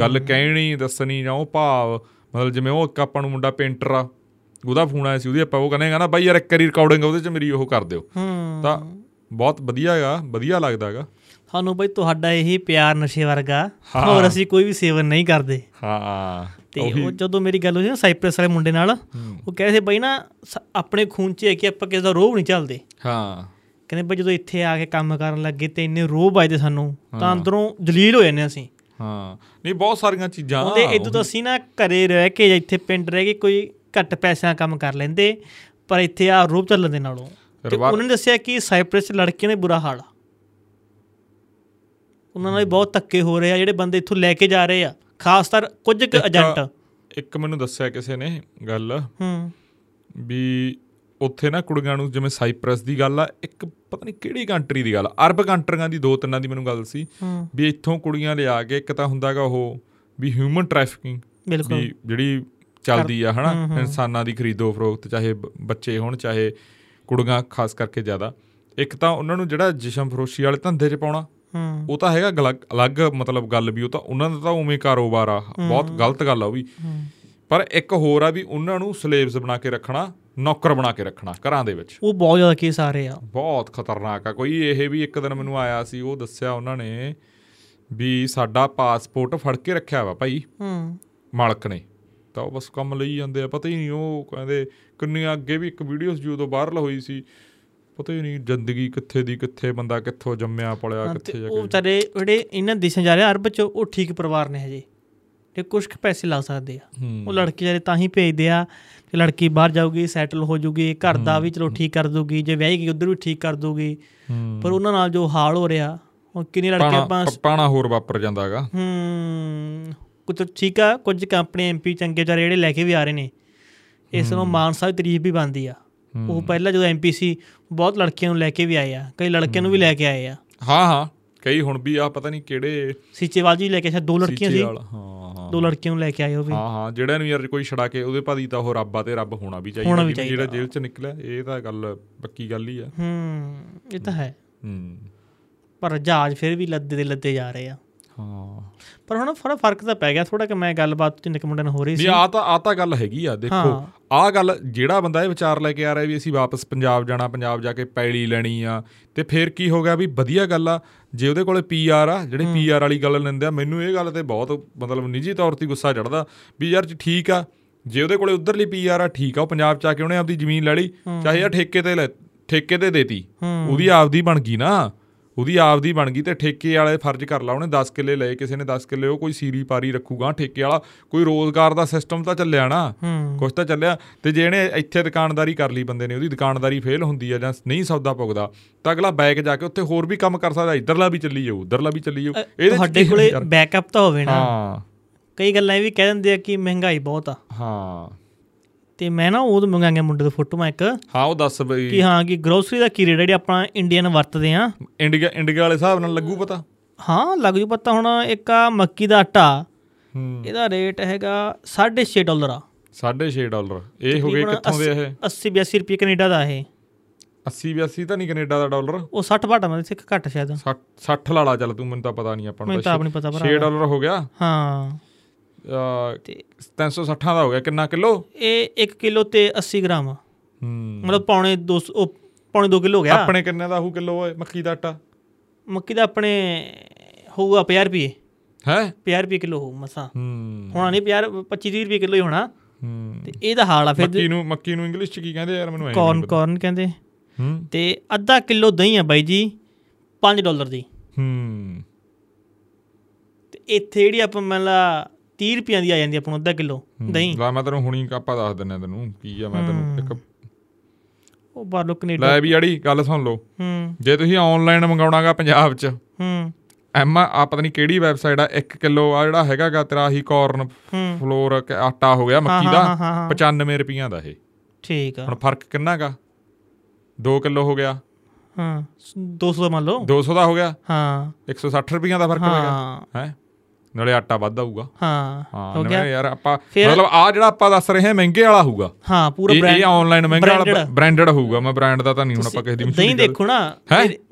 ਗੱਲ ਕਹਿਣੀ ਦੱਸਣੀ ਜਾਂ ਉਹ ਭਾਵ ਮਤਲਬ ਜਿਵੇਂ ਉਹ ਇੱਕ ਆਪਾਂ ਨੂੰ ਮੁੰਡਾ ਪੇਂਟਰ ਆ ਉਹਦਾ ਫੋਨ ਆਇਆ ਸੀ ਉਹਦੀ ਆਪਾਂ ਉਹ ਕਹਿੰਦੇ ਕਹਿੰਦਾ ਬਾਈ ਯਾਰ ਇੱਕ ਵਾਰੀ ਰਿਕਾਰਡਿੰਗ ਉਹਦੇ ਚ ਮੇਰੀ ਉਹ ਕਰ ਦਿਓ। ਤਾਂ ਬਹੁਤ ਵਧੀਆ ਹੈਗਾ ਵਧੀਆ ਲੱਗਦਾ ਹੈਗਾ। ਸਾਨੂੰ ਬਈ ਤੁਹਾਡਾ ਇਹੀ ਪਿਆਰ ਨਸ਼ੇ ਵਰਗਾ ਹੋਰ ਅਸੀਂ ਕੋਈ ਵੀ ਸੇਵਨ ਨਹੀਂ ਕਰਦੇ। ਹਾਂ। ਤੇ ਉਹ ਜਦੋਂ ਮੇਰੀ ਗੱਲ ਹੋਈ ਨਾ ਸਾਈਪ੍ਰਸ ਵਾਲੇ ਮੁੰਡੇ ਨਾਲ ਉਹ ਕਹਿੰਦੇ ਸੀ ਬਈ ਨਾ ਆਪਣੇ ਖੂਨ 'ਚ ਹੈ ਕਿ ਆਪਾਂ ਕਿਸੇ ਦਾ ਰੋਹ ਨਹੀਂ ਚੱਲਦੇ ਹਾਂ। ਕਹਿੰਦੇ ਬਈ ਜਦੋਂ ਇੱਥੇ ਆ ਕੇ ਕੰਮ ਕਰਨ ਲੱਗੇ ਤੇ ਇੰਨੇ ਰੋਹ ਵੱਜਦੇ ਸਾਨੂੰ ਤਾਂ ਅੰਦਰੋਂ ਜਲੀਲ ਹੋ ਜਾਂਦੇ ਅਸੀਂ। ਹਾਂ। ਨਹੀਂ ਬਹੁਤ ਸਾਰੀਆਂ ਚੀਜ਼ਾਂ ਉਹਦੇ ਇਦੋਂ ਤਾਂ ਅਸੀਂ ਨਾ ਘਰੇ ਰਹਿ ਕੇ ਇੱਥੇ ਪਿੰਡ ਰਹਿ ਕੇ ਕੋਈ ਘੱਟ ਪੈਸਿਆਂ ਕੰਮ ਕਰ ਲੈਂਦੇ ਪਰ ਇੱਥੇ ਆ ਰੂਪ ਚੱਲਣ ਦੇ ਨਾਲੋਂ। ਤੇ ਉਹਨਾਂ ਨੇ ਦੱਸਿਆ ਕਿ ਸਾਈਪ੍ਰਸ ਲੜਕੀਆਂ ਦੇ ਬੁਰਾ ਹਾਲ ਆ। ਉਹਨਾਂ ਨਾਲ ਬਹੁਤ ਧੱਕੇ ਹੋ ਰਹੇ ਆ ਜਿਹੜੇ ਬੰਦੇ ਇੱਥੋਂ ਲੈ ਕੇ ਜਾ ਰਹੇ ਆ ਖਾਸ ਕਰ ਕੁਝ ਏਜੰਟ। ਇੱਕ ਮੈਨੂੰ ਦੱਸਿਆ ਕਿਸੇ ਨੇ ਗੱਲ ਹੂੰ। ਵੀ ਉੱਥੇ ਨਾ ਕੁੜੀਆਂ ਨੂੰ ਜਿਵੇਂ ਸਾਈਪ੍ਰਸ ਦੀ ਗੱਲ ਆ ਇੱਕ ਪਤਾ ਨਹੀਂ ਕਿਹੜੀ ਕੰਟਰੀ ਦੀ ਗੱਲ ਅਰਬ ਕੰਟਰੀਆਂ ਦੀ ਦੋ ਤਿੰਨਾਂ ਦੀ ਮੈਨੂੰ ਗੱਲ ਸੀ ਵੀ ਇੱਥੋਂ ਕੁੜੀਆਂ ਲਿਆ ਕੇ ਇੱਕ ਤਾਂ ਹੁੰਦਾਗਾ ਉਹ ਵੀ ਹਿਊਮਨ ਟ੍ਰੈਫਿਕਿੰਗ ਬਿਲਕੁਲ। ਵੀ ਜਿਹੜੀ ਚੱਲਦੀ ਆ ਹਨਾ ਇਨਸਾਨਾਂ ਦੀ ਖਰੀਦੋ ਫਰੋਖਤ ਚਾਹੇ ਬੱਚੇ ਹੋਣ ਚਾਹੇ ਕੁੜੀਆਂ ਖਾਸ ਕਰਕੇ ਜ਼ਿਆਦਾ। ਇੱਕ ਤਾਂ ਉਹਨਾਂ ਨੂੰ ਜਿਹੜਾ ਜਿਸ਼ਮ ਫਰੋਸ਼ੀ ਵਾਲੇ ਧੰਦੇ 'ਚ ਪਾਉਣਾ ਉਹ ਤਾਂ ਹੈਗਾ ਅਲੱਗ ਮਤਲਬ ਗੱਲ ਵੀ ਉਹ ਤਾਂ ਉਹਨਾਂ ਦਾ ਤਾਂ ਉਵੇਂ ਕਾਰੋਬਾਰ ਆ ਬਹੁਤ ਗਲਤ ਗੱਲ ਆ ਉਹ ਵੀ। ਪਰ ਇੱਕ ਹੋਰ ਆ ਵੀ ਉਹਨਾਂ ਨੂੰ ਸਲੇਵਸ ਬਣਾ ਕੇ ਰੱਖਣਾ ਨੌਕਰ ਬਣਾ ਕੇ ਰੱਖਣਾ ਘਰਾਂ ਦੇ ਵਿੱਚ। ਉਹ ਬਹੁਤ ਜ਼ਿਆਦਾ ਕੇਸ ਆ ਰਹੇ ਆ। ਬਹੁਤ ਖਤਰਨਾਕ ਆ। ਕੋਈ ਇਹ ਵੀ ਇੱਕ ਦਿਨ ਮੈਨੂੰ ਆਇਆ ਸੀ ਉਹ ਦੱਸਿਆ ਉਹਨਾਂ ਨੇ ਵੀ ਸਾਡਾ ਪਾਸਪੋਰਟ ਫੜ ਕੇ ਰੱਖਿਆ ਵਾ ਭਾਈ। ਹੂੰ। ਮਾਲਕ ਨੇ। ਤਾਂ ਉਹ ਬਸ ਕੰਮ ਲਈ ਜਾਂਦੇ ਆ ਪਤਾ ਹੀ ਨਹੀਂ ਉਹ ਕਹਿੰਦੇ ਕਿੰਨੀਆਂ ਅੱਗੇ ਵੀ ਇੱਕ ਵੀਡੀਓਸ ਜਦੋਂ ਵਾਇਰਲ ਹੋਈ ਸੀ। ਪਤਾ ਹੀ ਨਹੀਂ ਜ਼ਿੰਦਗੀ ਕਿੱਥੇ ਦੀ ਕਿੱਥੇ ਬੰਦਾ ਕਿੱਥੋਂ ਜੰਮਿਆ ਪਲਿਆ ਕਿੱਥੇ ਜਾ ਉਹ ਕੇ ਵਿਚਾਰੇ ਜਿਹੜੇ ਇਹਨਾਂ ਦੇਸ਼ਾਂ ਜਾ ਰਹੇ ਅਰਬ ਚ ਉਹ ਠੀਕ ਪਰਿਵਾਰ ਨੇ ਹਜੇ। ਤੇ ਕੁਝ ਕੁ ਪੈਸੇ ਲਾ ਸਕਦੇ ਆ। ਉਹ ਲੜਕੀ ਜਿਹੜੇ ਤਾਂ ਹੀ ਭੇਜਦੇ ਆ ਕਿ ਲੜਕੀ ਬਾਹਰ ਜਾਊਗੀ ਸੈਟਲ ਹੋ ਜਾਊਗੀ ਘਰ ਦਾ ਵੀ ਚਲੋ ਠੀਕ ਕਰ ਦੂਗੀ ਜੇ ਵਿਆਹੀ ਗਈ ਉਧਰ ਵੀ ਠੀਕ ਕਰ ਦੂਗੀ। ਪਰ ਉਹਨਾਂ ਨਾਲ ਜੋ ਹਾਲ ਹੋ ਰਿਹਾ ਉਹ ਕਿੰਨੀ ਲੜਕੀਆਂ ਪਾਣਾ ਆਪਾਂ ਪਾਣਾ ਹੋਰ ਵਾਪਰ ਜਾਂਦਾਗਾ ਹੂੰ। ਕੁਝ ਠੀਕ ਆ ਕੁਝ ਕੰਪਨੀ ਐਮਪੀ ਚੰਗੇ ਵਿਚਾਰੇ ਜਿਹੜੇ ਲੈ ਕੇ ਵੀ ਆ ਰਹੇ ਨੇ। ਇਸ ਨੂੰ ਮਾਨ ਸਾਹਿਬ ਤਾਰੀਫ ਵੀ ਬਣਦੀ ਆ। ਉਹ ਪਹਿਲਾਂ ਜਦੋਂ ਐਮਪੀ ਸੀ ਬਹੁਤ ਲੜਕੀਆਂ ਨੂੰ ਲੈ ਕੇ ਵੀ ਆਏ ਆ ਕਈ ਲੜਕਿਆਂ ਨੂੰ ਵੀ ਲੈ ਕੇ ਆਏ ਆ। ਹਾਂ ਹਾਂ। ਕਈ ਹੁਣ ਵੀ ਆ ਪਤਾ ਨਹੀਂ ਕਿਹੜੇ ਸੀਚੇਵਾਲ ਜੀ ਲੈ ਕੇ ਸ਼ਾਇਦ ਦੋ ਲੜਕੀਆਂ ਸੀ। ਹਾਂ ਹਾਂ ਦੋ ਲੜਕੀਆਂ ਨੂੰ ਲੈ ਕੇ ਆਏ ਉਹ ਵੀ। ਹਾਂ ਹਾਂ ਜਿਹੜਾ ਨੂੰ ਯਾਰ ਕੋਈ ਛੜਾ ਕੇ ਉਹਦੇ ਭਾਦੀ ਤਾਂ ਉਹ ਰੱਬ ਆ ਤੇ ਰੱਬ ਹੋਣਾ ਵੀ ਚਾਹੀਦਾ ਵੀ ਜਿਹੜਾ। ਜੇਲ੍ਹ ਚ ਨਿਕਲਿਆ ਇਹ ਤਾਂ ਗੱਲ ਪੱਕੀ ਗੱਲ ਹੀ ਆ। ਹੂੰ ਇਹ ਤਾਂ ਹੈ। ਹੂੰ। ਪਰ ਜਹਾਜ਼ ਫਿਰ ਵੀ ਲੱਦੇ ਦੇ ਲੱਦੇ ਜਾ ਰਹੇ ਆ। ਹਾਂ। ਪਰ ਹੁਣ ਥੋੜਾ ਫ਼ਰਕ ਤਾਂ ਪੈ ਗਿਆ ਥੋੜਾ ਕਿ ਮੈਂ ਗੱਲਬਾਤ ਤੇ ਨਿਕ ਮੁੰਡੇ ਨਾਲ ਹੋ ਰਹੀ ਵੀ ਸੀ। ਆ ਤਾਂ ਆ ਤਾਂ ਗੱਲ ਹੈਗੀ ਆ ਦੇਖੋ। ਆ ਗੱਲ ਜਿਹੜਾ ਬੰਦਾ ਇਹ ਵਿਚਾਰ ਲੈ ਕੇ ਆ ਰਿਹਾ ਵੀ ਅਸੀਂ ਵਾਪਸ ਪੰਜਾਬ ਜਾਣਾ ਪੰਜਾਬ ਜਾ ਕੇ ਪੈਲੀ ਲੈਣੀ ਆ ਤੇ ਫੇਰ ਕੀ ਹੋ ਗਿਆ ਵੀ ਵਧੀਆ ਗੱਲ ਆ ਜੇ ਉਹਦੇ ਕੋਲੇ ਪੀਆਰ ਆ ਜਿਹੜੇ ਪੀਆਰ ਵਾਲੀ ਗੱਲ ਲੈਂਦੇ ਆ ਮੈਨੂੰ ਇਹ ਗੱਲ ਤੇ ਬਹੁਤ ਮਤਲਬ ਨਿੱਜੀ ਤੌਰ ਤੇ ਗੁੱਸਾ ਚੜਦਾ ਵੀ ਯਾਰ ਜੀ ਠੀਕ ਆ ਜੇ ਉਹਦੇ ਕੋਲੇ ਉਧਰਲੀ ਪੀਆਰ ਆ ਠੀਕ ਆ ਉਹ ਪੰਜਾਬ ਚ ਆ ਕੇ ਉਹਨੇ ਆਪਦੀ ਜ਼ਮੀਨ ਲੈ ਲਈ ਚਾਹੇ ਆ ਠੇਕੇ ਤੇ ਲੈ ਠੇਕੇ ਤੇ ਦੇਤੀ ਉਹਦੀ ਆਪਦੀ ਬਣ ਗਈ ਨਾ। ਉਹਦੀ ਆਪਦੀ ਬਣ ਗਈ ਤੇ ਠੇਕੇ ਵਾਲੇ ਫਰਜ਼ ਕਰ ਲਾ ਉਹਨੇ 10 ਕਿੱਲੇ ਲਏ ਕਿਸੇ ਨੇ 10 ਕਿੱਲੇ ਉਹ ਕੋਈ ਸੀਰੀ ਪਾਰੀ ਰੱਖੂਗਾ ਠੇਕੇ ਵਾਲਾ ਕੋਈ ਰੋਜ਼ਗਾਰ ਦਾ ਸਿਸਟਮ ਤਾਂ ਚੱਲਿਆ ਨਾ ਕੁਛ ਤਾਂ ਚੱਲਿਆ ਤੇ ਜੇ ਇਹਨੇ ਇੱਥੇ ਦੁਕਾਨਦਾਰੀ ਕਰ ਲਈ ਬੰਦੇ ਨੇ ਉਹਦੀ ਦੁਕਾਨਦਾਰੀ ਫੇਲ ਹੁੰਦੀ ਆ ਜਾਂ ਨਹੀਂ ਸੌਦਾ ਪੁੱਗਦਾ ਤਾਂ ਅਗਲਾ ਬੈਕ ਜਾ ਕੇ ਉੱਥੇ ਹੋਰ ਵੀ ਕੰਮ ਕਰ ਸਕਦਾ ਇਧਰਲਾ ਵੀ ਚੱਲੀ ਜਾਊ ਉਧਰਲਾ ਵੀ ਚੱਲੀ ਜਾਊ ਇਹਦੇ ਤੁਹਾਡੇ ਕੋਲੇ? ਬੈਕਅਪ ਤਾਂ ਹੋਵੇ ਨਾ। ਹਾਂ। ਕਈ ਗੱਲਾਂ ਇਹ ਵੀ ਕਹਿ ਦਿੰਦੇ ਆ ਕਿ ਮਹਿੰਗਾਈ ਬਹੁਤ ਆ। ਹਾਂ। ਤੇ ਮੈਂ ਨਾ ਉਹ ਮੰਗਾਈਆਂ ਮੁੰਡੇ ਤੋਂ ਫੋਟੋਆਂ ਇੱਕ। ਹਾਂ ਉਹ ਦੱਸ ਬਈ। ਕਿ ਹਾਂ ਕਿ ਗਰੋਸਰੀ ਦਾ ਕੀ ਰੇਟ ਜਿਹੜੀ ਆਪਾਂ ਇੰਡੀਅਨ ਵਰਤਦੇ ਆ ਇੰਡੀਆ ਇੰਡੀਆ ਵਾਲੇ ਹਿਸਾਬ ਨਾਲ ਲੱਗੂ ਪਤਾ? ਹਾਂ ਲੱਗ ਜੂ ਪਤਾ ਹੁਣ ਇੱਕ ਆ ਮੱਕੀ ਦਾ ਆਟਾ। ਹੂੰ। ਇਹਦਾ ਰੇਟ ਹੈਗਾ 6.5 ਡਾਲਰ ਆ। 6.5 ਡਾਲਰ। ਇਹ ਹੋ ਗਏ ਕਿੱਥੋਂ ਦੇ ਇਹ? 80 82 ਰੁਪਏ ਕੈਨੇਡਾ ਦਾ ਇਹ। 80 82 ਤਾਂ ਨਹੀਂ ਕੈਨੇਡਾ ਦਾ ਡਾਲਰ। ਉਹ 60 ਭਾਟਾ ਮੈਂ ਸਿੱਖ ਘੱਟ ਸ਼ਾਇਦ। 60 60 ਲਾਲਾ ਚੱਲ ਤੂੰ ਮੈਨੂੰ ਤਾਂ ਪਤਾ ਨਹੀਂ ਆਪਾਂ ਨੂੰ ਮੈਨੂੰ ਤਾਂ ਆਪ ਨਹੀਂ ਪਤਾ 6 ਭਰਾ ਡਾਲਰ ਹੋ ਗਿਆ। ਹਾਂ। 360 ਦਾ ਹੋ ਗਿਆ ਕਿੰਨਾ ਕਿਲੋ? ਇਹ 1 ਕਿਲੋ ਤੇ 80 ਗ੍ਰਾਮ। ਹੂੰ। ਮਤਲਬ ਪੌਣੇ 200 ਉਹ ਪੌਣੇ 2 ਕਿਲੋ ਹੋ ਗਿਆ। ਆਪਣੇ ਕਿੰਨੇ ਦਾ ਹੋਊ ਕਿਲੋ ਓਏ ਮੱਕੀ ਦਾ ਆਟਾ? ਮੱਕੀ ਦਾ ਆਪਣੇ ਹੋਊਗਾ 50 ਰੁਪਏ। ਹੈ? 50 ਰੁਪਏ ਕਿਲੋ ਹੋਊ ਮਸਾ। ਹੂੰ। ਹੋਣਾ ਨਹੀਂ 50 25 30 ਰੁਪਏ ਕਿਲੋ ਹੀ ਹੋਣਾ। ਹੂੰ। ਤੇ ਇਹਦਾ ਹਾਲ ਆ ਫਿਰ ਮੱਕੀ ਨੂੰ ਮੱਕੀ ਨੂੰ ਇੰਗਲਿਸ਼ ਚ ਕੀ ਕਹਿੰਦੇ ਯਾਰ ਮੈਨੂੰ ਐ ਕਾਰਨ ਕਾਰਨ ਕਹਿੰਦੇ। ਹੂੰ। ਤੇ ਅੱਧਾ ਕਿਲੋ ਦਹੀਂ ਆ ਬਾਈ ਜੀ 5 ਡਾਲਰ ਦੀ। ਹੂੰ। ਤੇ ਇੱਥੇ ਜਿਹੜੀ ਆਪਾਂ ਮੰਨ ਲਾ 30 ਰੁਪਈਆਂ ਦੀ ਆ ਜਾਂਦੀ ਆਪਾਂ ਨੂੰ ਅੱਧਾ ਕਿਲੋ ਦਹੀਂ। ਲੈ ਮੈਂ ਤੈਨੂੰ ਹੁਣੀ ਕਾਪਾ ਦੱਸ ਦਿੰਦਾ ਤੈਨੂੰ ਕੀ ਆ ਮੈਂ ਤੈਨੂੰ ਇੱਕ ਉਹ ਬਾਹਰੋਂ ਕੈਨੇਡਾ ਲੈ ਵੀ ਆੜੀ ਗੱਲ ਸੁਣ ਲਓ। ਹੂੰ। ਜੇ ਤੁਸੀਂ ਆਨਲਾਈਨ ਮੰਗਾਉਣਾਗਾ ਪੰਜਾਬ ਚ ਹੂੰ। ਐਮ ਆ ਪਤਾ ਨਹੀਂ ਕਿਹੜੀ ਵੈਬਸਾਈਟ ਆ 1 ਕਿਲੋ ਆ ਜਿਹੜਾ ਹੈਗਾਗਾ ਤੇਰਾ ਆਹੀ ਕਾਰਨ ਹੂੰ। ਫਲੋਰ ਆਟਾ ਹੋ ਗਿਆ ਮੱਕੀ ਹਾਂ, ਦਾ ਹਾਂ, ਹਾਂ, ਹਾਂ। 95 ਰੁਪਈਆਂ ਦਾ ਇਹ। ਠੀਕ ਆ। ਹੁਣ ਫ਼ਰਕ ਕਿੰਨਾ ਗਾ 2 ਕਿਲੋ ਹੋ ਗਿਆ। ਹਾਂ। 200 ਦਾ ਮੰਨ ਲਓ। 200 ਦਾ ਹੋ ਗਿਆ। ਹਾਂ। 160 ਰੁਪਈਆਂ ਦਾ ਫ਼ਰਕ ਹੋ। ਗਿਆ ਹਾਂ ਹੈ? ਨਾਲੇ ਆਟਾ ਵੱਧ ਆਊਗਾ। ਹਾਂ ਹਾਂ ਗਿਆ। ਯਾਰ ਆਪਾਂ ਮਤਲਬ ਆ ਜਿਹੜਾ ਆਪਾਂ ਦੱਸ ਰਹੇ ਹਾਂ ਮਹਿੰਗੇ ਵਾਲਾ ਹੋਊਗਾ। ਹਾਂ ਪੂਰਾ ਬ੍ਰਾਂਡ ਇਹ ਆਨਲਾਈਨ ਮਹਿੰਗਾ ਵਾਲਾ। ਬ੍ਰਾਂਡਡ ਹੋਊਗਾ। ਮੈਂ ਬ੍ਰਾਂਡ ਦਾ ਤਾਂ ਨਹੀਂ ਹੁਣ ਆਪਾਂ ਕਿਸੇ ਦੀ ਕਰ- ਦੇਖੋ ਨਾ।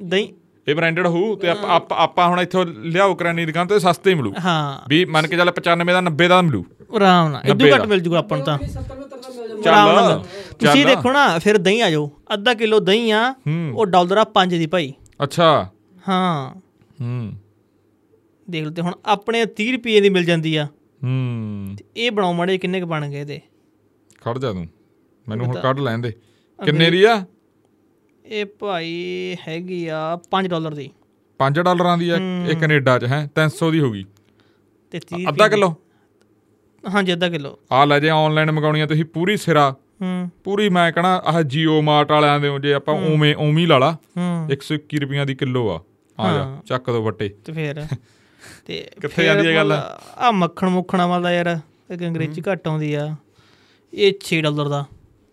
ਦਹੀਂ ਇਹ ਬ੍ਰਾਂਡਡ ਹੋਊ ਤੇ ਆਪਾਂ ਆਪਾਂ- ਹੁਣ ਇੱਥੋਂ ਲਿਆਓ ਕਰਾਨੀ ਦੁਕਾਨ ਤੇ ਸਸਤੇ ਹੀ ਮਿਲੂ। ਹਾਂ। ਵੀ ਮੰਨ ਕੇ ਚੱਲ 95 ਦਾ 90 ਦਾ ਮਿਲੂ। ਆਰਾਮ ਨਾਲ। ਇਦੋਂ 90 ਘੱਟ ਦਾ। ਮਿਲ ਜੂਗਾ ਆਪਾਂ ਨੂੰ ਤਾਂ। 70 75 ਦਾ ਮਿਲ ਜਾਂਦਾ ਚੱਲ। ਤੁਸੀਂ। ਦੇਖੋ ਨਾ ਫਿਰ ਦਹੀਂ ਆ ਜਾਓ। ਅੱਧਾ ਕਿਲੋ ਦਹੀਂ ਆ ਉਹ ਡਾਲਰ ਆ 5 ਦੀ ਭਾਈ। ਅੱਛਾ। ਹਾਂ। ਹੂੰ। ਦੇਖ ਲਓ ਤੇ ਹੁਣ ਆਪਣੇ 30 ਰੁਪਏ ਦੀ ਮਿਲ ਜਾਂਦੀ ਆ। ਹੂੰ। ਤੇ ਇਹ ਬਣਾਓ ਮਾੜੇ ਕਿੰਨੇ ਕ ਬਣ ਗਏ ਇਹਦੇ? ਖੜ ਜਾ ਤੂੰ। ਮੈਨੂੰ ਹੁਣ ਕੱਢ ਲੈਣ ਦੇ। ਕਿੰਨੇ ਦੀ ਆ? ਇਹ ਭਾਈ ਹੈਗੀ ਆ 5 ਡਾਲਰ ਦੀ। 5 ਡਾਲਰਾਂ ਦੀ ਆ ਇਹ ਕੈਨੇਡਾ 'ਚ ਹੈ? 300 ਦੀ ਹੋ ਗਈ। ਤੇ 30 ਅੱਧਾ ਕਿਲੋ? ਹਾਂਜੀ ਅੱਧਾ ਕਿਲੋ। ਆ ਲੈ ਜੇ ਆਨਲਾਈਨ ਮੰਗਾਉਣੀਆਂ ਤੁਸੀਂ ਪੂਰੀ ਸਿਰਾ। ਹੂੰ। ਪੂਰੀ ਮੈਂ ਕਹਣਾ ਆਹ ਜੀਓ ਮਾਰਟ ਵਾਲਿਆਂ ਦੇ ਜੇ ਆਪਾਂ ਉਵੇਂ ਉਵੇਂ ਹੀ ਲਾ ਲਾ। ਹੂੰ। 121 ਰੁਪਈਆਂ ਦੀ ਕਿਲੋ ਆ। ਆ ਜਾ ਚੱਕ ਦੋ ਵੱਟੇ। ਤੇ ਫਿਰ? ਤੇ ਕਿੱਥੇ ਜਾਂਦੀ ਹੈ ਗੱਲ? ਆ ਮੱਖਣ ਮੁੱਖਣਾ ਵਾਲਾ ਯਾਰ ਇੱਕ ਅੰਗਰੇਜ਼ੀ ਘੱਟ ਆਉਂਦੀ ਆ। ਇਹ 6 ਡਾਲਰ ਦਾ।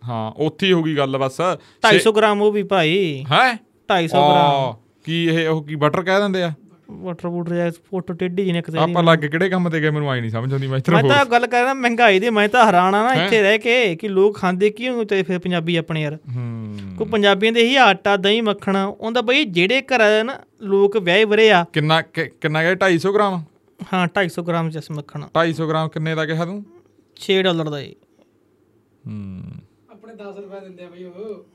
ਹਾਂ ਉੱਥੇ ਹੀ ਹੋ ਗਈ ਗੱਲ ਬਸ। 250 ਗ੍ਰਾਮ ਉਹ ਵੀ ਭਾਈ। ਹੈ? 250 ਗ੍ਰਾਮ। ਕੀ ਇਹ ਉਹ ਕੀ ਬਟਰ ਕਹਿ ਦਿੰਦੇ ਆ? ਵਾਟਰ ਬੂਟਰ ਜਾਂ ਫੋਟੋ ਟੇਢੀ ਜਿਹਨੇ ਕਿਤੇ ਆਪਾਂ ਲੱਗ ਕਿਹੜੇ ਕੰਮ ਤੇ ਗਏ ਮੈਨੂੰ ਆਈ ਨਹੀਂ ਸਮਝ ਆਉਂਦੀ ਮੈਂ ਮੈਂ ਤਾਂ ਗੱਲ ਕਰਦਾ ਮਹਿੰਗਾਈ ਦੀ ਮੈਂ ਤਾਂ ਹੈਰਾਨ ਆ ਨਾ ਇੱਥੇ ਰਹਿ ਕੇ ਕਿ ਲੋਕ ਖਾਂਦੇ ਕੀ ਹੋਣ ਤੇ ਫਿਰ ਪੰਜਾਬੀ ਆਪਣੇ ਯਾਰ। ਹੂੰ। ਕੋ ਪੰਜਾਬੀਆਂ ਦੇ ਹੀ ਆਟਾ ਦਹੀਂ ਮੱਖਣ ਉਹਦਾ ਬਈ ਜਿਹੜੇ ਘਰ ਨਾ ਲੋਕ ਵਿਆਹੇ ਵਰੇ ਆ। ਕਿੰਨਾ ਕਿੰਨਾ ਗਿਆ 250 ਗ੍ਰਾਮ? ਹਾਂ 250 ਗ੍ਰਾਮ ਜਸ ਮੱਖਣ। 250 ਗ੍ਰਾਮ ਕਿੰਨੇ ਦਾ ਕਿਹਾ ਤੂੰ? 6 ਡਾਲਰ ਦਾ ਜੀ ਹੂੰ। ਆਪਣੇ 10 ਰੁਪਏ ਦਿੰਦੇ ਆ ਬਈ ਉਹ।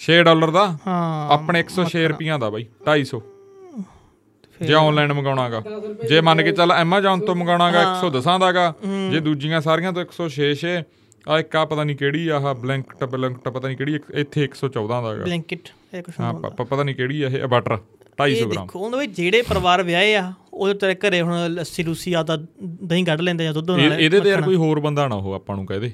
6 ਡਾਲਰ ਦਾ? ਹਾਂ। ਆਪਣੇ 106 ਰੁਪਈਆਂ ਦਾ ਬਾਈ 250 ਜੇ ਆਨਲਾਈਨ ਮੰਗਾਉਣਾਗਾ। ਜੇ ਮੰਨ ਕੇ ਚੱਲ Amazon ਤੋਂ ਮੰਗਾਉਣਾਗਾ 110 ਦਾਗਾ ਜੇ ਦੂਜੀਆਂ ਸਾਰੀਆਂ ਤੋਂ 106 6 ਆ ਇੱਕ ਆ ਪਤਾ ਨਹੀਂ ਕਿਹੜੀ ਆਹ ਬਲੈਂਕਟ ਬਲੈਂਕਟ ਪਤਾ ਨਹੀਂ ਕਿਹੜੀ ਇੱਥੇ 114 ਦਾਗਾ ਬਲੈਂਕਟ ਇਹ ਕੁਛ ਹਾਂ ਪਤਾ ਨਹੀਂ ਕਿਹੜੀ ਆ ਇਹ ਬਟਰ 250 ਇਹ ਗ੍ਰਾਮ। ਦੇਖੋ ਉਹਨਾਂ ਵਿੱਚ ਜਿਹੜੇ ਪਰਿਵਾਰ ਵਿਆਹੇ ਆ ਉਹ ਤੇਰੇ ਘਰੇ ਹੁਣ ਲੱਸੀ ਲੂਸੀ ਆਦਾ ਦਹੀਂ ਕੱਢ ਲੈਂਦੇ ਜਾਂ ਦੁੱਧ ਨਾਲ ਇਹਦੇ ਤੇ ਯਾਰ ਕੋਈ ਹੋਰ ਬੰਦਾ ਨਾ ਉਹ ਆਪਾਂ ਨੂੰ ਕਹਦੇ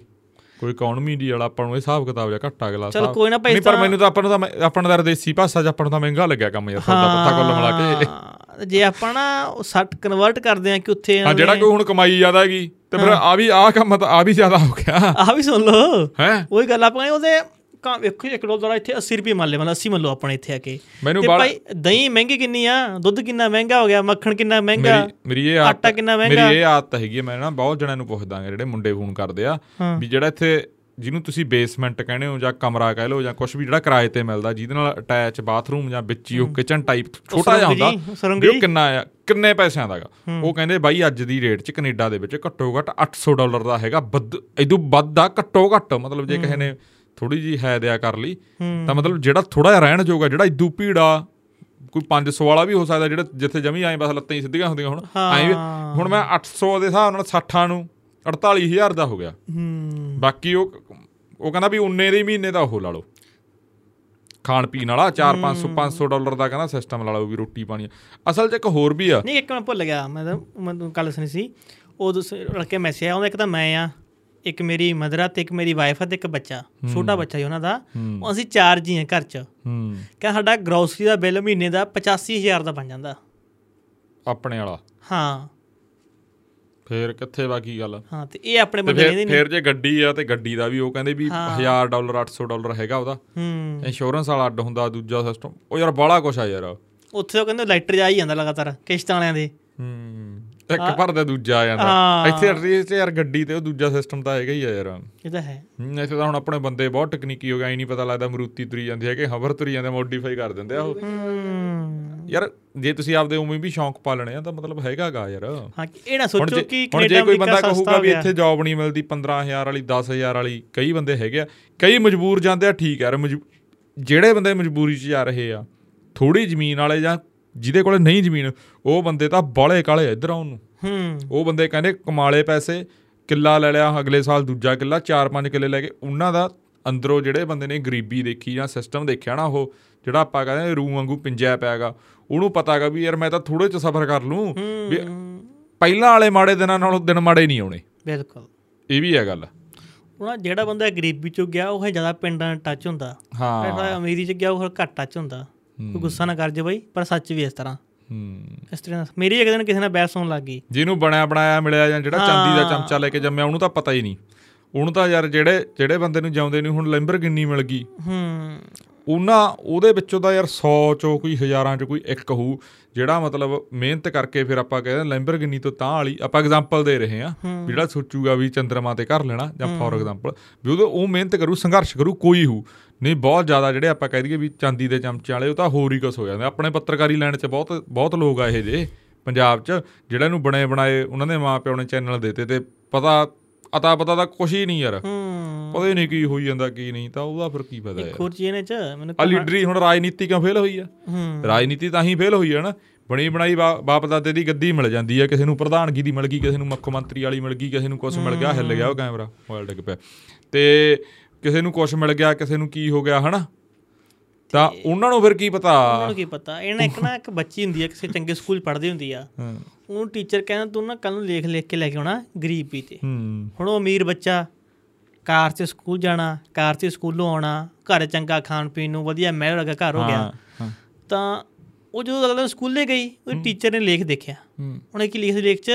ਕੋਈ ਇਕਨੋਮੀ ਦੀ ਵਾਲਾ ਆਪਾਂ ਨੂੰ ਇਹ ਹਿਸਾਬ ਕਿਤਾਬ ਜਾਂ ਘੱਟਾ ਅਗਲਾ ਚਲ। ਕੋਈ ਨਾ ਭਾਈ ਨਹੀਂ ਪਰ ਮੈਨੂੰ ਤਾਂ ਆਪਾਂ ਨੂੰ ਤਾਂ ਮੈਂ- ਆਪਾਂ ਨੂੰ ਤਾਂ ਦੇਸੀ ਭਾਸ਼ਾ 'ਚ ਆਪਾਂ ਨੂੰ ਤਾਂ ਮਹਿੰਗਾ ਲੱਗਿਆ ਕੰਮ ਯਾਰ ਸੌਦਾ ਪੱਤਾ ਕੁੱਲ ਮਿਲਾ ਕੇ। ਜੇ ਆਪਾਂ ਨਾ ਉਹ ਸੱਟ ਕਨਵਰਟ ਕਰਦੇ ਆ ਕਿ ਉੱਥੇ ਹਾਂ ਜਿਹੜਾ ਕੋਈ ਹੁਣ ਕਮਾਈ ਜ਼ਿਆਦਾ ਹੈਗੀ ਤੇ ਫਿਰ ਆ ਵੀ ਆ ਕੰਮ ਤਾਂ ਆ ਵੀ ਜ਼ਿਆਦਾ ਹੋ ਗਿਆ। ਆ ਵੀ ਸੁਣ ਲਓ। ਹੈ? ਉਹੀ ਗੱਲ ਆਪਾਂ ਉਹਦੇ ਕਾਂ ਵੇਖੋ ਇੱਕ ਡਾਲਰ ਇੱਥੇ 80 ਰੁਪਏ ਮੰਨ ਲੈ ਮਤਲਬ 80 ਮੰਨ ਲਓ ਆਪਣੇ ਇੱਥੇ ਆ ਕੇ। ਮੈਨੂੰ ਤੇ ਭਾਈ ਦਹੀਂ ਮਹਿੰਗੀ ਕਿੰਨੀ ਆ? ਦੁੱਧ ਕਿੰਨਾ ਮਹਿੰਗਾ ਹੋ ਗਿਆ? ਮੱਖਣ ਕਿੰਨਾ ਮਹਿੰਗਾ? ਮੇਰੀ ਇਹ ਆਟਾ ਕਿੰਨਾ ਮਹਿੰਗਾ? ਮੇਰੀ ਇਹ ਆਦਤ ਹੈਗੀ ਮੈਂ ਨਾ ਬਹੁਤ ਜਣਿਆਂ ਨੂੰ ਪੁੱਛਦਾ ਜਿਹੜੇ ਮੁੰਡੇ ਫੋਨ ਕਰਦੇ ਆ। ਵੀ ਜਿਹੜਾ ਇੱਥੇ ਜਿਹਨੂੰ ਤੁਸੀਂ ਬੇਸਮੈਂਟ ਕਹਿੰਦੇ ਹੋ ਜਾਂ ਕਮਰਾ ਕਹਿ ਲਓ ਜਾਂ ਕੁਝ ਵੀ ਜਿਹੜਾ ਕਿਰਾਏ ਤੇ ਮਿਲਦਾ ਜਿਹਦੇ ਨਾਲ ਅਟੈਚ ਬਾਥਰੂਮ ਜਾਂ ਵਿੱਚ ਹੀ ਉਹ ਕਿਚਨ ਟਾਈਪ ਛੋਟਾ ਜਿਹਾ ਹੁੰਦਾ ਵੀ ਉਹ। ਕਿੰਨਾ ਆ ਕਿੰਨੇ ਪੈਸਿਆਂ ਦਾਗਾ ਉਹ ਕਹਿੰਦੇ ਬਾਈ ਅੱਜ ਦੀ ਰੇਟ 'ਚ ਕੈਨੇਡਾ ਦੇ ਵਿੱਚ ਘੱਟੋ ਘੱਟ 800 ਡਾਲਰ ਦਾ ਹੈਗਾ ਵੱਧ ਇਦੋਂ ਵੱਧ ਦਾ ਘੱਟੋ ਘੱਟ। ਮਤਲਬ ਜੇ ਕਿਸੇ ਨੇ ਥੋੜੀ ਜੀ ਹੈ ਦਿਆ ਕਰ ਲਈ। ਤਾਂ ਮਤਲਬ ਜਿਹੜਾ ਥੋੜਾ ਜਿਹਾ ਰਹਿਣ ਜੋਗਾ ਜਿਹੜਾ ਇਦੋਂ ਭੀੜਾ ਕੋਈ 500 ਵਾਲਾ ਵੀ ਹੋ ਸਕਦਾ ਜਿਹੜਾ ਜਿੱਥੇ ਜਮੀ ਆਏ ਬਸ ਲੱਤਾਂ ਹੀ ਸਿੱਧੀਆਂ ਹੁੰਦੀਆਂ ਹੁਣ। ਐਂ ਹੁਣ ਮੈਂ 800 ਦੇ ਹਿਸਾਬ ਨਾਲ 60 ਨੂੰ 48000 ਦਾ ਹੋ ਗਿਆ। ਹੂੰ। ਬਾਕੀ ਉਹ ਉਹ ਕਹਿੰਦਾ ਵੀ ਉਨੇ ਦੇ ਹੀ ਮਹੀਨੇ ਦਾ ਉਹ ਲਾ ਲਓ। ਖਾਣ ਪੀਣ ਵਾਲਾ 4 500 500 ਡਾਲਰ ਦਾ ਕਹਿੰਦਾ ਸਿਸਟਮ ਲਾ ਲਓ ਵੀ ਰੋਟੀ ਪਾਣੀ। ਅਸਲ 'ਚ ਇੱਕ ਹੋਰ ਵੀ ਆ। ਨਹੀਂ ਇੱਕ ਮੈਂ ਭੁੱਲ ਗਿਆ। ਮੈਂ ਤਾਂ ਕੱਲ ਸੁਣੀ ਸੀ। ਉਹ ਲੜਕੇ ਮੈਸੇਜ ਆਇਆ ਉਹਦਾ ਇੱਕ ਤਾਂ ਮੈਂ ਆ। ਇੱਕ ਮੇਰੀ ਮਦਰ ਆ ਤੇ ਇੱਕ ਮੇਰੀ ਵਾਈਫ ਆ ਤੇ ਇੱਕ ਬੱਚਾ ਛੋਟਾ ਬੱਚਾ ਹੀ ਉਹਨਾਂ ਦਾ ਉਹ ਅਸੀਂ ਚਾਰ ਜੀ ਆ ਘਰ 'ਚ। ਹੂੰ। ਕਹਿੰਦਾ ਸਾਡਾ ਗਰੋਸਰੀ ਦਾ ਬਿੱਲ ਮਹੀਨੇ ਦਾ 85000 ਦਾ ਬਣ ਜਾਂਦਾ। ਆਪਣੇ ਵਾਲਾ? ਹਾਂ। ਫੇਰ ਕਿੱਥੇ ਬਾਕੀ ਗੱਲ? ਹਾਂ ਤੇ ਇਹ ਆਪਣੇ ਬੰਦੇ ਰਹਿੰਦੇ ਨਹੀਂ ਫਿਰ ਜੇ ਗੱਡੀ ਆ ਤੇ ਗੱਡੀ ਦਾ ਵੀ ਉਹ ਕਹਿੰਦੇ ਵੀ 1000 ਡਾਲਰ 800 ਡਾਲਰ ਹੈਗਾ ਉਹਦਾ। ਹੂੰ। ਇੰਸ਼ੋਰੈਂਸ ਵਾਲਾ ਅੱਡ ਹੁੰਦਾ ਦੂਜਾ ਸਿਸਟਮ ਉਹ ਯਾਰ ਬਾਹਲਾ ਕੁਛ ਆ ਯਾਰ। ਉੱਥੇ ਉਹ ਕਹਿੰਦੇ ਲਾਈਟਰ ਜਾ ਹੀ ਜਾਂਦਾ ਲਗਾਤਾਰ ਕਿਸ਼ਤਾਂ ਵਾਲਿਆਂ ਦੇ। ਹੂੰ। ਇੱਕ ਭਰਦਾ ਦੂਜਾ ਆ ਜਾਂਦਾ। ਇੱਥੇ ਐਟਲੀਸਟ ਯਾਰ ਗੱਡੀ ਤੇ ਉਹ ਦੂਜਾ ਸਿਸਟਮ ਤਾਂ ਹੈਗਾ ਹੀ ਆ ਯਾਰ। ਇਹ ਤਾਂ ਹੈ। ਇੱਥੇ ਤਾਂ ਹੁਣ ਆਪਣੇ ਬੰਦੇ ਬਹੁਤ ਟੈਕਨੀਕੀ ਹੋ ਗਏ ਨਹੀਂ ਪਤਾ ਲੱਗਦਾ ਮਰੂਤੀ ਤੁਰੀ ਜਾਂਦੀ ਹੈ ਕਿ ਹਵਰ ਤੁਰੀ ਜਾਂਦੇ ਮੋਡੀਫਾਈ ਕਰ ਦਿੰਦੇ ਆ ਉਹ। ਯਾਰ ਜੇ ਤੁਸੀਂ ਆਪਦੇ ਉਵੇਂ ਵੀ ਸ਼ੌਂਕ ਪਾਲਣੇ ਆ ਤਾਂ ਮਤਲਬ ਹੈਗਾਗਾ ਯਾਰ। ਹਾਂ ਇਹ ਨਾ ਸੋਚੋ ਕਿ ਹੁਣ ਜੇ ਕੈਨੇਡਾ ਕੋਈ ਬੰਦਾ ਕਹੂਗਾ ਵੀ ਇੱਥੇ ਜੌਬ ਨਹੀਂ ਮਿਲਦੀ 15000 ਵਾਲੀ 10000 ਵਾਲੀ ਕਈ ਬੰਦੇ ਹੈਗੇ ਆ ਕਈ ਮਜਬੂਰ ਜਾਂਦੇ ਆ ਠੀਕ ਯਾਰ ਜਿਹੜੇ ਬੰਦੇ ਮਜਬੂਰੀ 'ਚ ਜਾ ਰਹੇ ਆ ਥੋੜੀ ਜ਼ਮੀਨ ਵਾਲੇ ਜਾਂ ਜਿਹਦੇ ਕੋਲੇ ਨਹੀਂ ਜ਼ਮੀਨ ਉਹ ਬੰਦੇ ਤਾਂ ਬਾਲੇ ਕਾਲੇ ਇੱਧਰ ਆਉਣ ਨੂੰ। ਹੂੰ। ਉਹ ਬੰਦੇ ਕਹਿੰਦੇ ਕਮਾਲੇ ਪੈਸੇ ਕਿੱਲਾ ਲੈ ਲਿਆ ਅਗਲੇ ਸਾਲ ਦੂਜਾ ਕਿੱਲਾ 4-5 ਕਿੱਲੇ ਲੈ ਕੇ। ਉਹਨਾਂ ਦਾ ਅੰਦਰੋਂ ਜਿਹੜੇ ਬੰਦੇ ਨੇ ਗਰੀਬੀ ਦੇਖੀ ਜਾਂ ਸਿਸਟਮ ਦੇਖਿਆ ਨਾ ਉਹ ਜਿਹੜਾ ਆਪਾਂ ਕਹਿੰਦੇ ਰੂ ਵਾਂਗੂ ਪਿੰਜਿਆ ਪਿਆਗਾ ਉਹਨੂੰ ਪਤਾਗਾ ਵੀ ਯਾਰ ਮੈਂ ਤਾਂ ਥੋੜੇ ਚ ਸਫ਼ਰ ਕਰ ਲੂੰ। ਵੀ ਪਹਿਲਾਂ ਵਾਲੇ ਮਾੜੇ ਦਿਨਾਂ ਨਾਲੋਂ ਦਿਨ ਮਾੜੇ ਨਹੀਂ ਆਉਣੇ। ਬਿਲਕੁਲ। ਇਹ ਵੀ ਹੈ ਗੱਲ। ਉਹਨਾਂ ਜਿਹੜਾ ਬੰਦਾ ਗਰੀਬੀ ਚੋਂ ਗਿਆ ਉਹ ਹੈ ਜ਼ਿਆਦਾ ਪਿੰਡਾਂ ਨਾਲ ਟੱਚ ਹੁੰਦਾ। ਹਾਂ। ਅਮੀਰੀ ਚ ਗਿਆ ਉਹ ਘੱਟ ਟੱਚ ਹੁੰਦਾ। ਕੋਈ ਗੁੱਸਾ ਨਾ ਕਰ ਜੇ ਬਈ ਪਰ ਸੱਚ ਵੀ ਇਸ ਤਰ੍ਹਾਂ। ਹੂੰ। ਇਸ ਤਰ੍ਹਾਂ ਮੇਰੀ ਇੱਕ ਦਿਨ ਕਿਸੇ ਨਾਲ ਬਹਿਸ ਹੋਣ ਲੱਗ ਗਈ। ਜਿਹਨੂੰ ਬਣਿਆ ਬਣਾਇਆ ਮਿਲਿਆ ਜਾਂ ਜਿਹੜਾ ਚਾਂਦੀ ਦਾ ਚਮਚਾ ਲੈ ਕੇ ਜੰਮਿਆ ਉਹਨੂੰ ਤਾਂ ਪਤਾ ਹੀ ਨਹੀਂ। ਉਹਨੂੰ ਤਾਂ ਯਾਰ ਜਿਹੜੇ ਜਿਹੜੇ ਬੰਦੇ ਨੂੰ ਜਿਉਂਦੇ ਨੂੰ ਹੁਣ ਲੈਂਬਰਗਿਨੀ ਮਿਲ ਗਈ। ਹੂੰ। ਉਹਨਾਂ ਉਹਦੇ ਵਿੱਚੋਂ ਤਾਂ ਯਾਰ 100 ਚੋਂ ਕੋਈ ਹਜ਼ਾਰਾਂ ਚ ਕੋਈ ਇੱਕ ਹੋਊ ਜਿਹੜਾ ਮਤਲਬ ਮਿਹਨਤ ਕਰਕੇ ਫਿਰ ਆਪਾਂ ਕਹਿੰਦੇ ਲੈਂਬਰਗਿਨੀ ਤੋਂ ਤਾਂ ਵਾਲੀ ਆਪਾਂ ਐਗਜ਼ਾਮਪਲ ਦੇ ਰਹੇ ਹਾਂ। ਵੀ ਜਿਹੜਾ ਸੋਚੂਗਾ ਵੀ ਚੰਦਰਮਾ ਤੇ ਘਰ ਲੈਣਾ ਜਾਂ ਫੋਰ ਐਗਜ਼ਾਮਪਲ ਵੀ ਉਹਦੇ ਉਹ ਮਿਹਨਤ ਕਰੂ ਸੰਘਰਸ਼ ਕਰੂ ਕੋਈ ਹੋਊ। ਨਹੀਂ ਬਹੁਤ ਜ਼ਿਆਦਾ ਜਿਹੜੇ ਆਪਾਂ ਕਹਿ ਦਈਏ ਵੀ ਚਾਂਦੀ ਦੇ ਚਮਚੇ ਵਾਲੇ ਉਹ ਤਾਂ ਹੋਰ ਹੀ ਕੁਛ ਹੋ ਜਾਂਦੇ ਆਪਣੇ ਪੱਤਰਕਾਰੀ ਲਾਈਨ 'ਚ ਬਹੁਤ ਬਹੁਤ ਲੋਕ ਆ ਇਹ ਜੇ ਪੰਜਾਬ 'ਚ ਜਿਹੜਾ ਨੂੰ ਬਣੇ ਬਣਾਏ ਉਹਨਾਂ ਦੇ ਮਾਪਿਆਂ ਨੇ ਚੈਨਲ ਦਿੱਤੇ ਤੇ ਪਤਾ ਅਤਾ ਪਤਾ ਤਾਂ ਕੁਛ ਹੀ ਨਹੀਂ ਯਾਰ। ਹੂੰ। ਪਤਾ ਹੀ ਨਹੀਂ ਕੀ ਹੋਈ ਜਾਂਦਾ ਕੀ ਨਹੀਂ ਤਾਂ ਉਹਦਾ ਫਿਰ ਕੀ ਪਤਾ ਯਾਰ। ਇੱਕ ਹੋਰ ਚੀਜ਼ ਨੇ ਚ ਮੈਨੂੰ ਆ ਲੀਡਰੀ ਹੁਣ ਰਾਜਨੀਤੀ ਕਿਉਂ ਫੇਲ ਹੋਈ ਆ? ਹੂੰ। ਰਾਜਨੀਤੀ ਤਾਂ ਹੀ ਫੇਲ ਹੋਈ ਆ ਨਾ। ਬਣੀ ਬਣਾਈ ਬਾਪ ਦਾਦੇ ਦੀ ਗੱਦੀ ਮਿਲ ਜਾਂਦੀ ਆ ਕਿਸੇ ਨੂੰ ਪ੍ਰਧਾਨਗੀ ਦੀ ਮਿਲ ਗਈ ਕਿਸੇ ਨੂੰ ਮੁੱਖ ਮੰਤਰੀ ਵਾਲੀ ਮਿਲ ਗਈ ਕਿਸੇ ਨੂੰ ਕੁਝ ਮਿਲ ਗਿਆ ਹਿੱਲ ਗਿਆ ਉਹ ਕੈਮਰਾ ਮੋਬਾਈਲ ਡਿੱਗ ਪਿਆ। ਤੇ ਕਿਸੇ ਨੂੰ ਕੁਝ ਮਿਲ ਗਿਆ ਕਿਸੇ ਨੂੰ ਕੀ ਹੋ ਗਿਆ ਹਨਾ? ਤਾਂ ਉਹਨਾਂ ਨੂੰ ਫਿਰ ਕੀ ਪਤਾ? ਉਹਨਾਂ ਨੂੰ ਕੀ ਪਤਾ? ਇਹਨਾਂ ਇੱਕ ਨਾ ਇੱਕ ਬੱਚੀ ਹੁੰਦੀ ਆ ਕਿਸੇ ਚੰਗੇ ਸਕੂਲ ਪੜ੍ਹਦੀ ਹੁੰਦੀ ਆ। ਹਾਂ। ਉਹਨੂੰ ਟੀਚਰ ਕਹਿੰਦਾ ਤੂੰ ਨਾ ਕੱਲ ਨੂੰ ਲਿਖ ਲਿਖ ਕੇ ਲੈ ਕੇ ਆਉਣਾ ਗਰੀਬੀ ਤੇ। ਹੂੰ। ਹੁਣ ਉਹ ਅਮੀਰ ਬੱਚਾ ਕਾਰ 'ਚ ਸਕੂਲ ਜਾਣਾ ਕਾਰ 'ਚ ਸਕੂਲੋਂ ਆਉਣਾ ਘਰ ਚੰਗਾ ਖਾਣ ਪੀਣ ਨੂੰ ਵਧੀਆ ਮਹਿਲ ਵਰਗਾ ਘਰ ਹੋ ਗਿਆ। ਤਾਂ ਉਹ ਜਦੋਂ ਅਗਲੇ ਸਕੂਲੇ ਗਈ ਉਹ ਟੀਚਰ ਨੇ ਲੇਖ ਦੇਖਿਆ। ਹੂੰ। ਉਹਨੇ ਕੀ ਲਿਖਿਆ ਲੇਖ 'ਚ?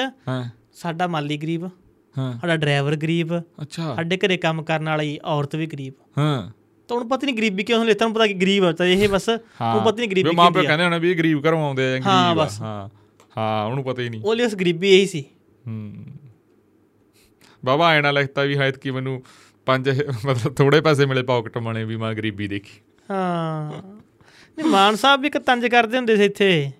ਸਾਡਾ ਮਾਲੀ ਗਰੀਬ। ਸਾਡਾ ਡਰਾਈਵਰ ਗਰੀਬ ਅੱਛਾ। ਸਾਡੇ ਘਰੇ ਕੰਮ ਕਰਨ ਵਾਲੀ ਔਰਤ ਵੀ ਗਰੀਬ। ਹਾਂ। ਤਾਂ ਉਹਨੂੰ ਪਤਾ ਨਹੀਂ ਗਰੀਬੀ ਕਿਉਂ ਹੁੰਦੀ ਤੁਹਾਨੂੰ ਪਤਾ ਕਿ ਗਰੀਬ ਆ ਤਾਂ ਇਹ ਬਸ ਉਹਨੂੰ ਪਤਾ ਨਹੀਂ ਗਰੀਬੀ ਕੀ ਮਾਂ ਹੁੰਦੀ ਪਿਓ ਕਹਿੰਦੇ ਹੋਣੇ ਵੀ ਇਹ ਗਰੀਬ ਘਰੋਂ ਆਉਂਦੇ ਆ ਜਾਂ ਹਾਂ, ਗਰੀਬ ਆ। ਬਸ। ਹਾਂ। ਹਾਂ ਉਹਨੂੰ ਪਤਾ ਹੀ ਨਹੀਂ ਉਹ ਲਈ ਉਸ ਗਰੀਬੀ ਇਹੀ ਸੀ। ਹੂੰ। ਬਾਬਾ ਐਣਾ ਲਿਖਤਾ ਵੀ ਹਾਇਤ ਕੀ ਮੈਨੂੰ ਪੰਜ ਮਤਲਬ ਥੋੜੇ ਪੈਸੇ ਮਿਲੇ ਪਾਕਟ ਮਣੇ ਵੀ ਮੈਂ ਗਰੀਬੀ ਦੇਖੀ। ਹਾਂ। ਨਹੀਂ ਮਾਨ ਸਾਹਿਬ ਵੀ ਇੱਕ ਤੰਜ ਕਰਦੇ ਹੁੰਦੇ ਸੀ ਇੱਥੇ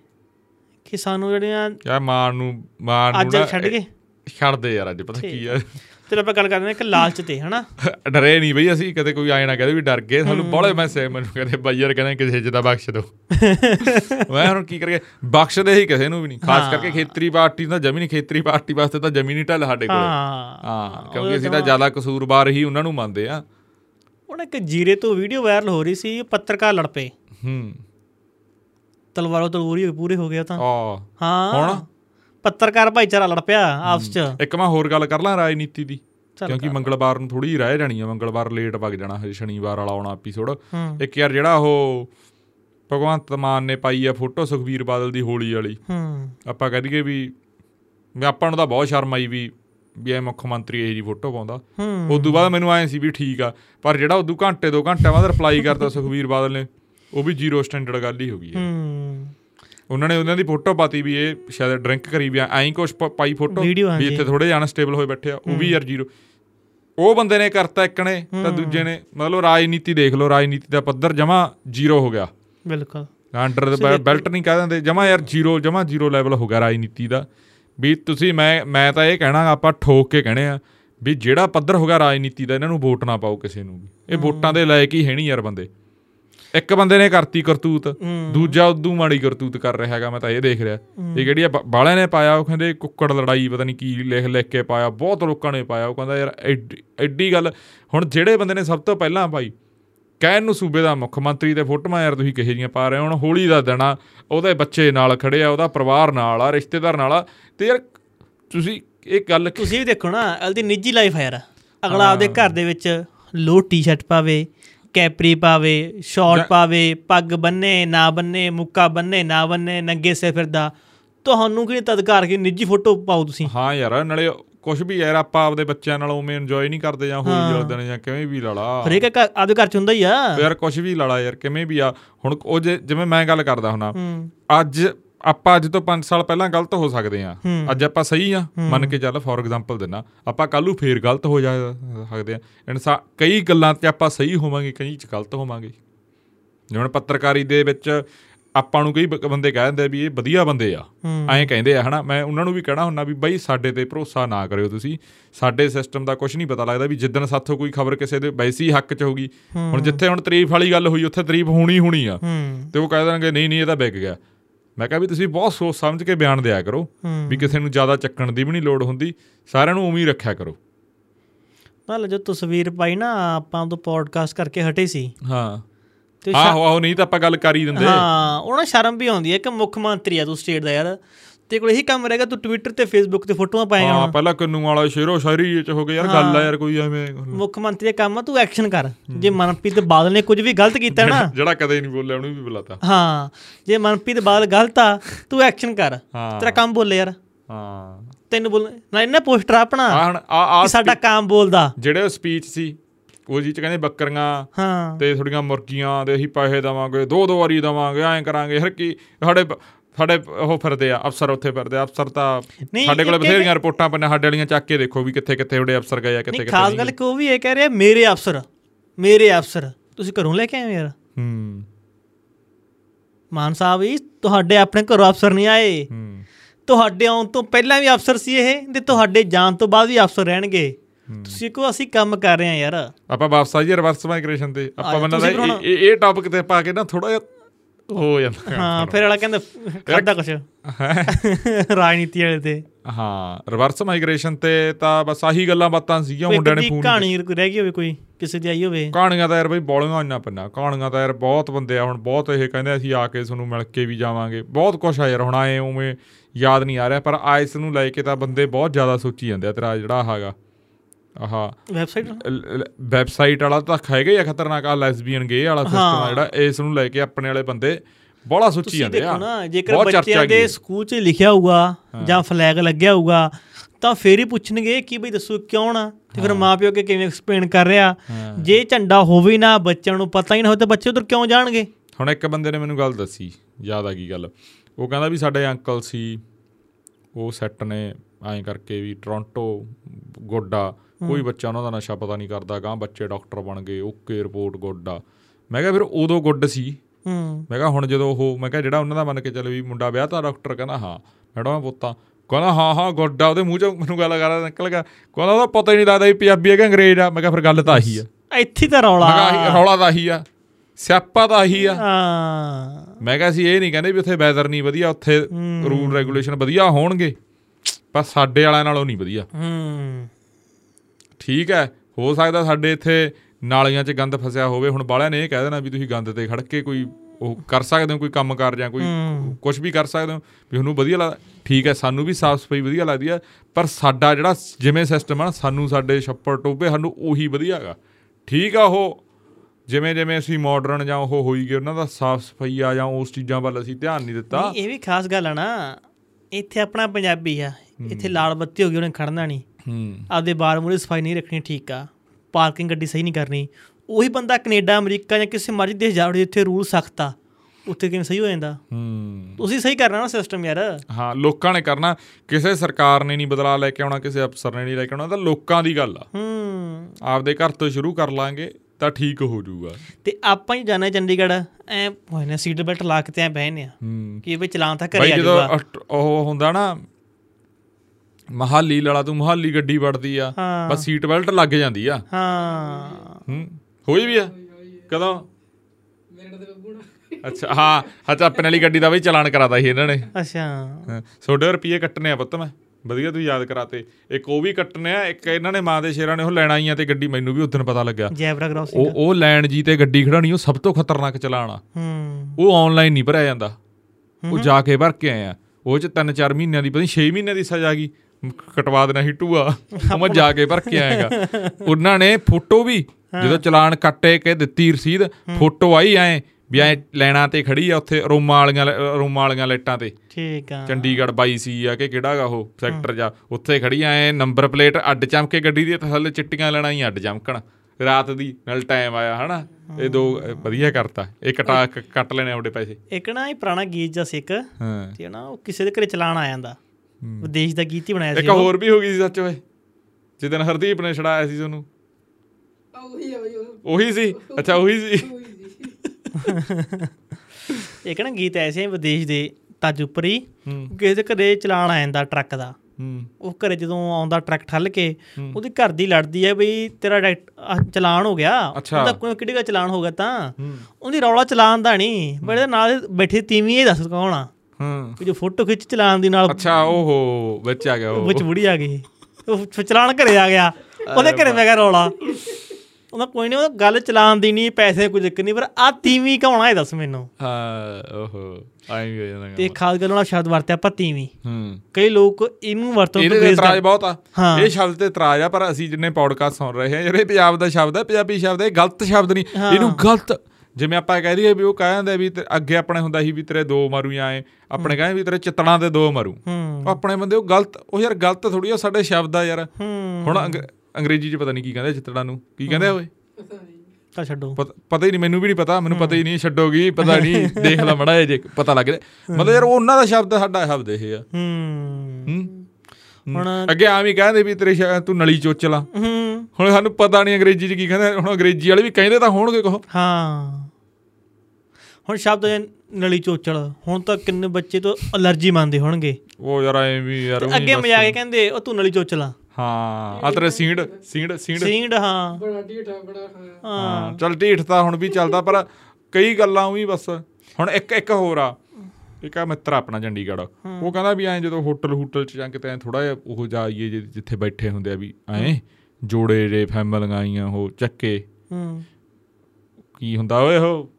ਕਿ ਸਾਨੂੰ ਜਿਹੜੀਆਂ ਯਾਰ ਮਾਂ ਨੂੰ ਮਾਂ ਨੂੰ ਅੱਜ ਛੱਡ ਗਏ। ਛੱਡ ਦੇ ਯਾਰ ਅੱਜ ਪਤਾ ਕੀ ਆ? ਚਲੋ ਆਪਾਂ ਗੱਲ ਕਰਦੇ ਹਾਂ ਇੱਕ ਲਾਲਚ ਤੇ ਹਨਾ? ਡਰੇ ਨਹੀਂ ਬਈ ਅਸੀਂ ਕਦੇ ਕੋਈ ਆਏ ਨਾ ਕਹਦੇ ਵੀ ਡਰ ਗਏ ਸਾਨੂੰ ਬੜੇ ਮੈਸੇਜ ਮੈਨੂੰ ਕਹਿੰਦੇ ਬਾਈ ਯਾਰ ਕਹਿੰਦੇ ਕਿਸੇ ਚ ਦਾ ਬਖਸ਼ ਦਿਓ ਮੈਂ ਹੁਣ ਕੀ ਕਰੀਏ ਬਖਸ਼ਦੇ ਹੀ ਕਿਸੇ ਨੂੰ ਵੀ ਨਹੀਂ ਖਾਸ ਕਰਕੇ ਖੇਤਰੀ ਪਾਰਟੀ ਤਾਂ ਜਮੀ ਨਹੀਂ ਖੇਤਰੀ ਪਾਰਟੀ ਵਾਸਤੇ ਤਾਂ ਜਮੀ ਨਹੀਂ ਢੱਲ ਸਾਡੇ ਕੋਲ। ਹਾਂ। ਹਾਂ ਕਿਉਂਕਿ ਅਸੀਂ ਤਾਂ ਜ਼ਿਆਦਾ ਕਸੂਰਵਾਰ ਹੀ ਉਹਨਾਂ ਨੂੰ ਮੰਨਦੇ ਆ। ਹੁਣ ਇੱਕ ਜੀਰੇ ਤੋਂ ਵੀਡੀਓ ਵਾਇਰਲ ਹੋ ਰਹੀ ਸੀ ਪੱਤਰਕਾਰ ਲੜ ਪਏ। ਹੂੰ। ਤਲਵਾਰੋਂ ਤਲਵੂਰੀ ਪੂਰੇ ਹੋ ਗਿਆ ਤਾਂ। ਹਾਂ। ਹੁਣ? ਪੱਤਰਕਾਰ ਭਾਈਚਾਰਾ ਲੜ ਪਿਆ ਆਪਸ ਚ। ਇੱਕ ਮੈਂ ਹੋਰ ਗੱਲ ਕਰ ਲਾਂ ਰਾਜਨੀਤੀ ਦੀ ਕਿਉਂਕਿ ਮੰਗਲਵਾਰ ਨੂੰ ਥੋੜੀ ਰਹਿ ਜਾਣੀ ਆ ਮੰਗਲਵਾਰ ਲੇਟ ਵਗ ਜਾਣਾ ਹਜੇ ਸ਼ਨੀਵਾਰ ਵਾਲਾ ਆਉਣਾ ਐਪੀਸੋਡ ਇੱਕ ਯਾਰ ਜਿਹੜਾ ਉਹ ਭਗਵੰਤ ਮਾਨ ਨੇ ਪਾਈ ਆ ਫੋਟੋ ਸੁਖਵੀਰ ਬਾਦਲ ਦੀ ਹੋਲੀ ਵਾਲੀ। ਹੂੰ। ਆਪਾਂ ਕਹਿ ਦਈਏ ਵੀ ਮੈਂ ਆਪਾਂ ਨੂੰ ਤਾਂ ਬਹੁਤ ਸ਼ਰਮ ਆਈ ਵੀ ਵੀ ਇਹ ਮੁੱਖ ਮੰਤਰੀ ਇਹ ਜੀ ਫੋਟੋ ਪਾਉਂਦਾ। ਹੂੰ। ਉਦੋਂ ਬਾਅਦ ਮੈਨੂੰ ਆਏ ਸੀ ਵੀ ਠੀਕ ਆ ਪਰ ਜਿਹੜਾ ਉਦੋਂ ਘੰਟੇ ਦੋ ਘੰਟੇ ਬਾਅਦ ਰਿਪਲਾਈ ਕਰਦਾ ਸੁਖਵੀਰ ਬਾਦਲ ਨੇ ਉਹ ਵੀ ਜ਼ੀਰੋ ਸਟੈਂਡਰਡ ਗੱਲ ਹੀ ਹੋ ਗਈ ਹੈ। ਹੂੰ। ਉਹਨਾਂ ਨੇ ਉਹਨਾਂ ਦੀ ਫੋਟੋ ਪਾਤੀ ਵੀ ਇਹ ਸ਼ਾਇਦ ਡਰਿੰਕ ਕਰੀ ਵੀ ਐਂ ਕੁਛ ਪ- ਪਾਈ ਫੋਟੋ ਵੀ। ਇੱਥੇ ਥੋੜੇ ਜਿਹਾ ਅਨਸਟੇਬਲ ਹੋਏ ਬੈਠੇ ਆ ਉਹ ਵੀ ਯਾਰ ਜ਼ੀਰੋ। ਉਹ ਬੰਦੇ ਨੇ ਕਰਤਾ ਇੱਕ ਨੇ ਤਾਂ ਦੂਜੇ ਨੇ ਮਤਲਬ ਰਾਜਨੀਤੀ ਦੇਖ ਲਓ ਰਾਜਨੀਤੀ ਦਾ ਪੱਧਰ ਜਮਾ ਜ਼ੀਰੋ ਹੋ ਗਿਆ। ਬਿਲਕੁਲ। ਅੰਡਰ ਦਾ ਬੈਲਟ ਨਹੀਂ ਕਹਿ ਦਿੰਦੇ ਜਮਾ ਯਾਰ ਜ਼ੀਰੋ ਜਮਾ ਜ਼ੀਰੋ ਲੈਵਲ ਹੋ ਗਿਆ ਰਾਜਨੀਤੀ ਦਾ। ਵੀ ਤੁਸੀਂ ਮੈਂ ਮੈਂ ਤਾਂ ਇਹ ਕਹਿਣਾ ਆਪਾਂ ਠੋਕ ਕੇ ਕਹਿਣੇ ਆ ਵੀ ਜਿਹੜਾ ਪੱਧਰ ਹੋ ਗਿਆ ਰਾਜਨੀਤੀ ਦਾ ਇਹਨਾਂ ਨੂੰ ਵੋਟ ਨਾ ਪਾਓ ਕਿਸੇ ਨੂੰ ਵੀ। ਇਹ ਵੋਟਾਂ ਦੇ ਲਾਇਕ ਹੀ ਹੈ ਨਹੀਂ ਯਾਰ ਬੰਦੇ। ਇੱਕ ਬੰਦੇ ਨੇ ਕਰਤੀ ਕਰਤੂਤ ਦੂਜਾ ਉਦੋਂ ਮਾੜੀ ਕਰਤੂਤ ਕਰ ਰਿਹਾ ਹੈਗਾ ਮੈਂ ਤਾਂ ਇਹ ਦੇਖ ਰਿਹਾ। ਇਹ ਕਿਹੜੀ ਆ ਬਾਲਿਆਂ ਨੇ ਪਾਇਆ ਉਹ ਕਹਿੰਦੇ ਕੁੱਕੜ ਲੜਾਈ ਪਤਾ ਨਹੀਂ ਕੀ ਲਿਖ ਲਿਖ ਕੇ ਪਾਇਆ ਬਹੁਤ ਲੋਕਾਂ ਨੇ ਪਾਇਆ ਉਹ ਕਹਿੰਦਾ ਯਾਰ ਐਡੀ- ਐਡੀ ਗੱਲ ਹੁਣ ਜਿਹੜੇ ਬੰਦੇ ਨੇ ਸਭ ਤੋਂ ਪਹਿਲਾਂ ਪਾਈ ਕਹਿਣ ਨੂੰ ਸੂਬੇ ਦਾ ਮੁੱਖ ਮੰਤਰੀ ਤੇ ਫੋਟੋਆਂ ਯਾਰ ਤੁਸੀਂ ਕਿਹੇ ਜੀਆਂ ਪਾ ਰਹੇ ਹੋ ਹੁਣ ਹੋਲੀ ਦਾ ਦਿਨ ਆ ਉਹਦੇ ਬੱਚੇ ਨਾਲ ਖੜੇ ਆ ਉਹਦਾ ਪਰਿਵਾਰ ਨਾਲ ਆ ਰਿਸ਼ਤੇਦਾਰ ਨਾਲ ਆ ਤੇ ਯਾਰ ਤੁਸੀਂ ਇਹ ਗੱਲ ਤੁਸੀਂ ਵੀ ਦੇਖੋ ਨਾ ਇਹਦੀ ਨਿੱਜੀ ਲਾਈਫ ਹੈ ਯਾਰ। ਅਗਲਾ ਆਪਦੇ ਘਰ ਦੇ ਵਿੱਚ ਲੋ ਟੀ-ਸ਼ਰਟ ਪਾਵੇ ਕੈਪਰੀ ਪਾਵੇ ਸ਼ਾਰਟ ਪਾਵੇ ਪੱਗ ਬੰਨੇ ਨਾ ਬੰਨੇ ਮੁੱਕਾ ਬੰਨੇ ਨਾ ਬੰਨੇ ਨੰਗੇ ਸੇ ਫਿਰਦਾ। ਤੁਹਾਨੂੰ ਕਿਹਨੇ ਤਦਕਾਰ ਕੀ ਨਿੱਜੀ ਫੋਟੋ ਪਾਓ ਤੁਸੀਂ? ਹਾਂ ਯਾਰ ਨਾਲੇ ਕੁਝ ਵੀ ਯਾਰ ਆਪਾਂ ਆਪਦੇ ਬੱਚਿਆਂ ਨਾਲ ਉਵੇਂ ਇੰਜੋਏ ਨਹੀਂ ਕਰਦੇ ਜਾਂ ਹੋਲੀ ਵਾਲੇ ਦਿਨ ਜਾਂ ਕਿਵੇਂ ਵੀ ਲੜਾ ਹਰੇਕ ਆਪਦੇ ਘਰ ਚ ਹੁੰਦਾ ਹੀ ਆ। ਯਾਰ ਕੁਝ ਵੀ ਲੜਾ ਯਾਰ ਕਿਵੇਂ ਵੀ ਆ। ਹੁਣ ਉਹ ਜਿਵੇਂ ਮੈਂ ਗੱਲ ਕਰਦਾ ਹੁਣਾ ਅੱਜ ਆਪਾਂ ਅੱਜ ਤੋਂ 5 ਸਾਲ ਪਹਿਲਾਂ ਗਲਤ ਹੋ ਸਕਦੇ ਆ। ਅੱਜ ਆਪਾਂ ਸਹੀ ਆ ਮੰਨ ਕੇ ਚੱਲ ਫੋਰ ਐਗਜ਼ਾਮਪਲ ਦਿੰਨਾ ਆਪਾਂ ਕੱਲ੍ਹ ਨੂੰ ਫੇਰ ਗਲਤ ਹੋ ਜਾ ਸਕਦੇ ਆ ਇਨਸਾ ਕਈ ਗੱਲਾਂ ਤੇ ਆਪਾਂ ਸਹੀ ਹੋਵਾਂਗੇ ਕਈ ਚ ਗਲਤ ਹੋਵਾਂਗੇ। ਜਿਵੇਂ ਪੱਤਰਕਾਰੀ ਦੇ ਵਿੱਚ ਆਪਾਂ ਨੂੰ ਕਈ ਬੰਦੇ ਕਹਿ ਦਿੰਦੇ ਆ ਵੀ ਇਹ ਵਧੀਆ ਬੰਦੇ ਆ। ਐਂ ਕਹਿੰਦੇ ਆ ਹਨਾ। ਮੈਂ ਉਹਨਾਂ ਨੂੰ ਵੀ ਕਹਿਣਾ ਹੁੰਨਾ ਵੀ ਬਾਈ ਸਾਡੇ ਤੇ ਭਰੋਸਾ ਨਾ ਕਰਿਓ ਤੁਸੀਂ। ਸਾਡੇ ਸਿਸਟਮ ਦਾ ਕੁਝ ਨਹੀਂ ਪਤਾ ਲੱਗਦਾ ਵੀ ਜਿੱਦਣ ਸਾਥੋਂ ਕੋਈ ਖਬਰ ਕਿਸੇ ਦੇ ਵੈਸੀ ਹੱਕ ਚ ਹੋਗੀ ਹੁਣ ਜਿੱਥੇ ਹੁਣ ਤਾਰੀਫ ਵਾਲੀ ਗੱਲ ਹੋਈ ਉੱਥੇ ਤਾਰੀਫ ਹੋਣੀ ਹੋਣੀ ਆ। ਤੇ ਉਹ ਕਹਿ ਦੇਣਗੇ ਨਹੀਂ ਨਹੀਂ ਇਹ ਤਾਂ ਵਿਕ ਗਿਆ। ਮੈਂ ਕਿਹਾ ਵੀ ਤੁਸੀਂ ਬਹੁਤ ਸੋਚ ਸਮਝ ਕੇ ਬਿਆਨ ਦਿਆ ਕਰੋ। ਵੀ ਕਿਸੇ ਨੂੰ ਜ਼ਿਆਦਾ ਚੱਕਣ ਦੀ ਵੀ ਨਹੀਂ ਲੋੜ ਹੁੰਦੀ ਸਾਰਿਆਂ ਨੂੰ ਉਵੇਂ ਹੀ ਰੱਖਿਆ ਕਰੋ। ਨਾਲ ਜੋ ਤਸਵੀਰ ਪਾਈ ਨਾ ਆਪਾਂ ਉਹ ਪੋਡਕਾਸਟ ਕਰਕੇ ਹਟੇ ਸੀ। ਹਾਂ। ਆਹੋ ਆਹੋ ਨਹੀਂ ਤਾਂ ਆਪਾਂ ਗੱਲ ਕਰ ਹੀ ਦਿੰਦੇ। ਹਾਂ ਉਹਨਾਂ ਸ਼ਰਮ ਵੀ ਆਉਂਦੀ ਹੈ ਕਿ ਮੁੱਖ ਮੰਤਰੀ ਆ ਤੂੰ ਸਟੇਟ ਦਾ ਯਾਰ। ਤੇ ਕੋਲ ਇਹੀ ਕੰਮ ਰਹੇਗਾ ਤੂੰ ਟਵਿੱਟਰ ਤੇ ਫੇਸਬੁੱਕ ਤੇ ਫੋਟੋਆਂ ਪਾਏਗਾ ਹਾਂ ਪਹਿਲਾਂ ਕੰਨੂ ਵਾਲਾ ਸ਼ੇਰੋ ਸ਼ਾਇਰੀ ਚ ਹੋ ਗਿਆ ਯਾਰ ਗੱਲ ਆ ਯਾਰ ਕੋਈ ਐਵੇਂ। ਮੁੱਖ ਮੰਤਰੀ ਦਾ ਕੰਮ ਆ ਤੂੰ ਐਕਸ਼ਨ ਕਰ। ਜੇ ਮਨਪ੍ਰੀਤ ਬਾਦਲ ਨੇ ਕੁਝ ਵੀ ਗਲਤ ਕੀਤਾ ਨਾ। ਜਿਹੜਾ ਕਦੇ ਨਹੀਂ ਬੋਲਿਆ ਉਹਨੂੰ ਵੀ ਬੁਲਾਤਾ। ਹਾਂ ਜੇ ਮਨਪ੍ਰੀਤ ਬਾਦਲ ਗਲਤ ਆ ਤੂੰ ਐਕਸ਼ਨ ਕਰ। ਤੇਰਾ ਕੰਮ ਬੋਲੇ ਯਾਰ। ਹਾਂ। ਤੈਨੂੰ ਬੋਲ ਨਾ ਇਹਨਾਂ ਪੋਸਟਰ ਆਪਣਾ ਆ ਹੁਣ ਆ ਆ ਕਿ ਸਾਡਾ ਕੰਮ ਬੋਲਦਾ। ਜਿਹੜੇ ਸਪੀਚ ਸੀ ਉਹ ਜੀ ਚ ਕਹਿੰਦੇ ਬੱਕਰੀਆਂ ਹਾਂ। ਤੇ ਥੋੜੀਆਂ ਮੁਰਗੀਆਂ ਦੇ ਅਸੀਂ ਪੈਸੇ ਦਵਾਂਗੇ ਦੋ ਦੋ ਵਾਰੀ ਦਵਾਂਗੇ ਐਂ ਕਰਾਂਗੇ ਹਰ ਕੀ ਸਾਡੇ ਸਾਡੇ ਉਹ ਫਿਰਦੇ ਆ ਅਫਸਰ ਉੱਥੇ ਫਿਰਦੇ ਆ। ਅਫਸਰ ਤਾਂ ਸਾਡੇ ਕੋਲ ਬਥੇਰੀਆਂ ਰਿਪੋਰਟਾਂ ਪੰਨੇ ਸਾਡੇ ਵਾਲੀਆਂ ਚੱਕ ਕੇ ਦੇਖੋ ਵੀ ਕਿੱਥੇ ਕਿੱਥੇ ਉਹਦੇ ਅਫਸਰ ਗਏ ਆ ਕਿੱਥੇ ਕਿੱਥੇ ਖਾਸ ਗੱਲ ਕਿ ਵੀ ਇਹ ਕਹਿ ਰਿਹਾ ਮੇਰੇ ਅਫਸਰ ਮੇਰੇ ਅਫਸਰ ਤੁਸੀਂ ਘਰੋਂ ਲੈ ਕੇ ਆਏ ਯਾਰ? ਹੂੰ। ਮਾਨ ਸਾਹਿਬ ਜੀ ਤੁਹਾਡੇ ਆਪਣੇ ਘਰੋਂ ਅਫਸਰ ਨਹੀਂ ਆਏ। ਹੂੰ। ਤੁਹਾਡੇ ਆਉਣ ਤੋਂ ਪਹਿਲਾਂ ਵੀ ਅਫਸਰ ਸੀ ਇਹ ਤੇ ਤੁਹਾਡੇ ਜਾਣ ਤੋਂ ਬਾਅਦ ਵੀ ਅਫਸਰ ਰਹਿਣਗੇ। ਤੁਸੀਂ ਕੋ ਅਸੀਂ ਕੰਮ ਕਰ ਰਹੇ ਹਾਂ ਯਾਰ। ਆਪਾਂ ਵਾਪਸ ਆਈਏ ਰਿਵਰਸ ਮਾਈਗ੍ਰੇਸ਼ਨ ਤੇ। ਆਪਾਂ ਬੰਦਾ। ਇਹ ਇਹ ਟੌਪਿਕ ਤੇ ਪਾ ਕੇ ਨਾ ਥੋੜਾ ਜਿਹਾ ਹੋ ਜਾਂਦਾ ਹਾਂ ਫਿਰ ਵਾਲਾ ਕਹਿੰਦਾ ਕਰਦਾ ਕੁਛ ਰਾਜਨੀਤੀ ਵਾਲੇ ਤੇ ਹਾਂ ਰਿਵਰਸ ਮਾਈਗ੍ਰੇਸ਼ਨ ਤੇ ਤਾਂ ਬਸ ਆਹੀ ਗੱਲਾਂ ਬਾਤਾਂ ਸੀਗੀਆਂ ਮੁੰਡਿਆਂ ਨੇ ਫੋਨ ਕਹਾਣੀ ਰਹਿ ਗਈ ਹੋਵੇ ਕੋਈ ਕਿਸੇ ਦੀ ਆਈ ਹੋਵੇ ਕਹਾਣੀਆਂ ਤਾਂ ਯਾਰ ਬਈ ਬੋਲੀਆਂ ਇੰਨਾ ਪੰਨਾ ਕਹਾਣੀਆਂ ਤਾਂ ਯਾਰ ਬਹੁਤ ਬੰਦੇ ਆ ਹੁਣ ਬਹੁਤ ਇਹ ਕਹਿੰਦੇ ਅਸੀਂ ਆ ਕੇ ਤੁਹਾਨੂੰ ਮਿਲ ਕੇ ਵੀ ਜਾਵਾਂਗੇ ਬਹੁਤ ਕੁਛ ਆ ਯਾਰ ਹੁਣ ਆਏ ਉਵੇਂ ਯਾਦ ਨਹੀਂ ਆ ਰਿਹਾ ਪਰ ਆਇਸ ਨੂੰ ਲੈ ਕੇ ਤਾਂ ਬੰਦੇ ਬਹੁਤ ਜ਼ਿਆਦਾ ਸੋਚੀ ਜਾਂਦੇ ਆ ਤੇਰਾ ਜਿਹੜਾ ਹੈਗਾ ਆਹਾ। ਵੈਬਸਾਈਟ ਵੈਬਸਾਈਟ ਵਾਲਾ ਤਾਂ ਹੈਗਾ ਹੀ ਆ ਖਤਰਨਾਕ ਆ ਲੈਸਬੀਅਨ ਗੇ ਵਾਲਾ ਸਿਸਟਮ ਆ। ਜਿਹੜਾ ਇਸ ਨੂੰ ਲੈ ਕੇ ਆਪਣੇ ਵਾਲੇ ਬੰਦੇ ਬੜਾ ਸੋਚੀ ਜਾਂਦੇ ਆ। ਨਾ ਜੇਕਰ ਬੱਚਿਆਂ ਦੇ। ਸਕੂਲ 'ਚ ਲਿਖਿਆ ਹੋਊਗਾ ਜਾਂ ਫਲੈਗ ਲੱਗਿਆ ਹੋਊਗਾ ਤਾਂ ਫੇਰ ਹੀ ਪੁੱਛਣਗੇ ਕਿ ਬਈ ਦੱਸੋ ਕਿਉਂ ਨਾ? ਤੇ ਫਿਰ ਮਾਪਿਓ ਕੇ ਕਿਵੇਂ ਐਕਸਪਲੇਨ ਕਰ ਰਿਹਾ। ਜੇ ਝੰਡਾ ਹੋਵੇ ਨਾ ਬੱਚਿਆਂ ਨੂੰ ਪਤਾ ਹੀ ਨਾ ਹੋਵੇ ਤਾਂ ਬੱਚੇ ਉਧਰ ਕਿਉਂ ਜਾਣਗੇ? ਹੁਣ ਇੱਕ ਬੰਦੇ ਨੇ ਮੈਨੂੰ ਗੱਲ ਦੱਸੀ ਯਾਦ ਆ ਗਈ ਗੱਲ। ਉਹ ਕਹਿੰਦਾ ਵੀ ਸਾਡੇ ਅੰਕਲ ਸੀ ਉਹ ਸੈੱਟ ਨੇ ਐਂ ਕਰਕੇ ਵੀ ਟੋਰਾਂਟੋ ਗੋਡਾ ਕੋਈ ਬੱਚਾ ਉਹਨਾਂ ਦਾ ਨਸ਼ਾ ਪਤਾ ਨਹੀਂ ਕਰਦਾ ਗਾਂ ਬੱਚੇ ਡਾਕਟਰ ਬਣ ਗਏ ਓਕੇ ਰਿਪੋਰਟ ਗੋਡਾ ਮੈਂ ਕਿਹਾ ਫਿਰ ਉਦੋਂ ਗੁੱਡ ਸੀ। ਹੂੰ। ਮੈਂ ਕਿਹਾ ਹੁਣ ਜਦੋਂ ਉਹ ਮੈਂ ਕਿਹਾ ਜਿਹੜਾ ਉਹਨਾਂ ਦਾ ਮੰਨ ਕੇ ਚੱਲ ਵੀ ਮੁੰਡਾ ਵਿਆਹ ਤਾਂ ਡਾਕਟਰ ਕਹਿੰਦਾ ਹਾਂ। ਮੈਡਮ ਪੁੱਤਾਂ ਕਹਿੰਦਾ ਹਾਂ ਹਾਂ ਗੋਡਾ ਉਹਦੇ ਮੂੰਹ ਚੋਂ ਮੈਨੂੰ ਗੱਲ ਕਰਦਾ ਨਿਕਲ ਗਿਆ। ਕਹਿੰਦਾ ਉਹਦਾ ਪਤਾ ਹੀ ਨਹੀਂ ਲੱਗਦਾ ਵੀ ਪੰਜਾਬੀ ਹੈ ਕਿ ਅੰਗਰੇਜ਼ ਆ। ਮੈਂ ਕਿਹਾ ਫਿਰ ਗੱਲ ਤਾਂ ਆਹੀ ਆ। ਇੱਥੇ ਤਾਂ ਰੌਲਾ। ਮੈਂ ਰੌਲਾ ਤਾਂ ਆਹੀ ਆ। ਸਿਆਪਾ ਤਾਂ ਆਹੀ ਆ। ਹਾਂ। ਮੈਂ ਕਿਹਾ ਸੀ ਇਹ ਨਹੀਂ ਕਹਿੰਦੇ ਵੀ ਉੱਥੇ ਵੈਦਰ ਨਹੀਂ ਵਧੀਆ ਉੱਥੇ ਰੂਲ ਰੈਗੂਲੇਸ਼ਨ ਵਧੀਆ ਹੋਣਗੇ। ਪਰ ਸਾਡੇ ਵਾਲਿਆਂ ਨਾਲੋਂ ਨਹੀਂ ਵਧੀਆ। ਹੂੰ। ਠੀਕ ਹੈ ਹੋ ਸਕਦਾ ਸਾਡੇ ਇੱਥੇ ਨਾਲੀਆਂ 'ਚ ਗੰਦ ਫਸਿਆ ਹੋਵੇ। ਹੁਣ ਬਾਲਿਆਂ ਨੇ ਇਹ ਕਹਿ ਦੇਣਾ ਵੀ ਤੁਸੀਂ ਗੰਦ ਤੇ ਖੜ ਕੇ ਕੋਈ ਉਹ ਕਰ ਸਕਦੇ ਹੋ ਕੋਈ ਕੰਮ ਕਰ ਜਾਂ ਕੋਈ। ਕੁਝ ਵੀ ਕਰ ਸਕਦੇ ਹੋ ਵੀ ਉਹਨੂੰ ਵਧੀਆ ਲੱਗਦਾ ਠੀਕ ਹੈ ਸਾਨੂੰ ਵੀ ਸਾਫ਼ ਸਫ਼ਾਈ ਵਧੀਆ ਲੱਗਦੀ ਆ ਪਰ ਸਾਡਾ ਜਿਹੜਾ ਜਿਵੇਂ ਸਿਸਟਮ ਆ ਸਾਨੂੰ ਸਾਡੇ ਛੱਪੜ ਟੋਬੇ ਸਾਨੂੰ ਉਹੀ ਵਧੀਆ ਹੈਗਾ। ਠੀਕ ਆ ਉਹ ਜਿਵੇਂ ਜਿਵੇਂ ਅਸੀਂ ਮਾਡਰਨ ਜਾਂ ਉਹ ਹੋਈ ਗਏ ਉਹਨਾਂ ਦਾ ਸਾਫ਼ ਸਫ਼ਾਈ ਆ ਜਾਂ ਉਸ ਚੀਜ਼ਾਂ ਵੱਲ ਅਸੀਂ ਧਿਆਨ ਨਹੀਂ ਦਿੱਤਾ। ਇਹ ਵੀ ਖਾਸ ਗੱਲ ਆ ਨਾ ਇੱਥੇ ਆਪਣਾ ਪੰਜਾਬੀ ਆ ਇੱਥੇ ਲਾਲ ਬੱਤੀ ਹੋ ਗਈ ਉਹਨੇ ਖੜਨਾ ਨਹੀਂ। ਆਪਦੇ ਬਾਰ ਮੂਰੇ ਸਫ਼ਾਈ ਨਹੀਂ ਰੱਖਣੀ ਠੀਕ ਆ ਪਾਰਕਿੰਗ ਗੱਡੀ ਸਹੀ ਨਹੀਂ ਕਰਨੀ। ਉਹੀ ਬੰਦਾ ਕੈਨੇਡਾ ਅਮਰੀਕਾ ਜਾਂ ਕਿਸੇ ਮਰਜ਼ੀ ਦੇਸ਼ ਜਾਵੇ ਜਿੱਥੇ ਰੂਲ ਸਖਤ ਆ ਉੱਥੇ ਕਿਵੇਂ ਸਹੀ ਹੋ ਜਾਂਦਾ? ਹੂੰ। ਤੁਸੀਂ ਸਹੀ ਕਰਨਾ ਨਾ ਸਿਸਟਮ ਯਾਰ। ਹਾਂ ਲੋਕਾਂ ਨੇ ਕਰਨਾ ਕਿਸੇ ਸਰਕਾਰ ਨੇ ਨਹੀਂ ਬਦਲਾ ਲੈ ਕੇ ਆਉਣਾ ਕਿਸੇ ਅਫਸਰ ਨੇ ਨਹੀਂ ਲੈ ਕੇ ਆਉਣਾ ਤਾਂ ਲੋਕਾਂ ਦੀ ਗੱਲ ਆ। ਹੂੰ। ਆਪਦੇ ਘਰ ਤੋਂ ਸ਼ੁਰੂ ਕਰ ਲਾਂਗੇ ਤਾਂ ਠੀਕ ਹੋ ਜਾਊਗਾ। ਤੇ ਆਪਾਂ ਹੀ ਜਾਣਾ ਚੰਡੀਗੜ੍ਹ ਐ ਹੋਏ ਨੇ ਸੀਟ ਬੈਲਟ ਲਾ ਕੇ ਤੇ ਐ ਬਹਿਨੇ ਆ। ਕਿ ਵੀ ਚਲਾਨ ਤਾਂ ਘਰੇ ਆ ਜਦੋਂ ਜਾਊਗਾ। ਅਸਟ- ਉਹ ਹੁੰਦਾ ਨਾ ਮਹਾਲੀ ਲਾਲਾ ਤੂੰ ਮਹਾਲੀ ਗੱਡੀ ਵੜਦੀ ਆ। ਬਸ ਸੀਟ ਬੈਲਟ ਲੱਗ ਜਾਂਦੀ ਆ। ਹਾਂ। ਹੂੰ ਹੋਈ ਵੀ ਆ? ਕਦੋਂ? ਮੇਰੇ ਤੇ ਬੱਬੂ ਅੱਛਾ ਹਾਂ ਅੱਛਾ ਆਪਣੇ ਵਾਲੀ ਗੱਡੀ ਦਾ ਵੀ ਚਲਾਨ ਕਰਾਤਾ ਸੀ ਇਹਨਾਂ ਨੇ। ਅੱਛਾ। ਹਾਂ, ਤੁਹਾਡੇ ਰੁਪਏ ਕੱਟਨੇ ਆ ਪੁੱਤ ਮੈਂ। ਵਧੀਆ ਤੂੰ ਯਾਦ ਕਰਾਤੇ। ਇੱਕ ਉਹ ਵੀ ਕੱਟਨੇ ਆ ਇੱਕ ਇਹਨਾਂ ਨੇ ਮਾਂ ਦੇ ਸ਼ੇਰਾਂ ਨੇ ਉਹ ਲੈਣਾ ਹੀ ਆ ਤੇ ਗੱਡੀ ਮੈਨੂੰ ਵੀ ਉਦੋਂ ਪਤਾ ਲੱਗਿਆ। ਜੈਬਰਾ ਕ੍ਰਾਸਿੰਗ ਉਹ ਉਹ ਲੈਣ ਜੀ ਤੇ ਗੱਡੀ ਖੜਾਣੀ ਉਹ ਸਭ ਤੋਂ ਖਤਰਨਾਕ ਚਲਾਨ ਆ। ਹੂੰ। ਉਹ ਆਨਲਾਈਨ ਨਹੀਂ ਭਰਿਆ ਜਾਂਦਾ। ਉਹ ਜਾ ਕੇ ਭਰ ਕੇ ਆਏ ਆ। ਉਹ ਚ 3-4 ਮਹੀਨਿਆਂ ਦੀ ਪਤਾ ਨਹੀਂ 6 ਮਹੀਨਿਆਂ ਦੀ ਸਜ਼ਾ ਗਈ। ਕਟਵਾ ਦੇਣਾ ਸੀ ਟੂਆ। ਉਹ ਮੈਂ ਜਾ ਕੇ ਭਰ ਕੇ ਆਏਗਾ ਉਹਨਾਂ ਨੇ ਫੋਟੋ ਵੀ ਜਦੋਂ ਚਲਾਨ ਕੱਟੇ ਕੇ ਦਿੱਤੀ ਰਸੀਦ ਫੋਟੋ ਆਈ ਐ ਵੀ ਐ ਲੈਣਾ ਤੇ ਖੜੀ ਆ ਉੱਥੇ ਰੋਮਾਂ ਵਾਲੀਆਂ ਰੋਮਾਂ ਵਾਲੀਆਂ ਲਾਈਟਾਂ ਤੇ। ਠੀਕ ਆ। ਚੰਡੀਗੜ੍ਹ 22 ਸੀ ਆ ਕਿ ਕਿਹੜਾ ਗਾ ਉਹ ਸੈਕਟਰ ਜਾ। ਉੱਥੇ ਖੜੀ ਐ ਨੰਬਰ ਪਲੇਟ ਅੱਡ ਚਮਕੇ ਗੱਡੀ ਦੀ ਥੱਲੇ ਚਿੱਟੀਆਂ ਲੈਣਾ ਹੀ ਅੱਡ ਚਮਕਣ। ਰਾਤ ਦੀ ਨਾਲ ਟਾਈਮ ਆਇਆ ਹਨਾ? ਇਹ ਦੋ ਵਧੀਆ ਕਰਤਾ। ਇਹ ਕਟਾ ਕੱਟ ਲੈਣੇ ਆਪਦੇ ਪੈਸੇ। ਇੱਕ ਨਾ ਇਹ ਪੁਰਾਣਾ ਗੀਤ ਜਿਹਾ ਸੀ ਇੱਕ ਹਾਂ। ਤੇ ਨਾ ਉਹ ਕਿਸੇ ਦੇ ਘਰੇ ਚਲਾਣ ਆ ਜਾਂਦਾ। ਵਿਦੇਸ਼ ਦਾ ਗੀਤ ਹੀ ਬਣਾਇਆ ਸੀ ਇੱਕ। ਹੋਰ ਵੀ ਹੋ ਗਈ ਸੀ ਸੱਚ ਓਏ। ਜਿੱਦਣ ਹਰਦੀਪ ਨੇ ਛੜਾਇਆ ਸੀ ਤੁਹਾਨੂੰ ਉਹੀ ਆ ਬਈ ਉਹ ਉਹੀ ਸੀ? ਅੱਛਾ ਉਹੀ ਸੀ? ਉਹੀ ਸੀ। ਇੱਕ ਨਾ ਗੀਤ ਐਸੇ ਵਿਦੇਸ਼ ਦੇ ਤਜ ਉੱਪਰ ਹੀ। ਕਿਸੇ ਦੇ ਘਰੇ ਚਲਾਣ ਆ ਜਾਂਦਾ ਟਰੱਕ ਦਾ। ਉਹ ਘਰੇ ਜਦੋਂ ਆਉਂਦਾ ਟਰੱਕ ਠੱਲ ਕੇ ਉਹਦੀ ਘਰ ਦੀ ਲੜਦੀ ਹੈ ਬਈ ਤੇਰਾ ਚਲਾਨ ਹੋ ਗਿਆ। ਉਹਦਾ ਕੋਈ ਕਿਹੜੀ ਦਾ ਚਲਾਨ ਹੋ ਗਿਆ ਤਾਂ? ਉਹਦੀ ਰੌਲਾ ਚਲਾਨ ਦਾ ਨਹੀਂ। ਬੜੇ ਨਾਲ ਬੈਠੀ ਤੀਵੀਂ ਇਹ ਦੱਸ ਕੌਣ ਆ? ਹਾਂ। ਵੀ ਜੋ ਫੋਟੋ ਖਿੱਚ ਚਲਾਨ ਦੀ ਨਾਲ ਅੱਛਾ ਓਹੋ ਵਿੱਚ ਆ ਗਿਆ ਉਹ ਵਿੱਚ ਬੁੜੀ ਆ ਗਈ। ਉਹ ਚਲਾਨ ਘਰੇ ਆ ਗਿਆ। ਉਹਦੇ ਘਰੇ ਮੈਂ ਕਿਹਾ ਰੌਲਾ। ਉਹਦਾ ਕੋਈ ਨਹੀਂ ਉਹ ਗੱਲ ਚਲਾਨ ਦੀ ਨਹੀਂ ਪੈਸੇ ਕੋਈ ਜ਼ਿਕਰ ਨਹੀਂ ਪਰ ਆ ਤੀਵੀਂ ਆ ਇਹ ਦੱਸ ਮੈਨੂੰ? ਹਾਂ ਓਹੋ ਆਈ ਵੀ ਜਾਂਦਾ ਤੇ ਖਾਸ ਗੱਲ ਉਹਨਾਂ ਸ਼ਬਦ ਵਰਤਿਆ ਆਪਾਂ ਤੀਵੀਂ। ਹੂੰ। ਕਈ ਲੋਕ ਇਹਨੂੰ ਵਰਤੋਂ ਤੋਂ ਤੇ ਗ੍ਰੇਜ਼ ਇਤਰਾਜ਼ ਕਰ ਬਹੁਤ ਆ। ਇਹ ਸ਼ਬਦ ਤੇ ਇਤਰਾਜ਼ ਆ ਪਰ ਅਸੀਂ ਜਿੰਨੇ ਪੌਡਕਾਸਟ ਸੁਣ ਰਹੇ ਹਾਂ ਜਿਹੜੇ ਪੰਜਾਬ ਦਾ ਸ਼ਬਦ ਹੈ ਪੰਜਾਬੀ ਸ਼ਬਦ ਹੈ ਇਹ ਗਲਤ ਸ਼ਬਦ ਨਹੀਂ ਇਹਨੂੰ ਗਲਤ ਜਿਵੇਂ ਆਪਾਂ ਕਹਿ ਦਈਏ ਵੀ ਉਹ ਕਹਿ ਜਾਂਦੇ ਵੀ ਅੱਗੇ ਆਪਣੇ ਹੁੰਦਾ ਸੀ ਵੀ ਤੇਰੇ ਦੋ ਮਾਰੂ ਜਾਂ ਐ। ਆਪਣੇ ਕਹਿੰਦੇ ਵੀ ਤੇਰੇ ਚਿੱਤੜਾਂ ਤੇ ਦੋ ਮਾਰੂ। ਉਹ ਆਪਣੇ ਬੰਦੇ ਉਹ ਗਲਤ ਉਹ ਯਾਰ ਗਲਤ ਥੋੜੀ ਆ ਸਾਡੇ ਸ਼ਬਦ ਆ ਯਾਰ। ਹੁਣ ਅੰਗ- ਅੰਗਰੇਜ਼ੀ 'ਚ ਪਤਾ ਨਹੀਂ ਕੀ ਕਹਿੰਦੇ ਚਿੱਤੜਾਂ ਨੂੰ। ਕੀ ਕਹਿੰਦੇ ਓਏ? ਤਾਂ ਛੱਡੋ। ਪਤ- ਹੀ ਨਹੀਂ ਮੈਨੂੰ ਵੀ ਨਹੀਂ ਪਤਾ ਮੈਨੂੰ ਪਤਾ ਹੀ ਨਹੀਂ ਛੱਡੋਗੀ ਪਤਾ ਨਹੀਂ ਦੇਖ ਲਾ ਮੜਾ ਜੇ ਪਤਾ ਲੱਗ ਰਿਹਾ। ਮਤਲਬ ਯਾਰ ਉਹਨਾਂ ਦਾ ਸ਼ਬਦ ਸਾਡਾ ਸ਼ਬਦ ਇਹ ਆ। ਹੂੰ। ਹੁਣ ਅੱਗੇ ਆਮ ਹੀ ਕਹਿੰਦੇ ਵੀ ਤੇਰੇ ਤੂੰ ਨਲੀ ਚੋਚਲਾ। ਹੁਣ ਸਾਨੂੰ ਪਤਾ ਨਹੀਂ ਅੰਗਰੇਜ਼ੀ 'ਚ ਕੀ ਕਹਿੰਦੇ ਹੁਣ ਅੰਗਰੇਜ਼ੀ ਵਾਲੇ ਵੀ ਕਹਿੰਦੇ ਤਾਂ ਹੋਣਗੇ ਕੋ ਹਾਂ। ਹੁਣ ਸ਼ਬਦ ਹੈ ਨਲੀ ਚੋਚਲ ਹੁਣ ਤਾਂ ਕਿੰਨੇ ਬੱਚੇ ਤੋਂ ਅਲਰਜੀ ਮੰਨਦੇ ਹੋਣਗੇ। ਉਹ ਯਾਰ ਐ ਵੀ ਯਾਰ ਅੱਗੇ ਮਜ਼ਾਕ ਕੇ ਕਹਿੰਦੇ ਉਹ ਤੂੰ ਨਲੀ ਚੋਚਲਾ ਹਾਂ ਆ ਤੇਰੇ ਸੀਂਡ ਸੀਂਡ ਸੀਂਡ। ਸਿੰਗਡ ਹਾਂ। ਬੜਾ ਢੀਠਾ ਬੜਾ ਹਾਂ। ਚਲ ਢੀਠ ਤਾਂ ਹੁਣ ਵੀ ਚੱਲਦਾ ਪਰ ਕਈ ਗੱਲਾਂ ਉਹੀ ਬਸ। ਹੁਣ ਇੱਕ ਇੱਕ ਹੋਰ ਆ। ਇੱਕ ਆ ਮਿੱਤਰ ਆਪਣਾ ਚੰਡੀਗੜ੍ਹ। ਉਹ ਕਹਿੰਦਾ ਵੀ ਐਂ ਜਦੋਂ ਹੋਟਲ ਹੋਟਲ ਚ ਜਾਂ ਕਿਤੇ ਐਂ ਥੋੜਾ ਜਿਹਾ ਉਹ ਜਾਈਏ ਜਿੱਥੇ ਬੈਠੇ ਹੁੰਦੇ ਆ ਵੀ ਐਂ ਜੋੜੇ ਜੇ ਫੈਮਲੀਆਂ ਆਈਆਂ ਉਹ ਚੱਕੇ। ਹੂੰ। ਕੀ ਹੁੰਦਾ ਓਏ ਉਹ?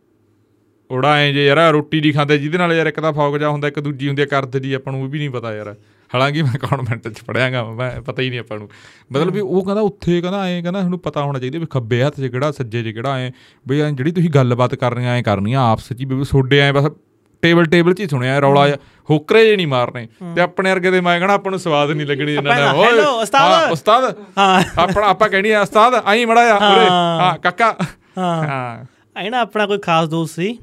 ਉਹੜਾ ਐ ਜੇ ਯਾਰ ਰੋਟੀ ਨਹੀਂ ਖਾਂਦੇ ਜਿਹਦੇ ਨਾਲ ਯਾਰ ਇੱਕ ਤਾਂ ਫੌਗ ਜਾ ਹੁੰਦਾ ਇੱਕ ਦੂਜੀ ਹੁੰਦੀ ਆ ਕਰਦ ਦੀ ਆਪਾਂ ਨੂੰ ਉਹ ਵੀ ਨਹੀਂ ਪਤਾ ਯਾਰ। ਹਾਲਾਂਕਿ ਮੈਂ ਕਨਵੈਂਟ ਚ ਪੜਿਆਗਾ ਮੈਂ ਪਤਾ ਹੀ ਨਹੀਂ ਆਪਾਂ ਨੂੰ। ਮਤਲਬ ਵੀ ਉਹ ਕਹਿੰਦਾ ਉੱਥੇ ਕਹਿੰਦਾ ਐ ਕਹਿੰਦਾ ਤੁਹਾਨੂੰ ਪਤਾ ਹੋਣਾ ਚਾਹੀਦਾ ਵੀ ਖੱਬੇ ਹੱਥ 'ਚ ਕਿਹੜਾ ਸੱਜੇ 'ਚ ਕਿਹੜਾ ਐ ਵੀ ਐਂ ਜਿਹੜੀ ਤੁਸੀਂ ਗੱਲਬਾਤ ਕਰਨੀਆਂ ਐ ਕਰਨੀਆਂ ਆਪਸ 'ਚ ਵੀ ਸੋਡੇ ਐ ਬਸ ਟੇਬਲ ਟੇਬਲ 'ਚ ਹੀ ਸੁਣਿਆ ਰੌਲਾ ਹੋਕਰੇ ਜੇ ਨਹੀਂ ਮਾਰਨੇ। ਤੇ ਆਪਣੇ ਵਰਗੇ ਦੇ ਮੈਂ ਕਹਣਾ ਆਪਾਂ ਨੂੰ ਸਵਾਦ ਨਹੀਂ ਲੱਗਣੀ ਇਹਨਾਂ ਦਾ hello, ਉਸਤਾਦ। ਹਾਂ, ਉਸਤਾਦ। ਹਾਂ। ਆਪਣਾ ਆਪਾਂ ਕਹਿਣੀ ਆ ਉਸਤਾਦ ਆਈ ਮੜਾ ਆ ਹਾਂ। ਕਾਕਾ। ਹਾਂ। ਹਾਂ। ਐ ਨਾ ਆਪਣਾ ਕੋਈ ਖਾਸ ਦੋਸਤ ਸੀ?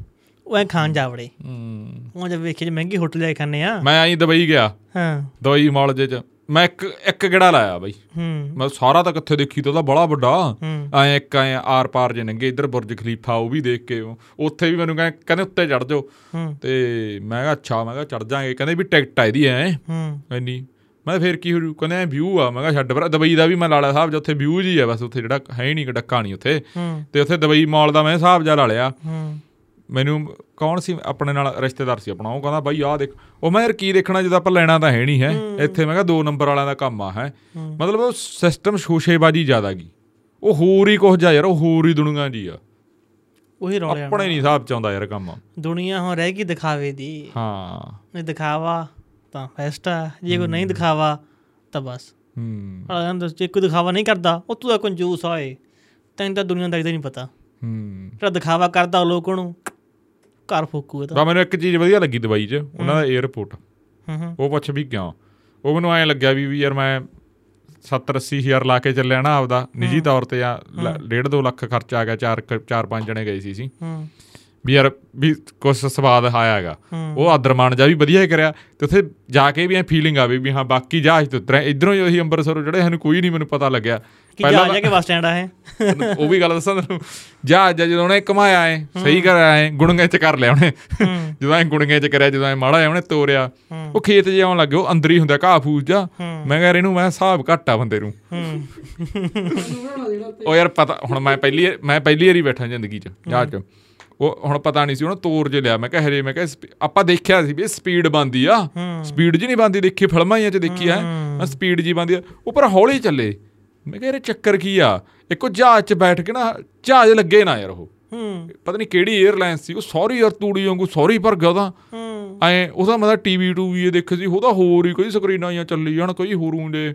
ਉਹ ਖਾਣ ਜਾਵੜੇ ਹੂੰ। ਉਹ ਜਦ ਵੇਖੇ ਜੇ ਮਹਿੰਗੀ ਹੋਟਲ ਜਾ ਕੇ ਖਾਂਦੇ ਆ। ਮੈਂ ਆਈ ਦੁਬਈ ਗਿਆ। ਹਾਂ। ਦੁਬਈ ਮਾਲ ਜੇ ਚ। ਮੈਂ ਇੱਕ ਇੱਕ ਗੇੜਾ ਲਾਇਆ ਬਾਈ। ਹੂੰ। ਮੈਂ ਸਾਰਾ ਤਾਂ ਕਿੱਥੇ ਦੇਖੀ ਤਾਂ ਉਹਦਾ ਬੜਾ ਵੱਡਾ। ਐ ਇੱਕ ਐ ਆਰ ਪਾਰ ਜੇ ਨੰਗੇ ਇੱਧਰ ਬੁਰਜ ਖਲੀਫਾ ਉਹ ਵੀ ਦੇਖ ਕੇ ਉੱਥੇ ਵੀ ਮੈਨੂੰ ਕਹਿੰਦੇ ਉੱਤੇ ਚੜ ਜਾਓ। ਤੇ ਮੈਂ ਕਿਹਾ ਅੱਛਾ ਮੈਂ ਕਿਹਾ ਚੜ ਜਾਾਂਗੇ। ਕਹਿੰਦੇ ਵੀ ਟਿਕਟ ਆ ਇਹਦੀ ਐ। ਹੂੰ। ਇੰਨੀ। ਮੈਂ ਫੇਰ ਕੀ ਹੋ ਕਹਿੰਦੇ ਐ ਵਿਊ ਆ। ਮੈਂ ਕਿਹਾ ਛੱਡ ਪਰ ਦੁਬਈ ਦਾ ਵੀ ਮੈਂ ਲਾਲਾ ਸਾਹਿਬ ਜਿੱਥੇ ਵਿਊ ਜੀ ਆ ਬਸ ਉੱਥੇ ਜਿਹੜਾ ਹੈ ਹੀ ਨਹੀਂ ਡੱਕਾ ਨਹੀਂ ਉੱਥੇ। ਤੇ ਉੱਥੇ ਦੁਬਈ ਮਾਲ ਦਾ ਮੈਂ ਹਿਸਾਬ ਜਾ ਲਾ ਲਿਆ। ਹੂੰ। ਮੈਨੂੰ ਕੌਣ ਸੀ ਆਪਣੇ ਨਾਲ ਰਿਸ਼ਤੇਦਾਰ ਸੀ ਆਪਣਾ? ਉਹ ਕਹਿੰਦਾ ਬਾਈ ਆਹ ਦੇਖ ਉਹ ਮੈਂ ਯਾਰ ਕੀ ਦੇਖਣਾ ਜਦੋਂ ਆਪਾਂ ਲੈਣਾ ਤਾਂ ਹੈ ਨਹੀਂ ਹੈ। ਇੱਥੇ ਮੈਂ ਕਿਹਾ ਦੋ ਨੰਬਰ ਵਾਲਿਆਂ ਦਾ ਕੰਮ ਆ ਹੈ। ਮਤਲਬ ਉਹ ਸਿਸਟਮ ਸ਼ੋਸ਼ੇਬਾਜੀ ਜ਼ਿਆਦਾ ਗਈ ਉਹ ਹੋਰ ਹੀ ਕੁਝ ਜਾ ਯਾਰ ਉਹ ਹੋਰ ਹੀ ਦੁਨੀਆ ਜੀ ਆ। ਉਹੀ ਰੌਲੇ। ਆਪਣੇ ਨਹੀਂ ਹਿਸਾਬ ਚ ਆਉਂਦਾ ਯਾਰ ਕੰਮ। ਦੁਨੀਆ ਹੁਣ ਰਹਿ ਗਈ ਦਿਖਾਵੇ ਦੀ। ਹਾਂ। ਨਹੀਂ ਦਿਖਾਵਾ ਤਾਂ ਫੈਸਟ ਜੇ ਕੋਈ ਨਹੀਂ ਦਿਖਾਵਾ ਤਾਂ ਬਸ। ਹੂੰ। ਅਗਰ ਜੇ ਕੋਈ ਦਿਖਾਵਾ ਨਹੀਂ ਕਰਦਾ ਉਹ ਤੂੰ ਤਾਂ ਕੰਜੂਸ ਹੋਏ ਤੈਨੂੰ ਤਾਂ ਦੁਨੀਆਦਾਰੀ ਦਾ ਨਹੀਂ ਪਤਾ। ਹੂੰ। ਜਿਹੜਾ ਦਿਖਾਵਾ ਕਰਦਾ ਲੋਕਾਂ ਨੂੰ ਘਰ ਫੋਕੂ ਇਹ ਤਾਂ। ਬਾ ਮੈਨੂੰ ਇੱਕ ਚੀਜ਼ ਵਧੀਆ ਲੱਗੀ ਦੁਬਈ 'ਚ ਉਹਨਾਂ ਦਾ 에어ਪੋਰਟ ਹੂੰ ਹੂੰ। ਉਹ ਪੁੱਛ ਵੀ ਗਿਆ ਉਹ ਮੈਨੂੰ ਐਂ ਲੱਗਿਆ ਵੀ ਯਾਰ ਮੈਂ 70 80 ਹਜ਼ਾਰ ਲਾ ਕੇ ਚੱਲਿਆ ਨਾ ਆਪਦਾ ਨਿੱਜੀ ਤੌਰ ਤੇ ਆ 1.5 2 ਲੱਖ ਖਰਚ ਆ ਗਿਆ ਚਾਰ ਚਾਰ ਪੰਜ ਜਣੇ ਗਏ ਸੀ ਸੀ ਹੂੰ। ਵੀ ਯਾਰ ਵੀ ਕੁਛ ਸਵਾਦ ਆਇਆ ਹੈਗਾ। ਹੂੰ। ਉਹ ਆਦਰਮਾਨ ਜਾ ਵੀ ਵਧੀਆ ਹੀ ਕਰਿਆ। ਤੇ ਉੱਥੇ ਜਾ ਕੇ ਵੀ ਐ ਫੀਲਿੰਗ ਆਵੇ ਵੀ ਹਾਂ ਬਾਕੀ ਜਹਾਜ਼ ਤੋਂ ਉਤਰਿਆ। ਇਧਰੋਂ ਹੀ ਉਹੀ ਅੰਮ੍ਰਿਤਸਰੋਂ ਜਿਹੜੇ ਸਾਨੂੰ ਕੋਈ ਨਹੀਂ ਮੈਨੂੰ ਪਤਾ ਲੱਗਿਆ। ਕਿ ਜਾ ਜਾ ਕੇ ਬੱਸ ਸਟੈਂਡ ਆ ਇਹ। ਤਾਂ- ਉਹ ਵੀ ਗੱਲ ਦੱਸਾਂ ਤੈਨੂੰ। ਜਹਾਜ਼ ਆ ਜਦੋਂ ਉਹਨੇ ਘਮਾਇਆ ਐ ਸਹੀ ਕਰਿਆ ਐ ਗੁਣਗੇ ਚ ਕਰ ਲਿਆ ਉਹਨੇ। ਜਦੋਂ ਐ ਗੁਣਗੇ ਚ ਕਰਿਆ ਜਦੋਂ ਐ ਮਾੜਾ ਐ ਉਹਨੇ ਤੋਰਿਆ। ਉਹ ਖੇਤ ਜਿਹਾ ਆਉਣ ਲੱਗੇ ਉਹ ਅੰਦਰ ਹੀ ਹੁੰਦਾ ਘਾਹ ਫੂਸ ਜਾ। ਮੈਂ ਕਿਹਾ ਯਾਰ ਇਹਨੂੰ ਮੈਂ ਹਿਸਾਬ ਘੱਟ ਬੰਦੇ ਨੂੰ। ਉਹ ਯਾਰ ਪਤਾ ਹੁਣ ਮੈਂ ਪਹਿਲੀ ਮੈਂ ਪਹਿਲੀ ਵਾਰੀ ਬੈਠਾ ਜ਼ਿੰਦਗੀ 'ਚ ਜਹਾਜ਼ 'ਚ। ਉਹ ਹੁਣ ਪਤਾ ਨਹੀਂ ਸੀ ਉਹਨੂੰ ਤੋਰ ਜੇ ਲਿਆ। ਮੈਂ ਕਿਹਾ ਹਰੇ ਮੈਂ ਕਿਹਾ ਆਪਾਂ ਦੇਖਿਆ ਸੀ ਵੀ ਸਪੀਡ ਬੰਦੀ ਆ। ਸਪੀਡ ਜੀ ਨਹੀਂ ਬੰਦੀ ਦੇਖੀ ਫਿਲਮਾਂ ਹੀ 'ਚ ਦੇਖੀ ਆ। ਸਪੀਡ ਜੀ ਬੰਦੀ ਆ। ਉਹ ਪਰ ਹੌਲੀ ਚੱਲੇ। ਮੈਂ ਕਿਹਾ ਇਹ ਚੱਕਰ ਕੀ ਆ? ਇੱਕੋ ਜਹਾਜ਼ 'ਚ ਬੈਠ ਕੇ ਨਾ ਜਹਾਜ਼ ਲੱਗੇ ਨਾ ਯਾਰ ਉਹ। ਹੂੰ। ਪਤਾ ਨਹੀਂ ਕਿਹੜੀ 에ਅਰਲਾਈਨ ਸੀ ਉਹ ਸੌਰੀ ਯਾਰ ਤੂੜੀ ਵਾਂਗੂ ਸੌਰੀ ਭਰ ਗਿਆ ਉਹਦਾ। ਹੂੰ। ਐ ਉਹਦਾ ਮਤਲਬ ਟੀਵੀ ਟੂਵੀ ਇਹ ਦੇਖੇ ਸੀ ਉਹਦਾ ਹੋਰ ਹੀ ਕੋਈ ਸਕਰੀਨਾਂ ਆਈਆਂ ਚੱਲੀ ਜਾਣ ਕੋਈ ਹੋਰੂ ਜੇ।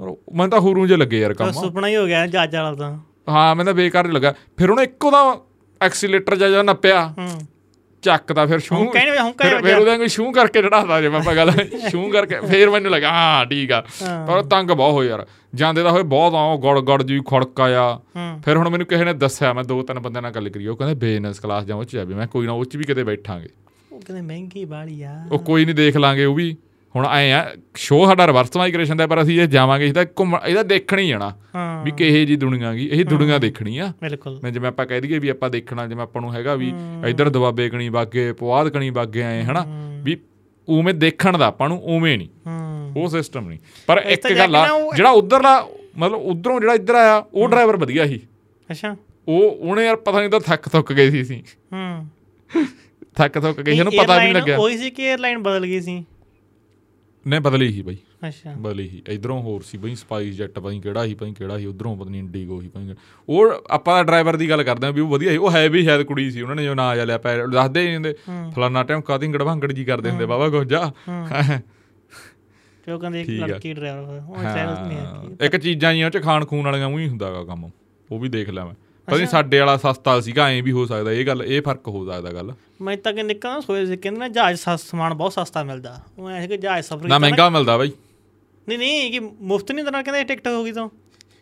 ਔਰ ਮੈਂ ਤਾਂ ਹੋਰੂ ਜੇ ਲੱਗੇ ਯਾਰ ਤਾਂ ਕੰਮ ਸੁਪਨਾ ਹੀ ਹੋ ਗਿਆ ਜੱਜ ਵਾਲਾ ਤਾਂ। ਹਾਂ ਮੈਨੂੰ ਤਾਂ ਬੇਕਾਰ ਲੱਗਾ। ਫਿਰ ਉਹਨੇ ਇੱਕੋ ਦਾ ਐਕਸੀਲੇਟਰ ਜਾ ਜਾ ਨੱਪਿਆ। ਹੂੰ। ਚੱਕਦਾ ਫਿਰ ਸ਼ੂ ਹੁਂਕਾ ਹੀ ਨਹੀਂ- ਹੁਂਕਾ ਹੀ ਫਿਰ- ਉਹਦੇ ਨੂੰ ਸ਼ੂ ਕਰਕੇ ਚੜਾਦਾ ਜੇ ਪਾਪਾ ਗੱਲ। ਸ਼ੂ ਕਰਕੇ ਫਿਰ ਮੈਨੂੰ ਲੱਗਾ ਹਾਂ ਠੀਕ ਆ। ਹਾਂ। ਪਰ ਤੰਗ ਬਹੁਤ ਹੋਏ ਯਾਰ। ਜਾਂਦੇ ਦਾ ਹੋਏ ਬਹੁਤ ਆ ਉਹ ਗੜ ਗੜ ਜੀ ਖੜਕ ਹੂੰ। ਫਿਰ ਹੁਣ ਮੈਨੂੰ ਕਿਸੇ ਨੇ ਦੱਸਿਆ ਮੈਂ ਦੋ ਤਿੰਨ ਬੰਦਿਆਂ ਨਾਲ ਗੱਲ ਕਰੀ। ਉਹ ਕਹਿੰਦੇ ਬਿਜ਼ਨਸ ਕਲਾਸ ਜਾਂ ਉਹ ਚ ਜਾਵੇ ਮੈਂ ਕੋਈ ਨਾ ਉਹ ਚ ਵੀ ਕਿਤੇ ਬੈਠਾਂਗੇ। ਉਹ ਕਹਿੰਦੇ ਮਹਿੰਗੀ ਬਾਲੀ ਆ। ਉਹ ਕੋਈ ਨਹੀਂ ਦੇਖ ਲਾਂਗੇ ਉਹ ਵੀ। ਹੁਣ ਐ ਆ ਸ਼ੋਅ ਸਾਡਾ ਰਿਵਰਸ ਮਾਈਗ੍ਰੇਸ਼ਨ ਦਾ ਪਰ ਅਸੀਂ ਇਹ ਜਾਵਾਂਗੇ ਇਹਦਾ ਘੁੰਮ ਇਹਦਾ ਦੇਖਣ ਹੀ ਜਾਣਾ। ਵੀ ਕਿਹੇ ਜੀ ਦੁਨੀਆ ਗਈ ਇਹ ਦੁਨੀਆ ਦੇਖਣੀ ਆ। ਮੈਂ ਜਿਵੇਂ ਆਪਾਂ ਕਹਿ ਦਈਏ ਵੀ ਆਪਾਂ ਦੇਖਣਾ ਜਿਵੇਂ ਆਪਾਂ ਨੂੰ ਹੈਗਾ ਵੀ ਇੱਧਰ ਦਬਾਬੇ ਕਣੀ ਬਾਗੇ ਪਵਾਦ ਕਣੀ ਬਾਗੇ ਆਏ ਹਨਾ? ਵੀ ਉਵੇਂ ਦੇਖਣ ਦਾ ਆਪਾਂ ਨੂੰ ਉਵੇਂ ਨਹੀਂ। ਉਹ ਸਿਸਟਮ ਨਹੀਂ। ਪਰ ਇੱਕ ਗੱਲ ਆ ਜਿਹੜਾ ਉਧਰਲਾ ਮਤਲਬ ਉਧਰੋਂ ਜਿਹੜਾ ਇੱਧਰ ਆਇਆ ਉਹ ਡਰਾਈਵਰ ਵਧੀਆ ਸੀ। ਅੱਛਾ। ਉਹ ਉਹਨੇ ਯਾਰ ਪਤਾ ਨਹੀਂ ਤਾਂ ਥੱਕ ਥੁੱਕ ਗਏ ਸੀ ਸੀ ਹੂੰ। ਥੱਕ ਥੁੱਕ ਗਏ ਸੀ ਉਹਨੂੰ ਪਤਾ ਵੀ ਨਹੀਂ ਲੱਗਿਆ। ਉਹੀ ਸੀ ਕਿ 에ਅਰਲਾਈਨ ਬਦਲ ਗਈ ਸੀ। ਨਹੀਂ ਬਦਲੀ ਸੀ ਬਾਈ। ਅੱਛਾ। ਬਦਲੀ ਸੀ। ਇਧਰੋਂ ਹੋਰ ਸੀ ਬਈ ਸਪਾਈਸ ਜੈਟ ਪਈ ਕਿਹੜਾ ਸੀ ਪਈ ਕਿਹੜਾ ਸੀ ਉਧਰੋਂ ਪਤਾ ਨਹੀਂ ਇੰਡੀਗੋ ਸੀ ਪਈ ਉਹ ਆਪਾਂ ਡਰਾਈਵਰ ਦੀ ਗੱਲ ਕਰਦੇ ਆ ਵੀ ਉਹ ਵਧੀਆ ਸੀ। ਉਹ ਹੈ ਵੀ ਸ਼ਾਇਦ ਕੁੜੀ ਸੀ ਉਹਨਾਂ ਨੇ ਜੋ ਨਾਂ ਜਾ ਲਿਆ ਪੈ ਦੱਸਦੇ ਹੀ ਨਹੀਂ ਹੁੰਦੇ। ਫਲਾਨਾ ਟਾਈਮ ਕਾਦੀ ਗੜਵਾਂਗੜ ਜੀ ਕਰਦੇ ਹੁੰਦੇ ਬਾਬਾ ਗੋਜਾ ਤੇ ਉਹ ਕਹਿੰਦੇ ਇੱਕ। ਲੜਕੀ ਡਰਾਈਵਰ ਉਹ ਸੈਨਸ ਨਹੀਂ ਹੈ। ਇੱਕ ਚੀਜ਼ਾਂ ਜੀਆਂ ਚ ਖਾਣ ਖੂਨ ਵਾਲੀਆਂ ਉਹੀ ਹੁੰਦਾਗਾ ਕੰਮ। ਉਹ ਵੀ ਦੇਖ ਲਿਆ ਮੈਂ। ਪਤਾ ਸਾਡੇ ਵਾਲਾ ਸਸਤਾ ਸੀਗਾ ਐਂ ਵੀ ਹੋ ਸਕਦਾ ਇਹ ਗੱਲ ਇਹ ਫ਼ਰਕ ਹੋ ਸਕਦਾ ਗੱਲ। ਮੈਂ ਤਾਂ ਕਿ ਨਿਕਲਣਾ ਸੋਚਿਆ ਸੀ ਕਹਿੰਦੇ ਨਾ ਜਹਾਜ਼ ਸਸ- ਸਮਾਨ ਬਹੁਤ ਸਸਤਾ ਮਿਲਦਾ। ਉਹ ਐਸੇ ਕਿ ਜਹਾਜ਼ ਸਫਰ ਨਾ ਮਹਿੰਗਾ ਮਿਲਦਾ ਬਾਈ। ਨਹੀਂ ਨਹੀਂ ਕਿ ਮੁਫਤ ਨਹੀਂ ਦੇਣਾ ਕਹਿੰਦੇ ਟਿਕਟ ਹੋ ਗਈ ਤਾਂ।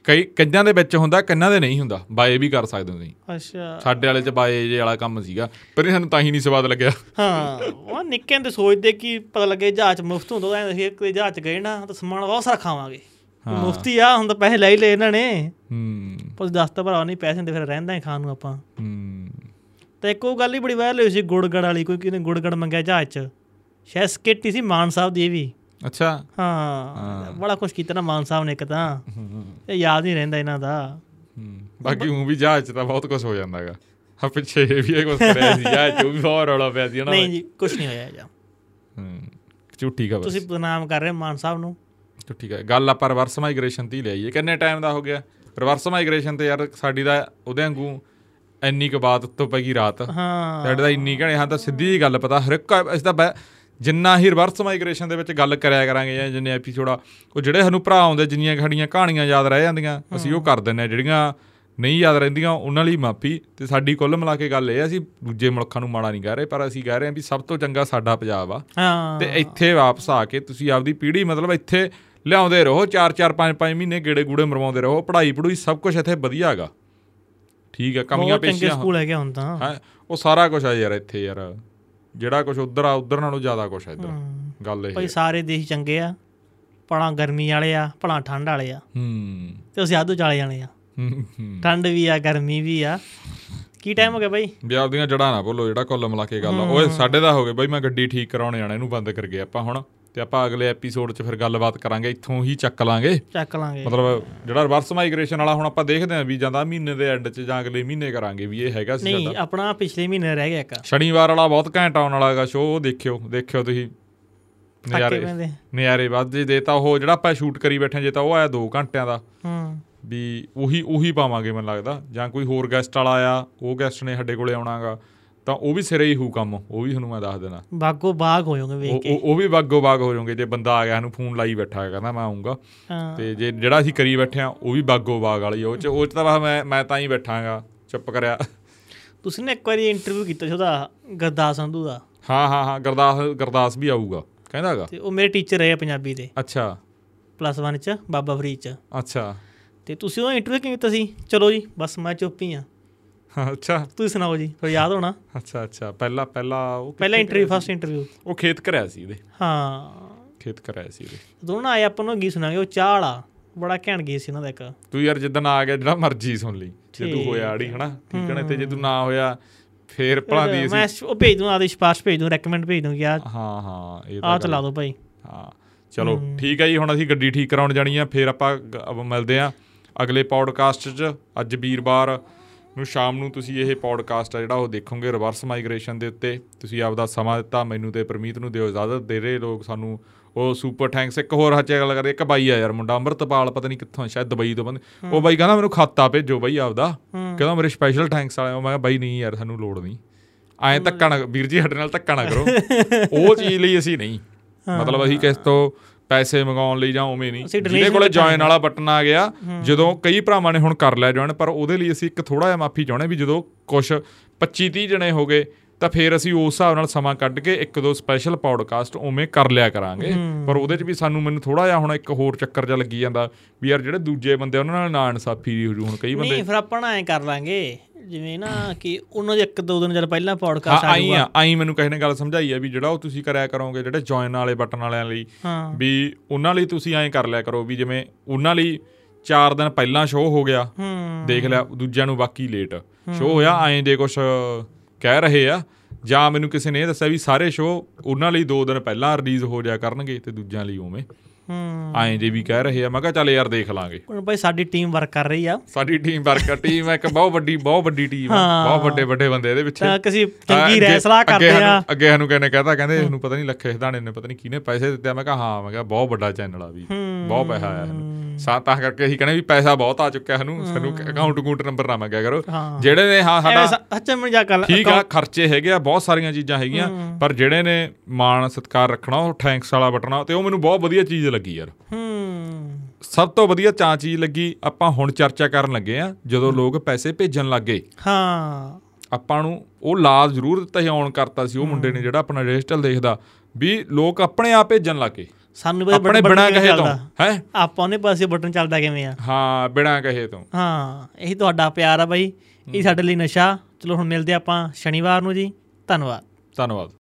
ਕਈ ਕੰਨਾਂ ਦੇ ਵਿੱਚ ਹੁੰਦਾ ਕੰਨਾਂ ਦੇ ਨਹੀਂ ਹੁੰਦਾ ਬਾਏ ਵੀ ਕਰ ਸਕਦੇ ਤੁਸੀਂ। ਅੱਛਾ। ਸਾਡੇ ਵਾਲੇ ਚ ਬਾਏ ਜੇ ਵਾਲਾ ਕੰਮ ਸੀਗਾ ਪਰ ਇਹ ਸਾਨੂੰ ਤਾਂ ਹੀ ਨਹੀਂ ਸਵਾਦ ਲੱਗਿਆ। ਹਾਂ ਉਹ ਨਿੱਕੇ ਹੁੰਦੇ ਸੋਚਦੇ ਕਿ ਪਤਾ ਲੱਗੇ ਜਹਾਜ਼ ਮੁਫਤ ਹੁੰਦਾ ਐਂ ਅਸੀਂ ਇੱਕ ਜਹਾਜ਼ ਗਏ ਨਾ ਤਾਂ ਸਮਾਨ ਬਹੁਤ ਸਾਰਾ ਖਾਵਾਂਗੇ। ਮੁਫਤੀ ਆ ਹੁਣ ਤਾਂ ਪੈਸੇ ਲੈ ਹੀ ਲਏ ਇਹਨਾਂ ਨੇ। ਹੂੰ। ਪਰ ਦੱਸ ਤਾਂ ਭਰਾ ਨਹੀਂ ਪੈਸੇ ਹੁੰਦੇ ਫਿਰ ਰਹਿੰਦਾ ਹੀ ਖਾਣ ਨੂੰ ਆਪਾਂ। ਹੂੰ। ਤੇ ਇੱਕ ਉਹ ਗੱਲ ਹੀ ਬੜੀ ਵਾਇਰਲ ਹੋਈ ਸੀ ਗੁੜਗੜ ਵਾਲੀ ਕੋਈ ਕਿਨੇ ਗੁੜਗੜ ਮੰਗਿਆ ਜਹਾਜ਼ 'ਚ। ਸ਼ਾਇਦ ਸਕਿੱਟ ਸੀ ਮਾਨ ਸਾਹਿਬ ਦੀ ਇਹ ਵੀ। ਅੱਛਾ। ਹਾਂ। ਬੜਾ ਕੁਛ ਕੀਤਾ ਨਾ ਮਾਨ ਸਾਹਿਬ ਨੇ ਇੱਕ ਤਾਂ। ਇਹ ਯਾਦ ਨਹੀਂ ਰਹਿੰਦਾ ਇਹਨਾਂ ਦਾ। ਹੂੰ। ਬਾਕੀ ਉਹ ਵੀ ਜਹਾਜ਼ ਚ ਤਾਂ ਬਹੁਤ ਕੁਝ ਹੋ ਜਾਂਦਾ ਹੈਗਾ। ਹਾਂ ਪਿੱਛੇ ਇਹ ਵੀ ਕੁਝ ਕਰਿਆ ਸੀ ਆ ਜੋ ਵੀ ਬਹੁਤ ਰੌਲਾ ਪਿਆ ਸੀ ਨਾ ਨਹੀਂ ਜੀ ਕੁਝ ਨਹੀਂ ਹੋਇਆ ਜਾਂ ਹੂੰ। ਝੂਠੀ ਖਬਰ। ਤੁਸੀਂ ਬਦਨਾਮ ਕਰ ਰਹੇ ਮਾਨ ਸਾਹਿਬ ਨੂੰ। ਝੂਠੀ ਖਬਰ ਗੱਲ ਆਪਾਂ ਰਿਵਰਸ ਮਾਈਗ੍ਰੇਸ਼ਨ ਤੇ ਹੀ ਲਿਆਈਏ। ਕਿੰਨੇ ਟਾਈਮ ਦਾ ਹੋ ਗਿਆ? ਰਿਵਰਸ ਮਾਈਗ੍ਰੇਸ਼ਨ ਤੇ ਯਾਰ ਸਾਡੀ ਦਾ ਉਹਦੇ ਵਾਂਗੂ ਇੰਨੀ ਕੁ ਬਾਤ ਉੱਤੋਂ ਪੈ ਗਈ ਰਾਤ। ਹਾਂ। ਸਾਡੇ ਦਾ ਇੰਨੀ ਘਣੇ ਹਾਂ ਤਾਂ ਸਿੱਧੀ ਜਿਹੀ ਗੱਲ ਪਤਾ ਹਰ ਇੱਕ ਇਸ ਦਾ ਜਿੰਨਾ ਹੀ ਰਿਵਰਸ ਮਾਈਗ੍ਰੇਸ਼ਨ ਦੇ ਵਿੱਚ ਗੱਲ ਕਰਿਆ ਕਰਾਂਗੇ ਜਾਂ ਜਿੰਨੇ ਐਪੀਸੋਡ ਉਹ ਜਿਹੜੇ ਸਾਨੂੰ ਭਰਾ ਆਉਂਦੇ ਜਿੰਨੀਆਂ ਸਾਡੀਆਂ ਕਹਾਣੀਆਂ ਯਾਦ ਰਹਿ ਜਾਂਦੀਆਂ ਅਸੀਂ ਉਹ ਕਰ ਦਿੰਨੇ ਆ ਜਿਹੜੀਆਂ ਨਹੀਂ ਯਾਦ ਰਹਿੰਦੀਆਂ ਉਹਨਾਂ ਲਈ ਮਾਫੀ। ਤੇ ਸਾਡੀ ਕੁੱਲ ਮਿਲਾ ਕੇ ਗੱਲ ਇਹ ਆ ਅਸੀਂ ਦੂਜੇ ਮੁਲਕਾਂ ਨੂੰ ਮਾੜਾ ਨਹੀਂ ਕਹਿ ਰਹੇ ਪਰ ਅਸੀਂ ਕਹਿ ਰਹੇ ਹਾਂ ਵੀ ਸਭ ਤੋਂ ਚੰਗਾ ਸਾਡਾ ਪੰਜਾਬ ਆ। ਹਾਂ। ਤੇ ਇੱਥੇ ਵਾਪਸ ਆ ਕੇ ਤੁਸੀਂ ਆਪਦੀ ਪੀੜ੍ਹੀ ਮਤਲਬ ਇੱਥੇ ਲਿਆਉਂਦੇ ਰਹੋ 4-4 5-5 ਮਹੀਨੇ ਗੇੜੇ ਗੂੜੇ ਮਰਵਾਉਂਦੇ ਰਹੋ ਪੜ੍ਹਾਈ ਪੜੂਈ ਸਭ ਕੁਝ ਇੱਥੇ ਵਧੀਆ ਹੈਗਾ। ਠੀਕ ਹੈ ਕਮੀਆਂ ਬਹੁਤ ਚੰਗੇ ਪੇਸ਼ੀਆਂ। ਸਕੂਲ ਹੈਗੇ ਹੁਣ ਤਾਂ। ਹਾਂ ਉਹ ਸਾਰਾ ਕੁਝ ਆ ਯਾਰ ਇੱਥੇ ਯਾਰ। ਜਿਹੜਾ ਕੁਝ ਉਧਰ ਆ ਉਧਰ ਨਾਲੋਂ ਜ਼ਿਆਦਾ ਕੁਝ ਆ ਇੱਧਰ। ਗੱਲ ਇਹ ਭਾਈ। ਸਾਰੇ ਦੇਸ਼ ਚੰਗੇ ਆ ਭਲਾ ਗਰਮੀ ਵਾਲੇ ਆ ਭਲਾ ਠੰਡ ਵਾਲੇ ਆ। ਹੂੰ। ਤੇ ਅਸੀਂ ਆਦੂ ਚਾਲੇ ਜਾਣੇ ਆ। ਠੰਡ ਵੀ ਆ ਗਰਮੀ ਵੀ ਆ। ਕੀ ਟਾਈਮ ਹੋ ਗਿਆ ਬਾਈ? ਵੀ ਆਪਦੀਆਂ ਜੜਾਂ ਨਾ ਭੁੱਲੋ ਜਿਹੜਾ ਕੁੱਲ ਮਿਲਾ ਕੇ ਗੱਲ ਆ। ਓਏ ਸਾਡੇ ਦਾ ਹੋ ਗਿਆ ਬਈ ਮੈਂ ਗੱਡੀ ਠੀਕ ਕਰਾਉਣ ਜਾਣਾ ਇਹਨੂੰ ਬੰਦ ਕਰ ਗਏ ਆਪਾਂ ਹੁਣ। ਤੇ ਆਪਾਂ ਅਗਲੇ ਐਪੀਸੋਡ 'ਚ ਫਿਰ ਗੱਲਬਾਤ ਕਰਾਂਗੇ ਇੱਥੋਂ ਹੀ ਚੱਕ ਲਾਂਗੇ। ਚੱਕ ਲਾਂਗੇ। ਮਤਲਬ ਜਿਹੜਾ ਰਿਵਰਸ ਮਾਈਗ੍ਰੇਸ਼ਨ ਵਾਲਾ ਹੁਣ ਆਪਾਂ ਦੇਖਦੇ ਆਂ ਵੀ ਜਾਂਦਾ ਮਹੀਨੇ ਦੇ ਐਂਡ 'ਚ ਜਾਂ ਅਗਲੇ ਮਹੀਨੇ ਕਰਾਂਗੇ ਵੀ ਇਹ ਹੈਗਾ ਸੀ ਨਹੀਂ ਸਾਡਾ ਆਪਣਾ ਪਿਛਲੇ ਮਹੀਨੇ ਰਹਿ ਗਿਆ ਇੱਕ। ਸ਼ਨੀਵਾਰ ਵਾਲਾ ਬਹੁਤ ਘੈਂਟ ਆਉਣ ਵਾਲਾ ਹੈਗਾ ਸ਼ੋਅ ਉਹ ਦੇਖਿਓ ਦੇਖਿਓ ਤੁਸੀਂ। ਪੈਂਦੇ। ਨਜ਼ਾਰੇ ਵੱਧ ਜੇ ਦੇ ਤਾਂ ਉਹ ਜਿਹੜਾ ਆਪਾਂ ਸ਼ੂਟ ਕਰੀ ਬੈਠੇ ਜੇ ਤਾਂ ਉਹ ਆਇਆ 2 ਘੰਟਿਆਂ ਦਾ। ਹੂੰ। ਵੀ ਉਹੀ ਉਹੀ ਪਾਵਾਂਗੇ ਮੈਨੂੰ ਲੱਗਦਾ ਜਾਂ ਕੋਈ ਹੋਰ ਗੈਸਟ ਵਾਲਾ ਆਇਆ ਉਹ ਗੈਸਟ ਨੇ ਸਾਡੇ ਕੋਲੇ ਆਉਣਾਗਾ ਤਾਂ ਉਹ ਵੀ ਸਿਰੇ ਹੀ ਹੋਊ ਕੰਮ ਉਹ ਵੀ ਤੁਹਾਨੂੰ ਮੈਂ ਦੱਸ ਦੇਣਾ। ਬਾਗੋ ਬਾਗ ਹੋ ਜਾਓਗੇ ਵੇਖ ਕੇ। ਉਹ- ਵੀ ਬਾਗੋ ਬਾਗ ਹੋ ਜਾਓਗੇ ਜੇ ਬੰਦਾ ਆ ਗਿਆ ਇਹਨੂੰ ਫੋਨ ਲਾਈ ਬੈਠਾ ਹੈ ਕਹਿੰਦਾ ਮੈਂ ਆਉਂਗਾ ਤੇ ਜੇ ਜਿਹੜਾ ਅਸੀਂ ਕਰੀ ਬੈਠੇ ਆ ਉਹ ਵੀ ਬਾਗੋ ਬਾਗ ਵਾਲੀ ਉਹ ਚ ਉਹ ਚ ਤਾਂ ਮੈਂ ਮੈਂ ਤਾਂ ਹੀ ਬੈਠਾਂਗਾ ਚੁੱਪ ਕਰਿਆ। ਤੁਸੀਂ ਨੇ ਇੱਕ ਵਾਰੀ ਇੰਟਰਵਿਊ ਕੀਤਾ ਸੀ ਉਹਦਾ ਗੁਰਦਾਸ ਸੰਧੂ ਦਾ। ਹਾਂ ਹਾਂ ਹਾਂ ਗਰਦਾਸ ਗਰਦਾਸ ਵੀ ਆਊਗਾ ਕਹਿੰਦਾਗਾ ਤੇ ਉਹ ਮੇਰੇ ਟੀਚਰ ਰਹੇ ਪੰਜਾਬੀ ਦੇ। ਅੱਛਾ। ਪਲੱਸ 1 ਚ ਬਾਬਾ ਫਰੀਦ ਚ। ਅੱਛਾ। ਤੇ ਤੁਸੀਂ ਉਹ ਇੰਟਰਵਿਊ ਕਿਵੇਂ ਕੀਤਾ ਸੀ? ਚਲੋ ਜੀ ਬਸ ਮੈਂ ਚੁੱਪ ਹੀ ਆ ਹਾਂ, ਅੱਛਾ। ਤੁਸੀਂ ਸੁਣਾਓ ਜੀ ਫਿਰ ਯਾਦ ਹੋਣਾ? ਅੱਛਾ ਅੱਛਾ। ਪਹਿਲਾ ਪਹਿਲਾ ਉਹ ਪਹਿਲਾ ਇੰਟਰਵਿਊ ਫਸਟ ਇੰਟਰਵਿਊ? ਉਹ ਖੇਤ ਕਰਿਆ ਸੀ ਇਹਦੇ। ਹਾਂ। ਖੇਤ ਕਰਿਆ ਸੀ ਇਹਦੇ। ਦੋਨੋਂ ਆਏ ਆਪਾਂ ਨੂੰ ਗੀਤ ਸੁਣਾਂਗੇ ਉਹ ਚਾਹ ਵਾਲਾ ਬੜਾ ਘੈਂਟ ਗੀਤ ਸੀ ਉਹਨਾਂ ਦਾ ਇੱਕ। ਤੂੰ ਯਾਰ ਜਿੱਦਣ ਆ ਗਿਆ ਜਿਹੜਾ ਮਰਜ਼ੀ ਸੁਣ ਲਈ। ਜੇ ਤੂੰ ਹੋਇਆ ਆੜੀ ਹਨਾ? ਠੀਕ ਹੈ ਤੇ ਜੇ ਤੂੰ ਨਾ ਹੋਇਆ ਫੇਰ ਭਲਾ ਦੀ ਮੈਂ ਅਸੀਂ ਉਹ ਭੇਜ ਦੂੰ ਆਦੇ ਸਿਫਾਰਿਸ਼ ਭੇਜ ਦੂੰ ਰეკਮੈਂਡ ਭੇਜ ਦੂੰ ਆ ਹਾਂ ਹਾਂ ਇਹ ਆਹ ਤਾਂ ਚਲਾ ਦਿਓ ਭਾਈ। ਹਾਂ ਚਲੋ ਠੀਕ ਹੈ ਜੀ ਹੁਣ ਅਸੀਂ ਗੱਡੀ ਠੀਕ ਕਰਾਉਣ ਜਾਣੀ ਆ ਫੇਰ ਆਪਾਂ ਗ- ਮਿਲਦੇ ਆ ਅਗਲੇ ਪੌਡਕਾਸਟ 'ਚ। ਅੱਜ ਵੀਰਵਾਰ ਨੂੰ ਸ਼ਾਮ ਨੂੰ ਤੁਸੀਂ ਇਹ ਪੌਡਕਾਸਟ ਆ ਜਿਹੜਾ ਉਹ ਦੇਖੋਗੇ ਰਿਵਰਸ ਮਾਈਗ੍ਰੇਸ਼ਨ ਦੇ ਉੱਤੇ। ਤੁਸੀਂ ਆਪਦਾ ਸਮਾਂ ਦਿੱਤਾ ਮੈਨੂੰ ਤੇ ਪ੍ਰਮੀਤ ਨੂੰ ਦਿਓ ਇਜਾਜ਼ਤ ਦੇ ਰਹੇ ਲੋਕ ਸਾਨੂੰ। ਉਹ ਸੁਪਰ ਥੈਂਕਸ ਇੱਕ ਹੋਰ ਹੱਚੇ ਗੱਲ ਕਰਦੇ ਇੱਕ ਬਾਈ ਆ ਯਾਰ ਮੁੰਡਾ ਅੰਮ੍ਰਿਤਪਾਲ ਪਤਾ ਨਹੀਂ ਕਿੱਥੋਂ ਸ਼ਾਇਦ ਦੁਬਈ ਤੋਂ ਬੰਦੇ। ਉਹ ਬਾਈ ਕਹਿੰਦਾ ਮੈਨੂੰ ਖਾਤਾ ਭੇਜੋ ਬਾਈ ਆਪਦਾ। ਕਹਿੰਦਾ ਮੇਰੇ ਸਪੈਸ਼ਲ ਥੈਂਕਸ ਵਾਲੇ ਮੈਂ ਕਿਹਾ ਬਾਈ ਨਹੀਂ ਯਾਰ ਸਾਨੂੰ ਲੋੜ ਨਹੀਂ। ਐਂ ਧੱਕਾ ਨਾ ਵੀਰ ਜੀ ਸਾਡੇ ਨਾਲ ਧੱਕਾ ਨਾ ਕਰੋ। ਉਹ ਚੀਜ਼ ਲਈ ਅਸੀਂ ਨਹੀਂ। ਮਤਲਬ ਅਸੀਂ ਕਿਸ ਤੋਂ ਪੈਸੇ ਮੰਗਾਉਣ ਲਈ ਜਾਂ ਉਵੇਂ ਨਹੀਂ। ਜਿਹਦੇ ਕੋਲੇ ਜੁਆਇਨ ਵਾਲਾ ਬਟਨ ਆ ਗਿਆ ਜਦੋਂ ਕਈ ਭਰਾਵਾਂ ਨੇ ਹੁਣ ਕਰ ਲਿਆ ਜੁਆਇਨ ਪਰ ਉਹਦੇ ਲਈ ਅਸੀਂ ਇੱਕ ਥੋੜਾ ਜਿਹਾ ਮਾਫੀ ਚਾਹੁੰਦੇ ਵੀ ਜਦੋਂ ਕੁਝ 25 30 ਜਣੇ ਹੋ ਗਏ ਤਾਂ ਫਿਰ ਅਸੀਂ ਉਸ ਹਿਸਾਬ ਨਾਲ ਸਮਾਂ ਕੱਢ ਕੇ ਇੱਕ ਦੋ ਸਪੈਸ਼ਲ ਪੌਡਕਾਸਟ ਉਵੇਂ ਕਰ ਲਿਆ ਕਰਾਂਗੇ। ਪਰ ਉਹਦੇ 'ਚ ਵੀ ਸਾਨੂੰ ਮੈਨੂੰ ਥੋੜਾ ਜਿਹਾ ਹੁਣ ਇੱਕ ਹੋਰ ਚੱਕਰ ਜਿਹਾ ਲੱਗੀ ਜਾਂਦਾ ਵੀ ਯਾਰ ਜਿਹੜੇ ਦੂਜੇ ਬੰਦੇ ਉਹਨਾਂ ਨਾਲ ਨਾ ਇਨਸਾਫੀ ਹੋ ਜੂ ਹੁਣ ਕਈ ਬੰਦੇ ਨਹੀਂ ਫਿਰ ਆਪਾਂ ਐ ਕਰ ਲਾਂਗੇ ਜਿਵੇਂ ਨਾ ਕਿ ਉਹਨਾਂ ਦੇ ਇੱਕ ਦੋ ਦਿਨ ਜਦ ਪਹਿਲਾਂ ਪੌਡਕਾਸਟ ਆ ਆਈ ਜਾਊਗਾ ਆ। ਆਈ ਮੈਨੂੰ ਕਿਸੇ ਨੇ ਗੱਲ ਸਮਝਾਈ ਆ ਵੀ ਜਿਹੜਾ ਉਹ ਤੁਸੀਂ ਕਰਿਆ ਕਰੋਗੇ ਜਿਹੜੇ ਜੁਆਇਨ ਵਾਲੇ ਬਟਨ ਵਾਲਿਆਂ ਲਈ ਵੀ ਉਹਨਾਂ ਲਈ ਤੁਸੀਂ ਐਂ ਕਰ ਲਿਆ ਕਰੋ ਵੀ ਜਿਵੇਂ ਉਹਨਾਂ ਲਈ 4 ਦਿਨ ਪਹਿਲਾਂ ਸ਼ੋਅ ਹੋ ਗਿਆ। ਦੇਖ ਲਿਆ ਦੂਜਿਆਂ ਨੂੰ ਬਾਕੀ ਲੇਟ ਸ਼ੋਅ ਹੋਇਆ ਐਂ ਜੇ ਕੁਝ ਕਹਿ ਰਹੇ ਆ ਜਾਂ ਮੈਨੂੰ ਕਿਸੇ ਨੇ ਦੱਸਿਆ ਵੀ ਸਾਰੇ ਸ਼ੋਅ ਉਹਨਾਂ ਲਈ 2 ਦਿਨ ਪਹਿਲਾਂ ਰਿਲੀਜ਼ ਹੋ ਜਾਇਆ ਕਰਨਗੇ ਤੇ ਦੂਜਿਆਂ ਲਈ ਉਵੇਂ। ਹੂੰ। ਐਂ ਜੇ ਵੀ ਕਹਿ ਰਹੇ ਆ ਮੈਂ ਕਿਹਾ ਚੱਲ ਯਾਰ ਦੇਖ ਲਾਂਗੇ। ਹੁਣ ਭਾਈ ਸਾਡੀ ਟੀਮ ਵਰਕ ਕਰ ਰਹੀ ਆ। ਸਾਡੀ ਟੀਮ ਵਰਕ ਟੀਮ ਇੱਕ ਬਹੁਤ ਵੱਡੀ ਬਹੁਤ ਵੱਡੀ ਟੀਮ ਆ। ਬਹੁਤ ਵੱਡੇ ਵੱਡੇ ਬੰਦੇ ਇਹਦੇ ਪਿੱਛੇ ਤਾਂ ਕਿਸੇ ਚੰਗੀ ਅੱਗੇ ਕਰਦੇ ਆ। ਅੱਗੇ ਸਾਨੂੰ ਕਹਿੰਦੇ ਕਹਤਾ ਕਹਿੰਦੇ ਇਹਨੂੰ ਪਤਾ ਨਹੀਂ ਲੱਖੇ ਹਦਾਣੇ ਨੇ ਪਤਾ ਨਹੀਂ ਕਿਹਨੇ ਪੈਸੇ ਦਿੱਤੇ। ਮੈਂ ਕਿਹਾ ਹਾਂ ਮੈਂ ਕਿਹਾ ਬਹੁਤ ਵੱਡਾ ਚੈਨਲ ਆ ਵੀ। ਬਹੁਤ ਪੈਸਾ ਆਇਆ ਸਾਨੂੰ ਸਾ ਤਾਂ ਕਰਕੇ ਅਸੀਂ ਕਹਿੰਦੇ ਵੀ ਪੈਸਾ ਬਹੁਤ ਆ ਚੁੱਕਿਆ ਸਾਨੂੰ ਸਾਨੂੰ ਅਕਾਊਂਟ ਅਕਾਊਂਟ ਨੰਬਰ ਨਾ ਮੰਗਿਆ ਕਰੋ। ਜਿਹੜੇ ਨੇ ਹਾਂ ਸਾਡਾ ਅੱਛਾ ਮੈਨੂੰ ਜਾ ਕਰ ਠੀਕ ਆ ਖਰਚੇ ਹੈਗੇ ਆ ਬਹੁਤ ਸਾਰੀਆਂ ਚੀਜ਼ਾਂ ਹੈਗੀਆਂ ਪਰ ਜਿਹੜੇ ਨੇ ਮਾਣ ਸਤਿਕਾਰ ਰੱਖਣਾ ਉਹ ਥੈਂਕਸ ਵਾਲਾ ਬਟਨਾ ਤੇ ਉਹ ਮੈਨੂੰ ਬਹੁਤ ਵਧੀਆ ਚੀਜ਼ ਲੱਗੀ ਯਾਰ। ਹੂੰ। ਸਭ ਤੋਂ ਵਧੀਆ ਚਾਂ ਚੀਜ਼ ਲੱਗੀ ਆਪਾਂ ਹੁਣ ਚਰਚਾ ਕਰਨ ਲੱਗੇ ਆ ਜਦੋਂ ਲੋਕ ਪੈਸੇ ਭੇਜਣ ਲੱਗੇ ਹਾਂ। ਆਪਾਂ ਨੂੰ ਉਹ ਲਾਲ ਜ਼ਰੂਰ ਦਿੱਤਾ ਸੀ ਔਨ ਕਰਤਾ ਸੀ ਉਹ ਮੁੰਡੇ ਨੇ ਜਿਹੜਾ ਆਪਣਾ ਰਜਿਸਟਰ ਦੇਖਦਾ ਵੀ ਲੋਕ ਆਪਣੇ ਆਪ ਭੇਜਣ ਲੱਗੇ ਸਾਨੂੰ ਵੀ ਆਪਣੇ ਬਿਨਾ ਕਹੇ ਤੋਂ? ਹੈ? ਆਪਾਂ ਉਹਨੇ ਪਾਸੇ ਬਟਨ ਚੱਲਦਾ ਕਿਵੇਂ ਆ? ਹਾਂ ਬਿਨਾ ਕਹੇ ਤੋਂ। ਹਾਂ ਇਹੀ ਤੁਹਾਡਾ ਪਿਆਰ ਆ ਬਾਈ। ਇਹ ਸਾਡੇ ਲਈ ਨਸ਼ਾ। ਚਲੋ ਹੁਣ ਮਿਲਦੇ ਆਪਾਂ ਸ਼ਨੀਵਾਰ ਨੂੰ ਜੀ। ਧੰਨਵਾਦ। ਧੰਨਵਾਦ।